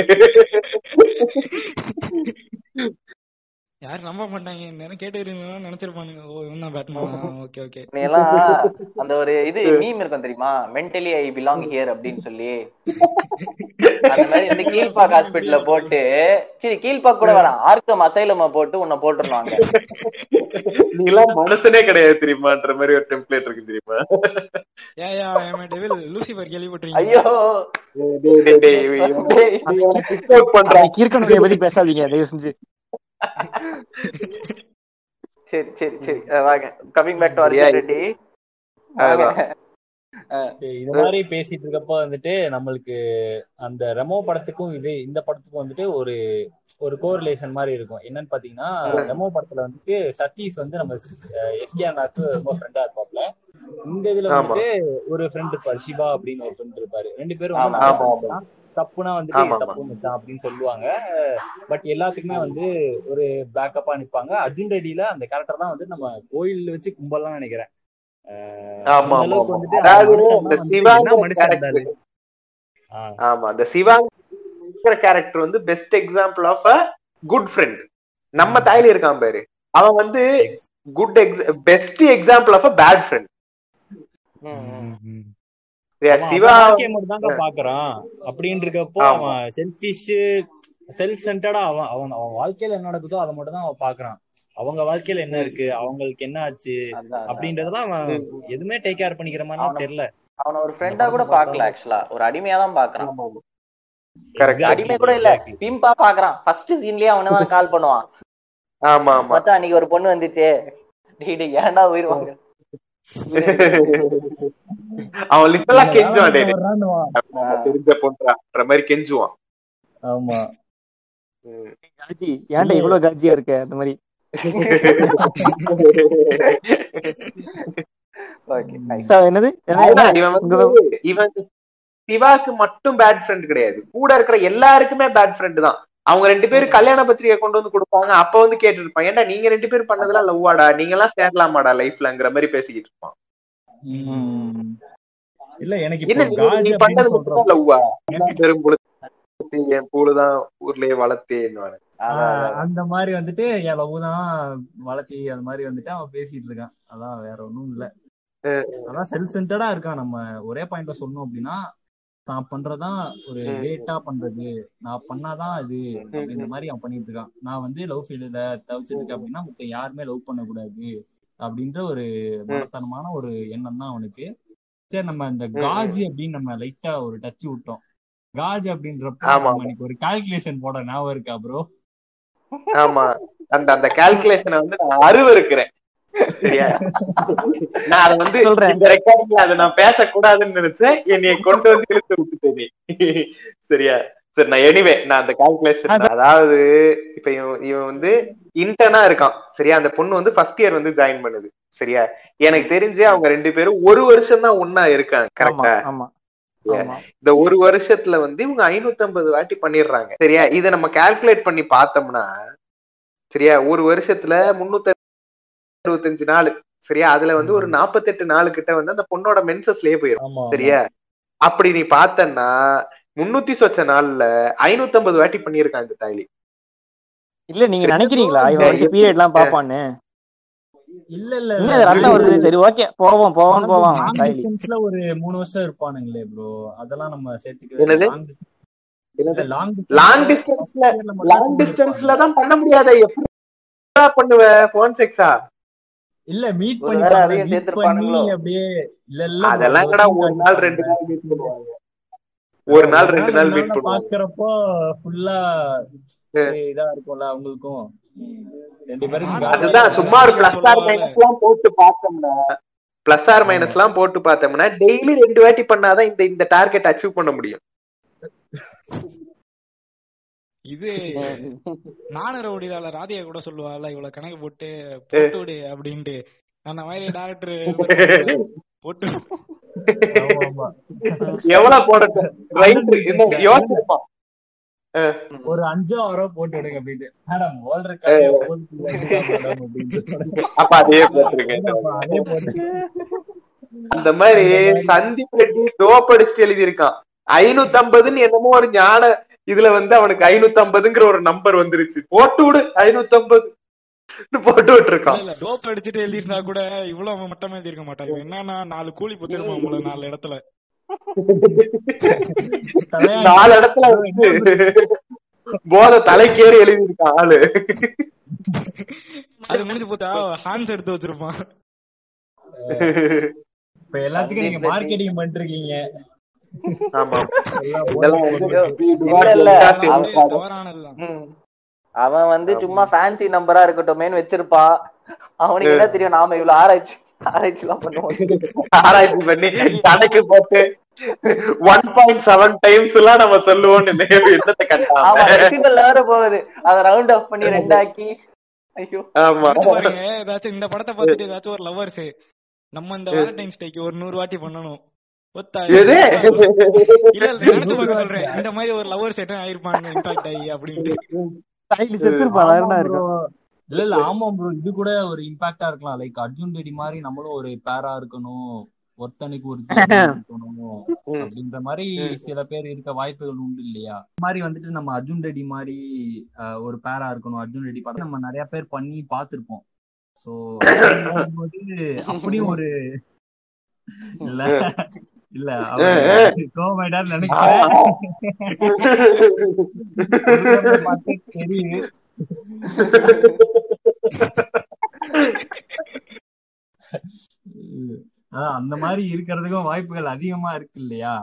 யாரும் நம்ப மாட்டாங்க. நேரம் கேட்டு நினைச்சிருப்பானுங்க. ஓ இவன் தான் பேட்மேனா ஓகே ஓகே நீ எல்லாம் அந்த ஒரு இது <laughs> மீம் இருக்கும் தெரியுமா? மென்டலி ஐ பிலாங் ஹியர் அப்படின்னு சொல்லி. <laughs> அந்த மாதிரி கீழ்பாக் ஹாஸ்பிட்டல்ல போட்டு சரி கீழ்பாக் கூட வேணாம். ஆர்க்கம் அசைலம போட்டு உன்னை போட்டுருவாங்க. நீ எல்லாம் மனுஷனே கிடையாது தெரியுமான்ற மாதிரி ஒரு டெம்ப்ளேட் இருக்கு தெரியுமா? Yeah yeah I'm devil Lucifer கேள்விப்பட்டிருக்கீங்க ஐயோ. டேய், டேய், டேய், அந்த கீர்க்கனுடைய பத்தி பேசாதீங்க தயவு செஞ்சு. சரி சரி சரி. வாங்க. Coming back to. Arjun Reddy இது மாதிரி பேசிட்டு இருக்கப்ப வந்துட்டு நம்மளுக்கு அந்த ரெமோ படத்துக்கும் இது இந்த படத்துக்கும் வந்துட்டு ஒரு ஒரு கோரிலேஷன் மாதிரி இருக்கும். என்னன்னு பாத்தீங்கன்னா ரெமோ படத்துல வந்துட்டு சதீஷ் வந்து நம்ம எஸ்கே அண்ணாக்கு ரொம்ப ஃப்ரெண்டா இருப்பாப்ல. இந்த இதுல. வந்துட்டு ஒரு ஃப்ரெண்ட் இருப்பாரு சிவா அப்படின்னு ஒரு ஃப்ரெண்ட் இருப்பாரு. ரெண்டு பேரும் வந்து. தப்புனா வந்துட்டு ஆமா. தப்பு மச்சான்? அப்படின்னு சொல்லுவாங்க. பட் எல்லாத்துக்குமே வந்து ஒரு பேக்கப்பா நிப்பாங்க. அர்ஜுன் ரெட்டியில அந்த கேரக்டர் தான் வந்து நம்ம கோயில் வச்சு கும்பல்லாம் நினைக்கிறேன். ஆமா, அந்த சிவாங்கிற கேரக்டர் வந்து best example of a good friend நம்ம தாயில இருக்கான் பாரு. அவன் வந்து good ex best example of a bad friend Siva தாங்க பாக்குறான். அப்படின்னு இருக்கப்போ. அவன் செல்ஃபிஷ் செல்ஃப் சென்டர்டா அவன் அவன் அவன் வாழ்க்கையில என்ன நடக்குதோ அதை மட்டும் தான் அவன் பாக்குறான். அவங்க வாழ்க்கையில என்ன இருக்கு? அவங்களுக்கு என்ன ஆச்சு. அப்படின்றதெல்லாம் அவன் எதுவுமே டேக் கேர் பண்ணிக்கிற மாதிரி தெரியல. அவனை ஒரு ஃப்ரெண்டா கூட பாக்கல ஆக்சுவலா ஒரு அடிமையா தான் பாக்குறான். அடிமை கூட இல்ல. பிம்பா பாக்குறான். ஃபர்ஸ்ட் சீன்லயே அவனை தான் கால் பண்ணுவான். ஆமா ஆமா. மச்சான் அன்னைக்கு ஒரு பொண்ணு வந்துச்சே. டேய் டேய், ஏன்டா உயிர் வாங்க <laughs> அவன் லிட்டலா கெஞ்சுவான் தெரிஞ்ச பொண்ணுன்ற மாதிரி கெஞ்சுவான். ஆமா. காஜி ஏன்டா இவ்வளவு காஜியா இருக்க? அந்த மாதிரி. என்னது? இவன் சிவாக்கு மட்டும் பேட் ஃப்ரெண்ட் கிடையாது. கூட இருக்கிற எல்லாருக்குமே பேட் ஃப்ரெண்ட் தான். அவங்க ரெண்டு பேரும் கல்யாண பத்திரிகை கொண்டு வந்து கொடுப்பாங்க. அப்ப வந்து கேட்டு இருப்பான் ஏன்டா நீங்க ரெண்டு பேரும் பண்ணதெல்லாம் லவ்வாடா? நீங்க எல்லாம் சேரலாமாடா லைஃப்லங்கிற மாதிரி பேசிக்கிட்டு இருப்பான். இல்ல எனக்கு நீ பண்ணது மட்டும் லவ்வா? பெரும் என் பூலுதான் ஊர்லயே வளர்த்தேன்னு. அந்த மாதிரி வந்துட்டு என் லவ் தான் வளர்த்தி அந்த மாதிரி வந்துட்டு அவன் பேசிட்டு இருக்கான். அதான் வேற ஒண்ணும் இல்ல. அதான் செல்ஃப் சென்டர்டா இருக்கான். நம்ம ஒரே பாயிண்ட்ல சொன்னோம் அப்படின்னா நான் பண்றதான் ஒரு. லேட்டா பண்றது. நான் பண்ணாதான் இது அப்படின்ற மாதிரி அவன் பண்ணிட்டு இருக்கான். நான் வந்து லவ் ஃபீல்டுல தவிச்சிட்டு இருக்கேன் அப்படின்னா மத்த யாருமே லவ் பண்ணக்கூடாது அப்படின்ற ஒரு மனத்தனமான ஒரு எண்ணம் தான் அவனுக்கு. சரி நம்ம இந்த காஜி அப்படின்னு நம்ம லைட்டா ஒரு டச் விட்டோம். காஜ் அப்படின்றப்ப இன்னைக்கு ஒரு கால்குலேஷன் போட ஞாபகம் இருக்கா ப்ரோ ஆமா. அந்த அந்த கால்குலேஷனை வந்து நான் அருவருக்கிறேன் சரியா? நான் அதை வந்து சொல்றேன். இந்த ரெக்கார்டிங்ல அதை நான் பேசக்கூடாதுன்னு நினைச்சேன். என்னைய கொண்டு வந்து இழுத்து சரியா? சரி நான் எனிவே நான் அந்த கால்குலேஷன் அதாவது இப்ப இவன் இவன் வந்து இன்டர்னா இருக்கான். சரியா? அந்த பொண்ணு வந்து ஃபர்ஸ்ட் இயர் வந்து ஜாயின் பண்ணுது. சரியா? எனக்கு தெரிஞ்சு அவங்க ரெண்டு பேரும் ஒரு வருஷம் தான் ஒன்னா இருக்காங்க. கரெக்டா இந்த ஒரு வருஷத்துல வந்து இவங்க ஐநூத்தி ஐம்பது வாட்டி பண்ணிடுறாங்க. சரியா? இதை நம்ம கால்குலேட் பண்ணி பார்த்தோம்னா சரியா? ஒரு வருஷத்துல முன்னூத்தி அறுபத்தஞ்சு நாள். சரியா? அதுல வந்து ஒரு நாற்பத்தெட்டு நாலு கிட்ட வந்து அந்த பொண்ணோட மென்சஸ்லயே போயிடும் சரியா? அப்படி நீ பார்த்தன்னா முன்னூத்தி சொச்ச நாள்ல ஐநூத்தி ஐம்பது வாட்டி பண்ணியிருக்காங்க இந்த தாய்லி இல்ல நீங்க. நினைக்கிறீங்களா? இவன் பீரியட் எல்லாம் பாப்பான்னு இல்ல இல்ல இல்ல. ரத்தம் வருது? சரி ஓகே போவோம் போவோம் டிஸ்டன்ஸ்ல ஒரு மூணு வருஷம் இருப்பானுங்களே ப்ரோ அதெல்லாம் நம்ம என்னது? சேர்த்துக்க லாங் லாங் டிஸ்டன்ஸ்ல லாங் டிஸ்டன்ஸ்ல தான் பண்ண முடியாத. எப்படி பண்ணுவ? போன் செக்ஸா இல்ல மீட் பண்ணி meet சேர்த்திருப்பானுங்களோ? அப்படியே இல்ல இல்ல அதெல்லாம் கூட ஒரு நாள். ரெண்டு நாள் மீட் பண்ணுவாங்க. ஒரு நாள் ரெண்டு நாள் மீட் பண்ணுவாங்க. பாக்குறப்போ ஃபுல்லா இதா இருக்கும்ல அவங்களுக்கும். ரெண்டு பேரும் அதுதான் சும்மா ஒரு பிளஸ் ஆர் சொல்லுவாங்கல்ல. மைனஸ் எல்லாம் போட்டு பார்த்தோம்னா பிளஸ் ஆர் மைனஸ் எல்லாம் போட்டு பார்த்தோம்னா டெய்லி ரெண்டு வாட்டி பண்ணாதான் இந்த இந்த டார்கெட் அச்சீவ் பண்ண முடியும். <laughs> இது <laughs> நானும் ரவுடிதால ராதியா கூட சொல்லுவாள்ல இவ்வளவு கணக்கு போட்டு போட்டு விடு அப்படின்ட்டு. அந்த மாதிரி டாக்டர் போட்டு ஆமா, ஆமா. எவ்வளவு போடட்டும்? ஒரு அஞ்சோ ஆறோ போட்டு விடுங்க அப்படின்னு மேடம் அப்படின்னு அப்ப போட்டுருங்க அதே போட்டு. அந்த மாதிரி சந்தீப் ரெட்டி டோப் அடிச்சுட்டு எழுதியிருக்கான். ஐநூத்தி ஐம்பதுன்னு என்னமோ ஒரு ஞான இதுல வந்து அவனுக்கு ஐநூத்தி ஐம்பதுங்கிற ஒரு நம்பர் வந்துருச்சு. போட்டு விடு ஐநூத்தி ஐம்பது போட்டு விட்டுருக்கான். இல்ல டோப் அடிச்சுட்டு எழுதிருந்தா கூட இவ்வளவு அவன் மட்டமா எழுதிருக்க மாட்டான். இவன் என்னன்னா நாலு கூலி புத்திருப்பான் உங்களை நாலு இடத்துல. நாலு இடத்துல வந்து போத தலைக்கேறி எழுதியிருக்கான் ஆளு. அது முடிஞ்சு போத்தா ஹான்ஸ் எடுத்து வச்சிருப்பான். இப்ப எல்லாத்துக்கும் நீங்க மார்க்கெட்டிங் பண்ணிட்டு இருக்கீங்க. அவன் வந்து சும்மா ஃபேன்சி நம்பரா இருக்கட்டுமேன்னு வச்சிருப்பான் அவனுக்கு என்ன தெரியும்? நாம இவ்வளவு ஆராய்ச்சி ஆராய்ச்சி எல்லாம் பண்ணுவோம். ஆராய்ச்சி பண்ணி கணக்கு போட்டு ஒன் பாயிண்ட் செவன் டைம்ஸ் எல்லாம் நம்ம சொல்லுவோம்னு என்னத்தை ஆமா கட்டாம போகுது. அத ரவுண்ட் ஆஃப் பண்ணி ரெண்டாக்கி. ஐயோ. ஆமா. ஏதாச்சும் இந்த படத்தை பார்த்துட்டு ஏதாச்சும் ஒரு லவ்வர்ஸ் நம்ம இந்த வேலண்டைன்ஸ் டேக்கு ஒரு நூறு வாட்டி பண்ணணும். இந்த மாதிரி ஒரு லவ்வர்ஸ் என்ன ஆயிருப்பாங்க இம்பாக்ட் ஆகி அப்படின்ட்டு. கைலி செத்துருப்பான் ஆமா இல்ல இல்ல ப்ரோ இது கூட ஒரு இம்பாக்டா இருக்கலாம். லைக் அர்ஜுன் ரெட்டி மாதிரி நம்மளும் ஒரு பேரா இருக்கணும் ஒருத்தனுக்கு ஒரு <laughs> இருக்கணும் ம். அப்படின்ற மாதிரி சில பேர் இருக்க வாய்ப்புகள் உண்டு இல்லையா? இந்த மாதிரி வந்துட்டு நம்ம அர்ஜுன் ரெட்டி மாதிரி ஒரு பேரா இருக்கணும். அர்ஜுன் ரெட்டி படம் நம்ம நிறைய பேர் பண்ணி பார்த்திருப்போம். சோ <laughs> அப்படியும் ஒரு இல்ல. இல்ல அவர் கோமாயிட்டார் நினைக்கிறேன். தெரியுது அந்த மாதிரி இருக்கிறதுக்கும் வாய்ப்புகள் அதிகமா இருக்கு இல்லையா?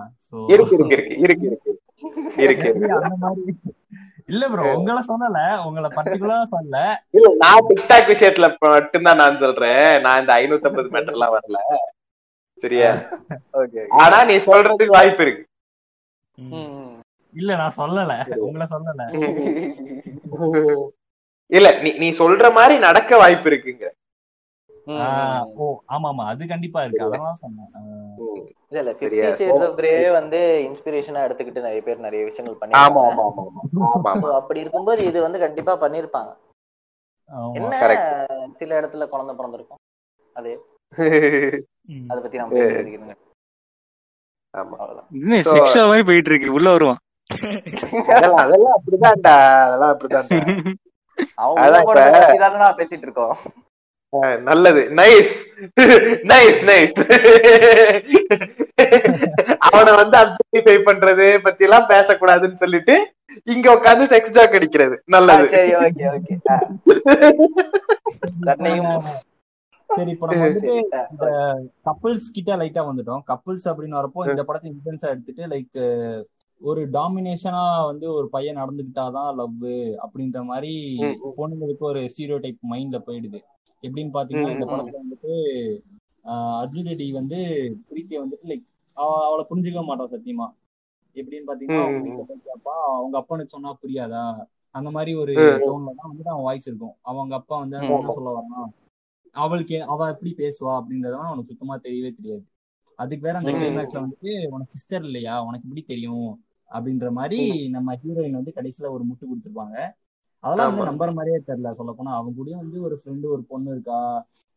இல்ல ப்ரோ உங்களை சொல்லல உங்களை பர்டிகுலரா சொல்லல. இல்ல நான் டிக்டாக் விஷயத்துல மட்டும்தான் நான் சொல்றேன். நான் இந்த ஐநூத்தி ஐம்பது மீட்டர் எல்லாம் வரல. சரியா? ஓகே ஆனா நீ சொல்றதுக்கு வாய்ப்பு இருக்கு. இல்ல நான் சொல்லல. உங்களை சொல்லல. இல்ல நீ நீ சொல்ற மாதிரி நடக்க வாய்ப்பு இருக்குங்க. ஓ ஆமா ஆமா அது கண்டிப்பா இருக்கு. அதெல்லாம் சொன்னேன். இல்ல இல்ல சரியா? ஃபிஃப்டி ஷேட்ஸ் ஆஃப் கிரே வந்து இன்ஸ்பிரேஷனா எடுத்துக்கிட்டு நிறைய பேர் நிறைய விஷயங்கள் பண்ணிருக்காங்க ஆமா ஆமா ஆமா. ஆமா அப்படி இருக்கும்போது இது வந்து கண்டிப்பா பண்ணிருப்பாங்க என்ன. சில இடத்துல குழந்தை பிறந்திருக்கும்? அது. <laughs> அதை பத்தி நம்ம பேசிக்கிறீங்க ஆமா. அவ்வளவுதான். இது So- செக்ஷுவல் மாதிரி போயிட்டு இருக்கு உள்ள வருவான். அதெல்லாம் அதெல்லாம் அப்படிதான்டா அதெல்லாம் அப்படிதான்டா. <laughs> அவங்க பேசிட்டு இருக்கோம். நல்லது. நைஸ் நைஸ் நைஸ் அவனை வந்து அப்செக்டிஃபை பண்றது பத்தி எல்லாம் பேசக்கூடாதுன்னு சொல்லிட்டு இங்க உட்காந்து செக்ஸ் ஜாக் அடிக்கிறது. நல்லது. சரி ஓகே ஓகே. <laughs> தன்னையும் சரி இப்ப நம்ம வந்துட்டு இந்த கப்புள்ஸ் கிட்ட லைட்டா வந்துட்டோம். கப்புள்ஸ் அப்படின்னு வரப்போ இந்த படத்தை இன்டென்ஸா எடுத்துட்டு லைக் ஒரு டாமினேஷனா வந்து ஒரு பையன் நடந்துக்கிட்டாதான் லவ் அப்படின்ற மாதிரி. பொண்ணுங்களுக்கு ஒரு சீரோ டைப் மைண்ட்ல போயிடுது. எப்படின்னு பாத்தீங்கன்னா இந்த. படத்துல வந்துட்டு ஆஹ் அர்ஜுன் ரெட்டி வந்து பிரீத்தியை வந்துட்டு லைக் அவளை புரிஞ்சுக்க மாட்டான் சத்தியமா. எப்படின்னு பாத்தீங்கன்னா அவங்க. வீட்டுல கேப்பா அவங்க அப்பனுக்கு சொன்னா புரியாதா? அந்த மாதிரி ஒரு. டோன்ல தான் வந்துட்டு அவன் வாய்ஸ் இருக்கும். அவங்க அப்பா வந்து சொல்ல வரான் அவளுக்கு அவ எப்படி பேசுவா அப்படின்றதெல்லாம் அவனுக்கு சுத்தமா தெரியவே தெரியாது. அதுக்கு வேற அந்த. கிளைமேக்ஸ்ல வந்துட்டு உனக்கு சிஸ்டர் இல்லையா? உனக்கு எப்படி தெரியும்? அப்படின்ற மாதிரி நம்ம ஹீரோயின் வந்து கடைசியில ஒரு முட்டு கொடுத்துருப்பாங்க. அதெல்லாம் வந்து ஆமா. நம்புற மாதிரியே தெரியல சொல்ல போனா அவங்க கூடயும் வந்து ஒரு ஃப்ரெண்டு ஒரு பொண்ணு இருக்கா?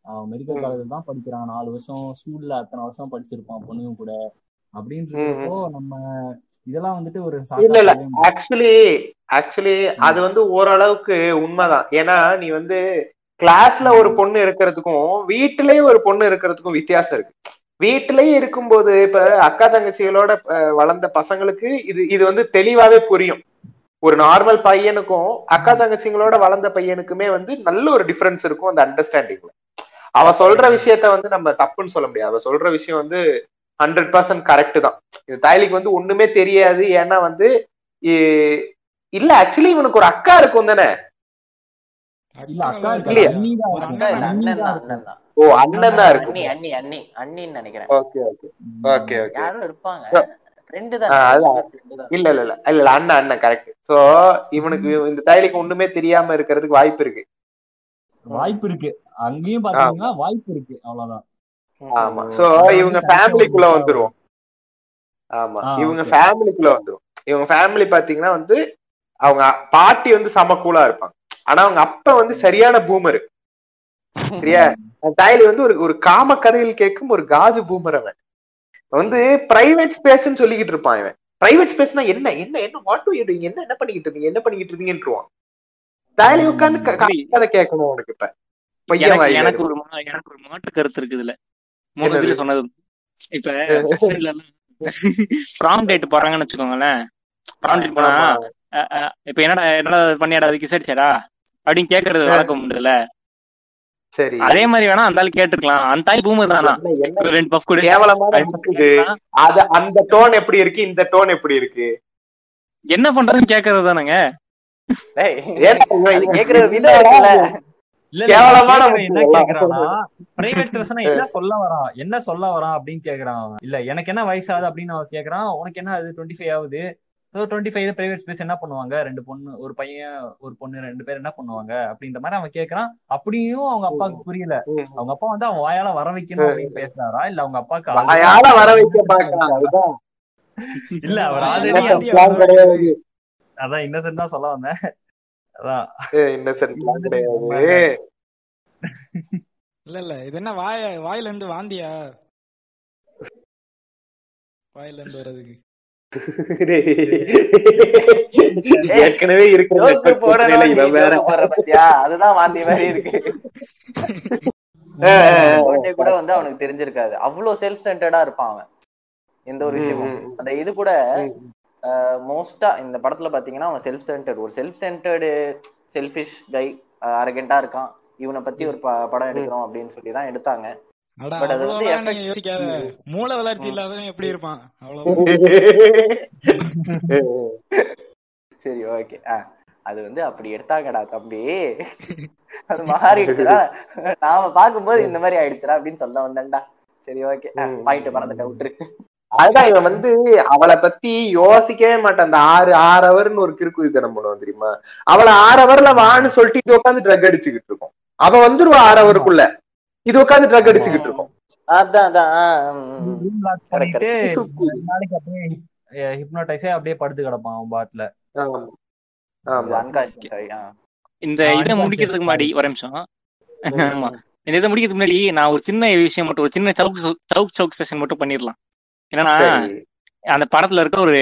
அவன் மெடிக்கல். காலேஜ் தான் படிக்கிறான். நாலு வருஷம் ஸ்கூல்ல அத்தனை வருஷம் படிச்சிருப்பான் பொண்ணுங்க கூட. அப்படின்னு இருக்கிறப்போ நம்ம இதெல்லாம் வந்துட்டு ஒரு இல்ல ஆக்சுவலி ஆக்சுவலி அது வந்து ஓரளவுக்கு உண்மைதான். ஏன்னா நீ வந்து கிளாஸ்ல ஒரு பொண்ணு இருக்கிறதுக்கும் வீட்டிலேயே ஒரு பொண்ணு இருக்கிறதுக்கும் வித்தியாசம் இருக்கு. வீட்டிலேயே இருக்கும்போது இப்ப அக்கா தங்கச்சிகளோட வளர்ந்த பசங்களுக்கு இது இது வந்து தெளிவாவே புரியும். ஒரு நார்மல் பையனுக்கும் அக்கா தங்கச்சிங்களோட வளர்ந்த பையனுக்குமே வந்து நல்ல ஒரு டிஃபரன்ஸ் இருக்கும் அந்த அண்டர்ஸ்டாண்டிங்ல அவ சொல்ற விஷயத்த வந்து நம்ம தப்புன்னு சொல்ல முடியாது. அவ சொல்ற விஷயம் வந்து ஹண்ட்ரட் பர்சன்ட் கரெக்ட் தான். இது தாய்லிக்கு வந்து ஒண்ணுமே தெரியாது. ஏன்னா வந்து இல்ல ஆக்சுவலி இவனுக்கு ஒரு அக்கா இருக்கும் தானே? இல்ல அண்ணி அண்ணன் தான். ஓ அண்ணன் தான் அண்ணி அண்ணி அண்ணி அண்ணின்னு நினைக்கிறேன். ஓகே இருப்பாங்க. இல்ல இல்ல இல்ல இல்ல இல்ல அண்ணன் அண்ணன் கரெக்ட் சோ இவனுக்கு இந்த தாய்லிக்கு ஒண்ணுமே தெரியாம இருக்கிறதுக்கு வாய்ப்பு இருக்கு. வாய்ப்பு இருக்கு. அங்கேயும் பாத்தீங்கன்னா வாய்ப்பு இருக்கு. அவ்வளவுதான். ஆமா. சோ இவங்க ஃபேமிலிக்குள்ள வந்துருவோம். ஆமா. இவங்க. ஃபேமிலிக்குள்ள வந்துரும் இவங்க ஃபேமிலி பாத்தீங்கன்னா வந்து அவங்க பாட்டி வந்து செம கூலா இருப்பாங்க. ஆனா அவங்க அப்பா வந்து சரியான பூமர். சரியா? தாய்லி வந்து ஒரு ஒரு காம கதையில் கேட்கும் ஒரு காஜு பூமர் அவன். வந்து பிரைவேட் ஸ்பேஸ்ன்னு சொல்லிக்கிட்டு இருப்பான் இவன். பிரைவேட் ஸ்பேஸ்னா என்ன? என்ன என்ன வாட் டு என்ன என்ன பண்ணிக்கிட்டு இருந்தீங்க? என்ன பண்ணிக்கிட்டு இருந்தீங்கன்றுவான் தாய்லி உட்காந்து கதை கேட்கணும் உனக்கு இப்ப. எனக்கு ஒரு எனக்கு ஒரு மாற்று கருத்து இருக்குது மூணு என்னது? இதுல சொன்னது இப்ப ப்ராம் டேட் போறாங்கன்னு வச்சுக்கோங்களேன். ப்ராம் டேட் போனா இப்ப என்னடா என்னடா பண்ணியாடா அதுக்கு விசாரிச்சாடா? அப்படின்னு கேக்குறது வழக்கம் உண்டுல. சரி. அதே மாதிரி வேணா அந்த ஆள் கேட்டிருக்கலாம். அந்த ஆள் பூமர் தானா? என்ன- என்ன ஒரு ரெண்டு பஃப் கொடு. அப்படின்னு கேட்டா, அது அந்த டோன் எப்படி இருக்கு? இந்த டோன் எப்படி இருக்கு? என்ன பண்றதுன்னு கேக்குறது தானங்க? என்ன <laughs> சொல்ல வரான்? என்ன சொல்ல வரான் அப்படின்னு கேக்குறான். இல்ல எனக்கு என்ன வயசாகுது அப்படின்னு அவன் கேக்குறான். உனக்கு என்ன அது டுவெண்ட்டி ஃபைவ் ஆகுது. டுவெண்ட்டி ஃபைவ் பிரைவேட் ஸ்பேஸ் என்ன பண்ணுவாங்க? ரெண்டு பொண்ணு ஒரு பையன் ஒரு பொண்ணு ரெண்டு பேர் என்ன பண்ணுவாங்க? அப்படின்ற மாதிரி அவன் கேக்குறான் அப்படியும் அவங்க அப்பாவுக்கு புரியல. அவங்க அப்பா வந்து அவன் வாயால வர வைக்கணும் அப்படின்னு பேசுறாரா? இல்ல அவங்க வாயால வர வைக்க இல்ல அவர் <laughs> ஆல்ரெடி அதான் இன்னசென்ட் தான் சொல்ல வந்தேன். அதான். இன்னசென்ட் பிளான் கிடையாது. இல்ல இல்ல. இது என்ன வாய வாயில இருந்து வாந்தியா? <laughs> வாயில இருந்து வர்றதுக்கு. ஏற்கனவே இருக்கிற அதுதான் வாந்தி மாதிரி இருக்கு. <laughs> கூட வந்து அவனுக்கு தெரிஞ்சிருக்காது. அவ்வளவு செல்ஃப் சென்டர்டா இருப்பான் அவன். எந்த ஒரு விஷயமும். அந்த இது கூட. மோஸ்டா இந்த படத்துல பாத்தீங்கன்னா அவன் செல்ஃப் சென்டர்ட் ஒரு செல்ஃப் சென்டர்டு செல்ஃபிஷ் கை அரகெண்டா இருக்கான். இவனை பத்தி ஒரு படம் எடுக்கிறோம் அப்படின்னு சொல்லி தான் எடுத்தாங்க. மூளை வளர்ச்சி இல்லாதவன் எப்படி இருப்பான்? அவ்வளவு <laughs> சரி ஓகே அது வந்து அப்படி எடுத்தாங்கடா தம்பி. <laughs> அது மாறிடுச்சுடா. நாம பாக்கும்போது இந்த மாதிரி ஆயிடுச்சுடா அப்படின்னு சொல்ல வந்தேன்டா. சரி ஓகே. பாயிண்ட் மறந்துட்ட விட்டுரு. அதுதான் இவன் வந்து அவளை பத்தி யோசிக்கவே மாட்டான். அந்த ஆறு ஆறு ஹவர்னு ஒரு கிறுக்குதித்தனம் பண்ணுவான் தெரியுமா அவளை ஆறு ஹவர்ல வான்னு சொல்லிட்டு உட்காந்து ட்ரக் அடிச்சுக்கிட்டு இருக்கும். அவ வந்துருவா ஆறு ஹவருக்குள்ள இது உட்காந்து ட்ரக் அடிச்சுக்கிட்டு இருக்கும். நாளைக்கு அப்படியே ஹிப்னோடைஸே அப்படியே படுத்து கிடப்பான் அவன் பாட்டுல. இந்த இதை முடிக்கிறதுக்கு முன்னாடி. ஒரு நிமிஷம். ஆமா. இந்த இதை முடிக்கிறதுக்கு முன்னாடி நான் ஒரு சின்ன விஷயம் மட்டும் ஒரு சின்ன சவுக் சவுக் சவுக் செஷன் மட்டும் பண்ணிடலாம். என்னன்னா அந்த படத்துல இருக்க ஒரு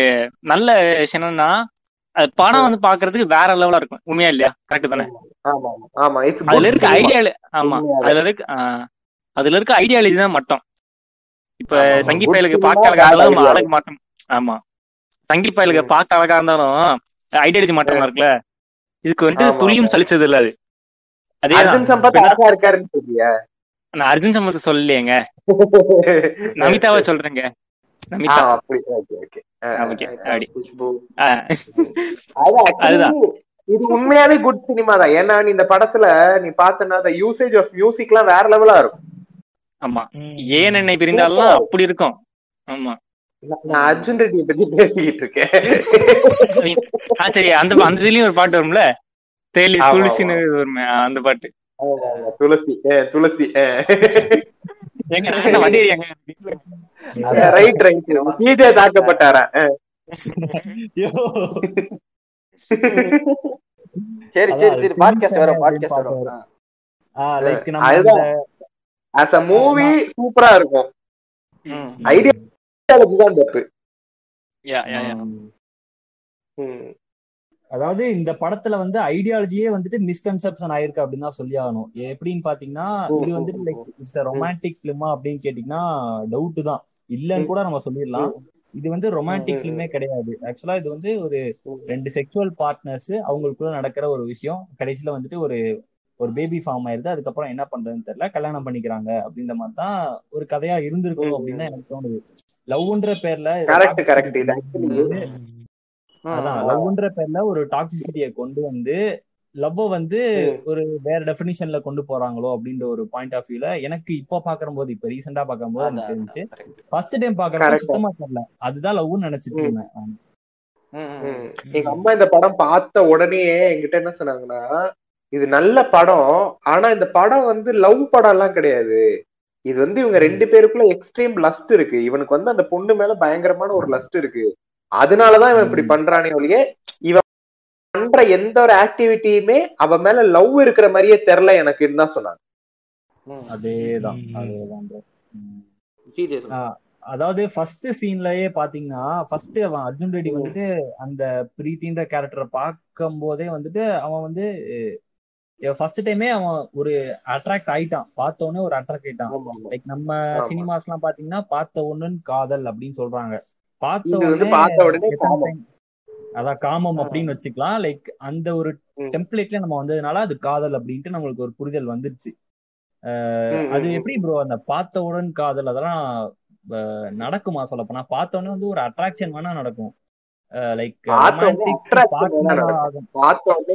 நல்ல விஷயம் என்னன்னா அது படம் வந்து பாக்குறதுக்கு வேற லெவலா இருக்கும். உண்மையா இல்லையா? கரெக்ட் தானே? ஆமா ஆமா. ஆமா இட்ஸ் அதுல இருக்க ஐடியா ஆமா. அதுல இருக்க அதுல இருக்க ஐடியாலஜி தான் மட்டும். இப்ப. சங்கி பயலுக்கு பார்க்க அழகா இருந்தாலும். அழகு மாட்டம். ஆமா. சங்கி பயலுக்கு பார்க்க அழகா இருந்தாலும் ஐடியாலஜி மாற்றம் இருக்குல்ல? இதுக்கு வந்துட்டு துளியும். சலிச்சது இல்ல அது. அதே நான் அர்ஜுன் சம்பத் சொல்லலையேங்க. <laughs> நமிதாவை சொல்றேங்க. நமிதா. ஓகே அதுதான். இது உண்மையாவே குட் சினிமா தான். ஏன்னா நீ இந்த படத்துல நீ பார்த்தனா அந்த யூசேஜ் ஆஃப் மியூசிக்லாம் வேற லெவலா இருக்கும். ஆமா. ஏன் என்னை பிரிந்தாலும் அப்படி இருக்கும். ஆமா. நான் அர்ஜுன் ரெட்டியை பத்தி பேசிக்கிட்டு இருக்கேன். ஆ சரி. அந்த அந்த இதுலயும் ஒரு பாட்டு வரும்ல? தேலி துளசின்னு வருமே அந்த பாட்டு. துளசி அஹ், துளசி ரைட் ரைட் தாக்கப்பட்டாரா. <laughs> சரி சரி சரி. பாட்காஸ்ட் வரும் அப்படின்னு பாட்காஸ்ட் வரும். பார்த்தாரு. ஆ. ஆ லைக் நம்ம அதுதான். as a மூவி சூப்பரா இருக்கும். ஐடியாலஜி தான் தப்பு யா யா யா. அதாவது இந்த படத்துல வந்து ஐடியாலஜியே வந்துட்டு மிஸ்கன்செப்ஷன் ஆயிருக்கு அப்படின்னு தான் சொல்லி ஆகணும். எப்படின்னு பாத்தீங்கன்னா இது வந்துட்டு லைக் இட்ஸ் ரொமான்டிக் பிலிமா அப்படின்னு கேட்டீங்கன்னா டவுட் தான். இல்லன்னு கூட நம்ம சொல்லிடலாம். இது வந்து ரொமான்டிக் ஃபிலிமே கிடையாது. ஆக்சுவலா இது வந்து ஒரு ரெண்டு செக்ஷுவல் பார்ட்னர்ஸ் அவங்களுக்குள்ள நடக்கிற ஒரு விஷயம். கடைசியில வந்துட்டு ஒரு ஒரு பேபி ஃபார்ம் ஆயிருது. அதுக்கப்புறம் என்ன பண்றதுன்னு தெரியல. கல்யாணம் பண்ணிக்கிறாங்க அப்படின்ற மாதிரி தான் ஒரு கதையா இருந்திருக்கும் அப்படின்னு தான் எனக்கு தோணுது. லவ்ன்ற பேர்ல அதான் லவ்ன்ற பேர்ல ஒரு டாக்ஸிசிட்டியை கொண்டு வந்து லவ்வ வந்து ஒரு வேற டெபினிஷன்ல கொண்டு போறாங்களோ அப்படின்ற ஒரு பாயிண்ட் ஆஃப் வியூல எனக்கு இப்போ பாக்கும்போது இப்ப ரீசெண்டா பாக்கும்போது எனக்கு தெரிஞ்சு ஃபர்ஸ்ட் டைம் பாக்குறப்ப. சுத்தமா தெரியல. அதுதான் லவ்னு நினைச்சிட்டு இருந்தேன் ம். எங்க அம்மா இந்த படம் பார்த்த உடனே என்கிட்ட என்ன சொன்னாங்கன்னா இது நல்ல படம் ஆனா இந்த படம் வந்து லவ் படம் எல்லாம் கிடையாது. இது வந்து இவங்க ரெண்டு பேருக்குள்ள எக்ஸ்ட்ரீம் லஸ்ட் இருக்கு. இவனுக்கு வந்து அந்த பொண்ணு மேல பயங்கரமான ஒரு லஸ்ட் இருக்கு. அதனாலதான் இவன் இப்படி பண்றானே ஒழிய இவன் பண்ற எந்த ஒரு ஆக்டிவிட்டியுமே அவன் மேல லவ் இருக்கிற மாதிரியே தெரியல எனக்குன்னு தான் சொன்னாங்க. அதேதான் அதேதான் அதாவது ஃபர்ஸ்ட் சீன்லயே பாத்தீங்கன்னா ஃபர்ஸ்ட் அவன் அர்ஜுன் ரெட்டி வந்துட்டு அந்த பிரீத்தின்ற கேரக்டரை பார்க்கும் போதே வந்துட்டு அவன் வந்து ஃபர்ஸ்ட் டைமே அவன் ஒரு அட்ராக்ட் ஆயிட்டான். பார்த்த உடனே ஒரு அட்ராக்ட் ஆயிட்டான். லைக் நம்ம. சினிமாஸ் எல்லாம் பாத்தீங்கன்னா பார்த்த ஒண்ணுன்னு காதல் அப்படின்னு சொல்றாங்க. பார்த்த உடனே அதான் காமம் அப்படின்னு வச்சுக்கலாம். லைக் அந்த ஒரு. டெம்ப்ளேட்ல நம்ம வந்ததுனால அது காதல் அப்படின்ட்டு நம்மளுக்கு ஒரு புரிதல் வந்துருச்சு. அது எப்படி ப்ரோ அந்த பார்த்தவுடன் காதல் அதெல்லாம் நடக்குமா சொல்ல போனா பார்த்தோன்னே வந்து ஒரு அட்ராக்ஷன் வேணா நடக்கும். லைக்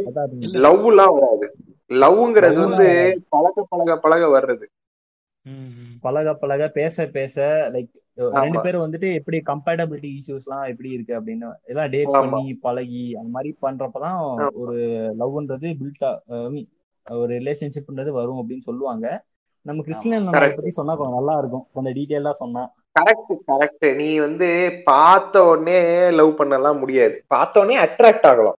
அதாவது லவ் எல்லாம் வராது. லவ்ங்கிறது வந்து பழக பழக பழக வர்றது. பழக பழக பேச பேச லைக் ரெண்டு. பேரும் வந்துட்டு எப்படி கம்பேட்டபிலிட்டி இஷ்யூஸ்லாம் எப்படி இருக்கு அப்படின்னு எல்லாம் டேட். பண்ணி பழகி அந்த மாதிரி பண்றப்பதான். ஒரு லவ்ன்றது பில்ட் ஒரு ரிலேஷன்ஷிப்ன்றது வரும் அப்படின்னு சொல்லுவாங்க. நம்ம கிறிஸ்டியன். பத்தி சொன்னா கொஞ்சம் நல்லா இருக்கும். கொஞ்சம் டீட்டெயிலா சொன்னா. கரெக்ட் கரெக்ட் நீ வந்து பார்த்த உடனே லவ் பண்ணலாம் முடியாது. பார்த்த உடனே அட்ராக்ட் ஆகலாம்.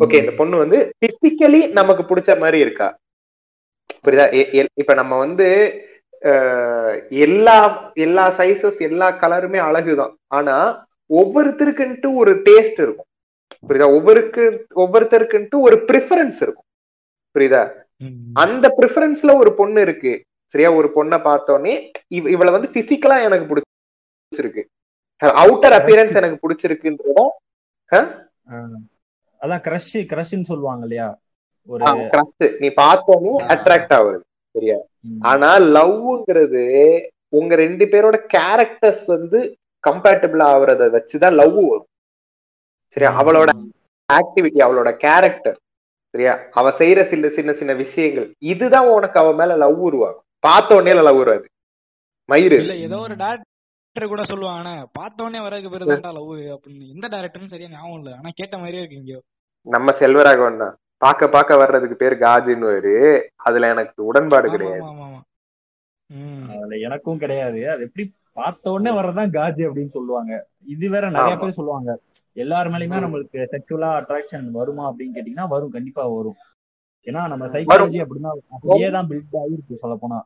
ஓகே இந்த பொண்ணு வந்து பிசிக்கலி நமக்கு பிடிச்ச மாதிரி இருக்கா? புரியுதா? இப்ப நம்ம வந்து எல்லா எல்லா சைசஸ் எல்லா கலருமே அழகுதான். ஆனா ஒவ்வொருத்தருக்குன்ட்டு ஒரு டேஸ்ட் இருக்கும். புரியுதா? ஒவ்வொருக்கு ஒவ்வொருத்தருக்குன்ட்டு ஒரு ப்ரிஃபரன்ஸ் இருக்கும். புரியுதா? அந்த ப்ரிஃபரன்ஸ்ல ஒரு பொண்ணு இருக்கு. சரியா? ஒரு பொண்ணை பார்த்தோன்னே இவ இவளை வந்து பிசிக்கலா எனக்கு பிடிச்சிருக்கு. அவுட்டர் அப்பியரன்ஸ் எனக்கு பிடிச்சிருக்குன்றத ஆஹ் அதான் கிரஷ் கிரஷ்ன்னு சொல்லுவாங்க இல்லையா? ஒரு நீ பார்த்தோன்னே அட்ராக்ட் ஆகுறது. சரியா? ஆனா லவ்ங்கிறது உங்க ரெண்டு பேரோட கேரக்டர்ஸ் வந்து கம்பேட்டபிள் ஆகுறத வச்சுதான் லவ் வரும். சரியா? அவளோட ஆக்டிவிட்டி அவளோட கேரக்டர் சரியா? அவ செய்யற சில சின்ன சின்ன விஷயங்கள். இதுதான் உனக்கு அவ மேல லவ் உருவாகும். பார்த்த உடனே லவ் வராது. மயிறு. இல்ல ஏதோ ஒரு டேரக்டர் கூட சொல்லுவாங்க பார்த்தோன்னே வரதுக்கு பேரு லவ் அப்படின்னு. எந்த டேரக்டர்னு சரியா ஞாபகம் இல்ல. ஆனா கேட்ட மாதிரியே இருக்கு இங்கயோ நம்ம செல்வராகவன் தான். பாக்க பாக்க வர்றதுக்கு பேர் காஜின்னு அதுல எனக்கு உடன்பாடு கிடையாது. அதுல எனக்கும் கிடையாது. அது எப்படி பார்த்த உடனே வர்றதுதான் காஜி அப்படின்னு சொல்லுவாங்க. இது வேற நிறைய. பேர் சொல்லுவாங்க. எல்லார் மேலயுமே. நம்மளுக்கு செக்ஷுவலா அட்ராக்ஷன் வருமா அப்படின்னு கேட்டீங்கன்னா வரும் கண்டிப்பா வரும். ஏன்னா நம்ம சைக்காலஜி அப்படின்னா அப்படியே தான் பில்ட் ஆகிருக்கு சொல்ல போனா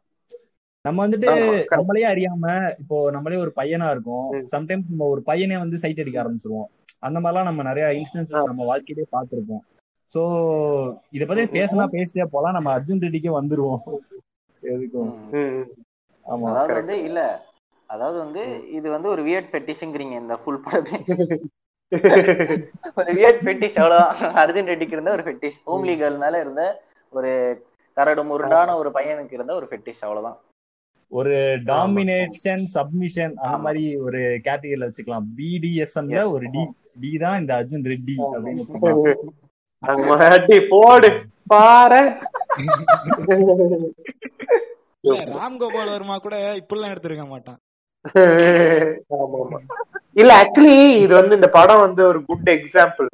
நம்ம வந்துட்டு. நம்மளே அறியாம இப்போ நம்மளே ஒரு பையனா இருக்கும். சம்டைம்ஸ் நம்ம ஒரு பையனே வந்து சைட் அடிக்க ஆரம்பிச்சிருவோம். அந்த மாதிரிலாம் நம்ம நிறைய இன்ஸ்டன்சஸ் நம்ம வாழ்க்கையிலே பார்த்திருப்போம். சோ இத பத்தி பேசினா பேசிட்டே போலாம். நம்ம அர்ஜுன் ரெட்டிக்கே வந்துருவோம். எதுக்கும். அதாவது. வந்து இல்ல. அதாவது வந்து இது வந்து ஒரு வியர்ட் ஃபெட்டிஷுங்கிறீங்க இந்த ஃபுல் படமே. ஒரு வியர்ட் ஃபெட்டிஷ் அவ்வளவுதான் அர்ஜுன் ரெட்டிக்கு இருந்த ஒரு ஃபெட்டிஷ் ஹோம்லி கேர்ள் மேல இருந்த ஒரு கரடு முரடான ஒரு பையனுக்கு இருந்த ஒரு ஃபெட்டிஷ் அவ்வளவுதான் ஒரு டாமினேஷன் சப்மிஷன் அந்த. மாதிரி ஒரு கேட்டகரியில வச்சுக்கலாம். பிடிஎஸ்எம்ல. ஒரு டி டி தான் இந்த அர்ஜுன் ரெட்டி அப்படின்னு அடி போடு பாரு. இல்ல ராம் கோபால் வர்மா கூட இப்படிலாம் எடுத்திருக்க மாட்டான். இல்ல ஆக்சுவலி இது வந்து இந்த படம் வந்து ஒரு குட் எக்ஸாம்பிள்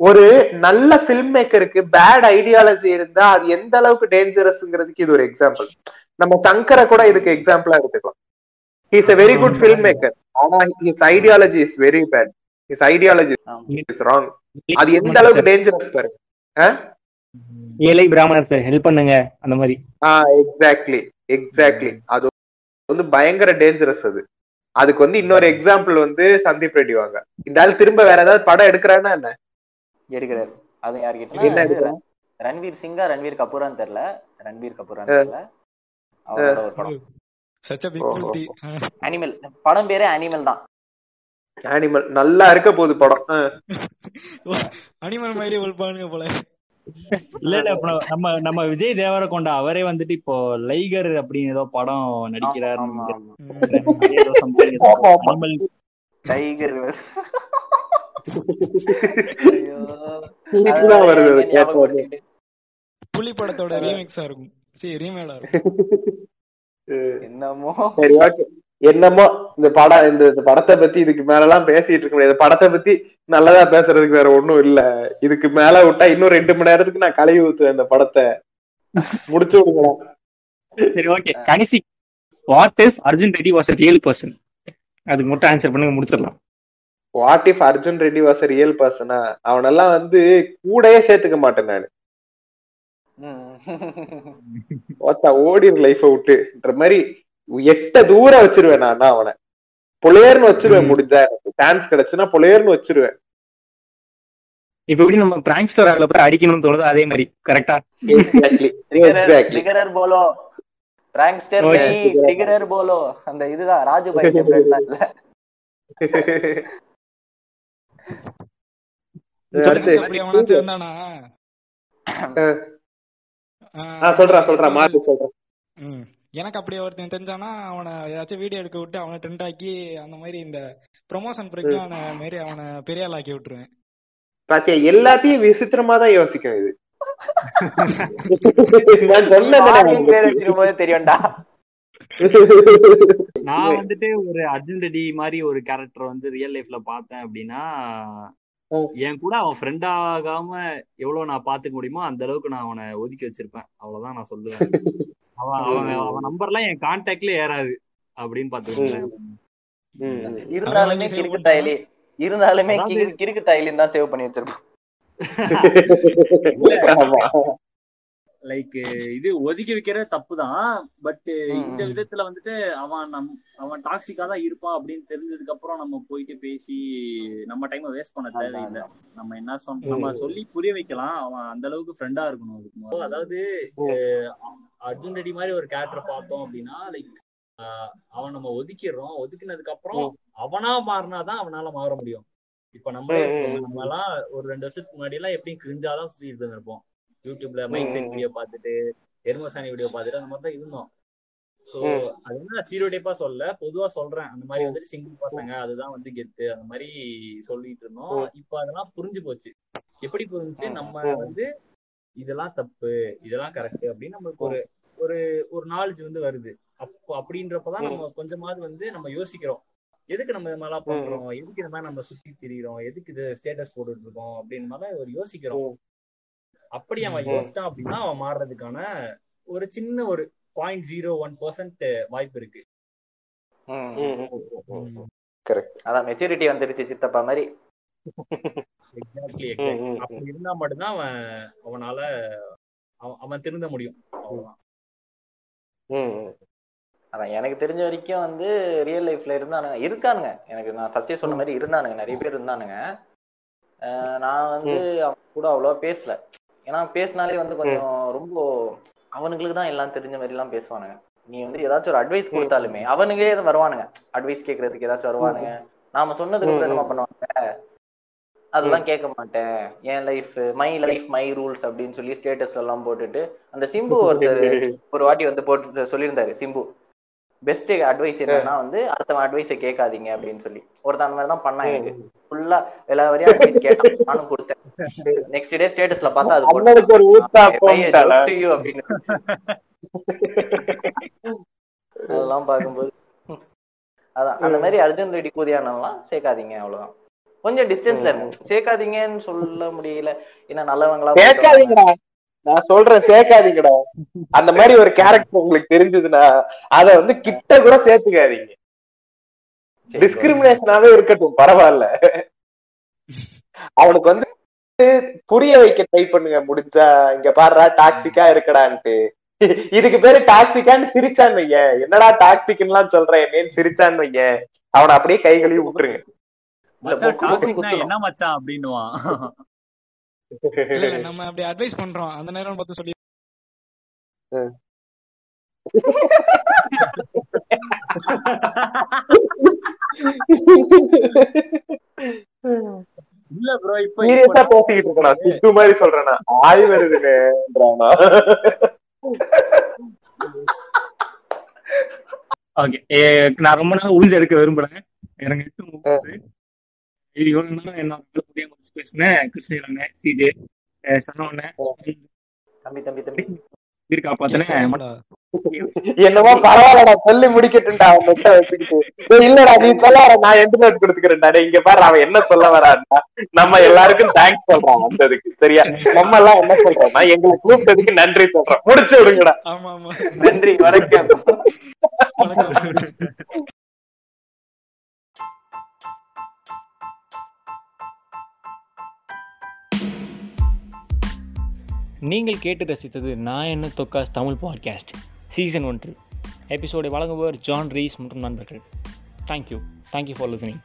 ஒரு நல்ல ஃபில்ம் மேக்கருக்கு பேட் ஐடியாலஜி இருந்தா அது எந்த அளவுக்கு டேஞ்சரஸ்ங்கிறதுக்கு இது ஒரு எக்ஸாம்பிள் நம்ம சங்கரை கூட இதுக்கு எக்ஸாம்பிளா எடுத்துக்கலாம். He's a very good film maker ஆனா his ideology is very bad his ideology. Is wrong அது எந்த அளவுக்கு டேஞ்சரஸ் பாருங்க. ஏழை பிராமணர் சார் ஹெல்ப் பண்ணுங்க அந்த மாதிரி. ஆஹ் எக்ஸாக்ட்லி எக்ஸாக்ட்லி அது வந்து பயங்கர டேஞ்சரஸ் அது. அதுக்கு வந்து இன்னொரு எக்ஸாம்பிள் வந்து சந்தீப் ரெட்டி வாங்க. இந்த ஆள் திரும்ப வேற ஏதாவது படம் எடுக்கிறான்னா என்ன? எடுக்கிறாரு. அது எடுக்கிறான்? ரன்வீர் சிங்கா ரன்வீர் கபூரான்னு தெரியல. ரன்வீர் கபூரான்னு தெரியல. அவரோட ஒரு படம். அனிமல் படம் பேரே அனிமல் தான். அனிமல் நல்லா இருக்க போகுது படம். அனிமல் மாதிரி ஒழுப்பானுங்க போல. இல்ல இல்ல நம்ம நம்ம விஜய் தேவர கொண்ட அவரே வந்துட்டு இப்போ லைகர் அப்படின்னு ஏதோ படம் நடிக்கிறார் டைகர். புலி படத்தோட ரீமிக்ஸா இருக்கும். சரி ரீமேடா இருக்கும். <laughs> என்னமோ. சரி ஓகே என்னமோ இந்த படம் இந்த இந்த படத்தை பத்தி இதுக்கு மேல எல்லாம் பேசிட்டு இருக்க முடியாது. படத்தை பத்தி நல்லதா பேசுறதுக்கு வேற ஒண்ணும் இல்ல. இதுக்கு மேல விட்டா இன்னும் ரெண்டு மணி நேரத்துக்கு நான் கழுவி ஊத்துவேன் இந்த படத்தை. முடிச்சு விடுங்கடா சரி ஓகே கடைசி. What is Arjun Reddy was real person அதுக்கு மட்டும் ஆன்சர் பண்ணுங்க முடிச்சிடலாம். What if Arjun Reddy was real பர்சனா அவனெல்லாம் வந்து கூடயே சேர்த்துக்க மாட்டேன் நானு. ஓடிரு லைஃப விட்டுன்ற மாதிரி எட்ட தூரம் வச்சிருவேன் நான் அவனை. புலையர்னு வச்சிருவேன். முடிஞ்சா எனக்கு. சான்ஸ் கிடைச்சுன்னா புலையர்னு வச்சிருவேன். இப்ப எப்படி நம்ம பிராங்க் ஸ்டோர் ஆகல போய் அடிக்கணும்னு தோணுதோ அதே மாதிரி. கரெக்டா எக்ஸாக்ட்லி போலோ பிராங்க்ஸ்டர் ட்ரிகரர் போலோ அந்த இதுதான் ராஜு பாய் template தான் இல்ல சொல்றா சொல்றா மாத்தி சொல்றேன் ம். எனக்கு அப்படி ஒருத்தன் தெரிஞ்சானா அவனை ஏதாச்சும் வீடியோ எடுக்க விட்டு அவனை ட்ரெண்ட் ஆக்கி அந்த மாதிரி இந்த ப்ரொமோஷன் பிறகு அவனை மாரி அவனை பெரிய ஆள் ஆக்கி விட்டுருவேன். பாத்தியா எல்லாத்தையும் விசித்திரமா தான் யோசிக்கும் இது. நான் தெரியும்டா. நான் வந்துட்டு ஒரு அர்ஜுன் மாதிரி ஒரு கேரக்டர் வந்து ரியல் லைஃப்ல பார்த்தேன் அப்படின்னா. என் கூட அவன் ஃப்ரெண்ட் ஆகாம எவ்வளவு நான் பாத்துக்க முடியுமோ அந்த அளவுக்கு நான் அவனை ஒதுக்கி வச்சிருப்பேன். அவ்வளவுதான் நான் சொல்லுவேன். அவன் அவன் அவன் நம்பர்லாம் என் கான்டாக்ட்ல ஏறாது அப்படின்னு பாத்துக்கோங்களேன் இருந்தாலுமே கிறுக்கு? தாயலி. இருந்தாலுமே கிறுக்கு தாயலின்னு தான் சேவ் பண்ணி வச்சிருப்போம் <laughs> <laughs> ஆமா. லைக் இது ஒதுக்கி வைக்கிறது தப்பு தான் பட் இந்த. விதத்துல வந்துட்டு அவன் நம் அவன் டாக்ஸிக்கா தான் இருப்பான் அப்படின்னு தெரிஞ்சதுக்கு அப்புறம் நம்ம போயிட்டு பேசி நம்ம டைமை வேஸ்ட் பண்ண தேவையில்லை. நம்ம என்ன சொன்ன நம்ம சொல்லி புரிய வைக்கலாம். அவன் அந்த அளவுக்கு ஃப்ரெண்டா இருக்கணும் அதுக்கு. அதாவது அர்ஜுன் ரெட்டி மாதிரி ஒரு கேரக்டர் பார்த்தோம் அப்படின்னா லைக் அவன் நம்ம ஒதுக்கிடுறோம். ஒதுக்கினதுக்கு அப்புறம் அவனா மாறினாதான் அவனால மாற முடியும். இப்ப நம்மளே ம், ம், ம். நம்ம எல்லாம் ஒரு ரெண்டு வருஷத்துக்கு முன்னாடி எல்லாம் எப்படியும் கிரிஞ்சாதான் சுத்திட்டு இருந்திருப்போம். யூடியூப்ல மைக் செட். வீடியோ பார்த்துட்டு எருமசாணி வீடியோ பார்த்துட்டு அந்த மாதிரி தான் இருந்தோம் சோ. அது என்ன ஸ்டீரியோ டைப்பா சொல்ல பொதுவா சொல்றேன். அந்த மாதிரி வந்துட்டு சிங்கிள் பசங்க அதுதான் வந்து கெத்து அந்த மாதிரி சொல்லிட்டு இருந்தோம். இப்ப அதெல்லாம் புரிஞ்சு போச்சு. எப்படி புரிஞ்சுச்சு? ம். நம்ம. வந்து இதெல்லாம் தப்பு இதெல்லாம் கரெக்ட் அப்படின்னு நம்மளுக்கு ஒரு ஒரு ஒரு நாலேஜ் வந்து வருது. அப்போ அப்படின்றப்பதான் நம்ம கொஞ்சமாவது வந்து நம்ம யோசிக்கிறோம். எதுக்கு நம்ம இது மாதிரிலாம் பண்றோம்? எதுக்கு இந்த மாதிரி நம்ம சுத்தி திரியிறோம்? எதுக்கு இது ஸ்டேட்டஸ் போட்டுட்டு இருக்கோம்? அப்படின்னு மாதிரி ஒரு யோசிக்கிறோம். அப்படி அவன். யோசிச்சான் அப்படின்னா அவன் மாறுறதுக்கான ஒரு சின்ன ஒரு பாயிண்ட் ஜீரோ ஒன் பர்சன்ட் வாய்ப்பு இருக்கு. கரெக்ட் அதான் மெச்சூரிட்டி வந்துருச்சு சித்தப்பா மாதிரி. எக்ஸாக்ட்லி. அப்படி இருந்தா மட்டும்தான் அவன் அவனால அவன் அவன் திருந்த முடியும். அவ்வளவுதான். அதான் எனக்கு தெரிஞ்ச வரைக்கும் வந்து ரியல் லைஃப்ல இருந்தானுங்க. இருக்கானுங்க. எனக்கு நான் ஃபர்ஸ்டே சொன்ன மாதிரி இருந்தானுங்க. நிறைய பேர் இருந்தானுங்க. நான் வந்து அவன் கூட அவ்வளவா பேசல. ஏன்னா பேசினாலே வந்து கொஞ்சம் ரொம்ப அவனுங்களுக்கு தான் எல்லாம் தெரிஞ்ச மாதிரி எல்லாம் பேசுவானுங்க. நீ வந்து ஏதாச்சும் ஒரு அட்வைஸ் கொடுத்தாலுமே அவனுங்களே வருவானுங்க. அட்வைஸ் கேட்கறதுக்கு ஏதாச்சும் வருவானுங்க. நாம சொன்னதுக்கு அப்புறம் என்னமா பண்ணுவாங்க? அதெல்லாம் கேட்க மாட்டேன். என் life my. Life my rules அப்படின்னு சொல்லி ஸ்டேட்டஸ் எல்லாம் போட்டுட்டு அந்த சிம்பு ஒருத்தர் <laughs> ஒரு வாட்டி வந்து போட்டு சொல்லியிருந்தாரு சிம்பு. பெஸ்ட் அட்வைஸ் என்னன்னா வந்து அடுத்தவன் அட்வைஸை கேட்காதீங்க அப்படின்னு சொல்லி. ஒருத்தன் அந்த மாதிரி தான் பண்ணான் எனக்கு. ஃபுல்லா எல்லா வரையும் அட்வைஸ் கேட்டான். நானும் கொடுத்தேன். நெக்ஸ்ட் டே ஸ்டேட்டஸ்ல பார்த்தா அது அண்ணனுக்கு ஒரு அப்படின்னு அதெல்லாம் பார்க்கும்போது. அதான். அந்த மாதிரி அர்ஜுன் ரெட்டி கூதியானலாம் சேர்க்காதீங்க அவ்வளவுதான். கொஞ்சம் டிஸ்டன்ஸ்ல இருங்க. சேர்க்காதீங்கன்னு சொல்ல முடியல. ஏன்னா நல்லவங்களா நான் சொல்றேன் சேர்க்காதீங்கடா. அந்த மாதிரி ஒரு கேரக்டர் உங்களுக்கு தெரிஞ்சதுன்னா அத வந்து கிட்ட கூட சேர்த்துக்காதீங்க. டிஸ்கிரிமினேஷனாவே இருக்கட்டும் பரவாயில்ல. அவனுக்கு வந்து புரிய வைக்க ட்ரை பண்ணுங்க முடிஞ்சா. இங்க பாருடா டாக்ஸிக்கா இருக்கடான்ட்டு. இதுக்கு பேரு டாக்ஸிக்கான்னு சிரிச்சான்னு வைய என்னடா டாக்ஸிக்லாம் சொல்றேன் என்னன்னு சிரிச்சான்னு வைய அவனை அப்படியே கை கழுவி விட்டுருங்க. என்ன மச்சான் அப்படின்னுவான். இல்ல நம்ம அப்படி அட்வைஸ் பண்றோம். அந்த நேரம் பார்த்து சொல்லி இல்ல ப்ரோ இப்ப சீரியஸா பேசிக்கிட்டு இருக்கேன்? சித்து மாதிரி சொல்றேன்? நான். ஆய் வருதுன்னுன்றானா ஓகே நான் ரொம்ப நாள் உறிஞ்சு எடுக்க விரும்புறேன் எனக்கு நேரம் என்ன புதிய முடிச்சு பேசினேன். கிருஷ்ணகிரண்ணே சிஜே. சனவண்ணே தம்பி தம்பி தம்பி. உயிர் காப்பாத்தினேன் என்னமோ பரவாயில்லடா. சொல்லி முடிக்கட்டும்டா. அவன் இல்லடா நீ சொல்லாத நான் எந்த நோட் கொடுத்துக்கிறேன்டா. இங்க பாரு அவன் என்ன சொல்ல வரான்டா. நம்ம எல்லாருக்கும் தேங்க்ஸ் சொல்றான் வந்ததுக்கு. சரியா? நம்ம எல்லாம் என்ன சொல்றோம்னா எங்களை கூப்பிட்டதுக்கு நன்றி சொல்றோம் முடிச்சு விடுங்கடா. ஆமா ஆமா. நன்றி வணக்கம். நீங்கள் கேட்டு ரசித்தது நான் என்ன தொக்காஸ் தமிழ் பாட்காஸ்ட் சீசன் ஒன்று. எபிசோடை வழங்குபவர் ஜான் ரீஸ் மற்றும் நண்பர்கள். Thank you thank you for listening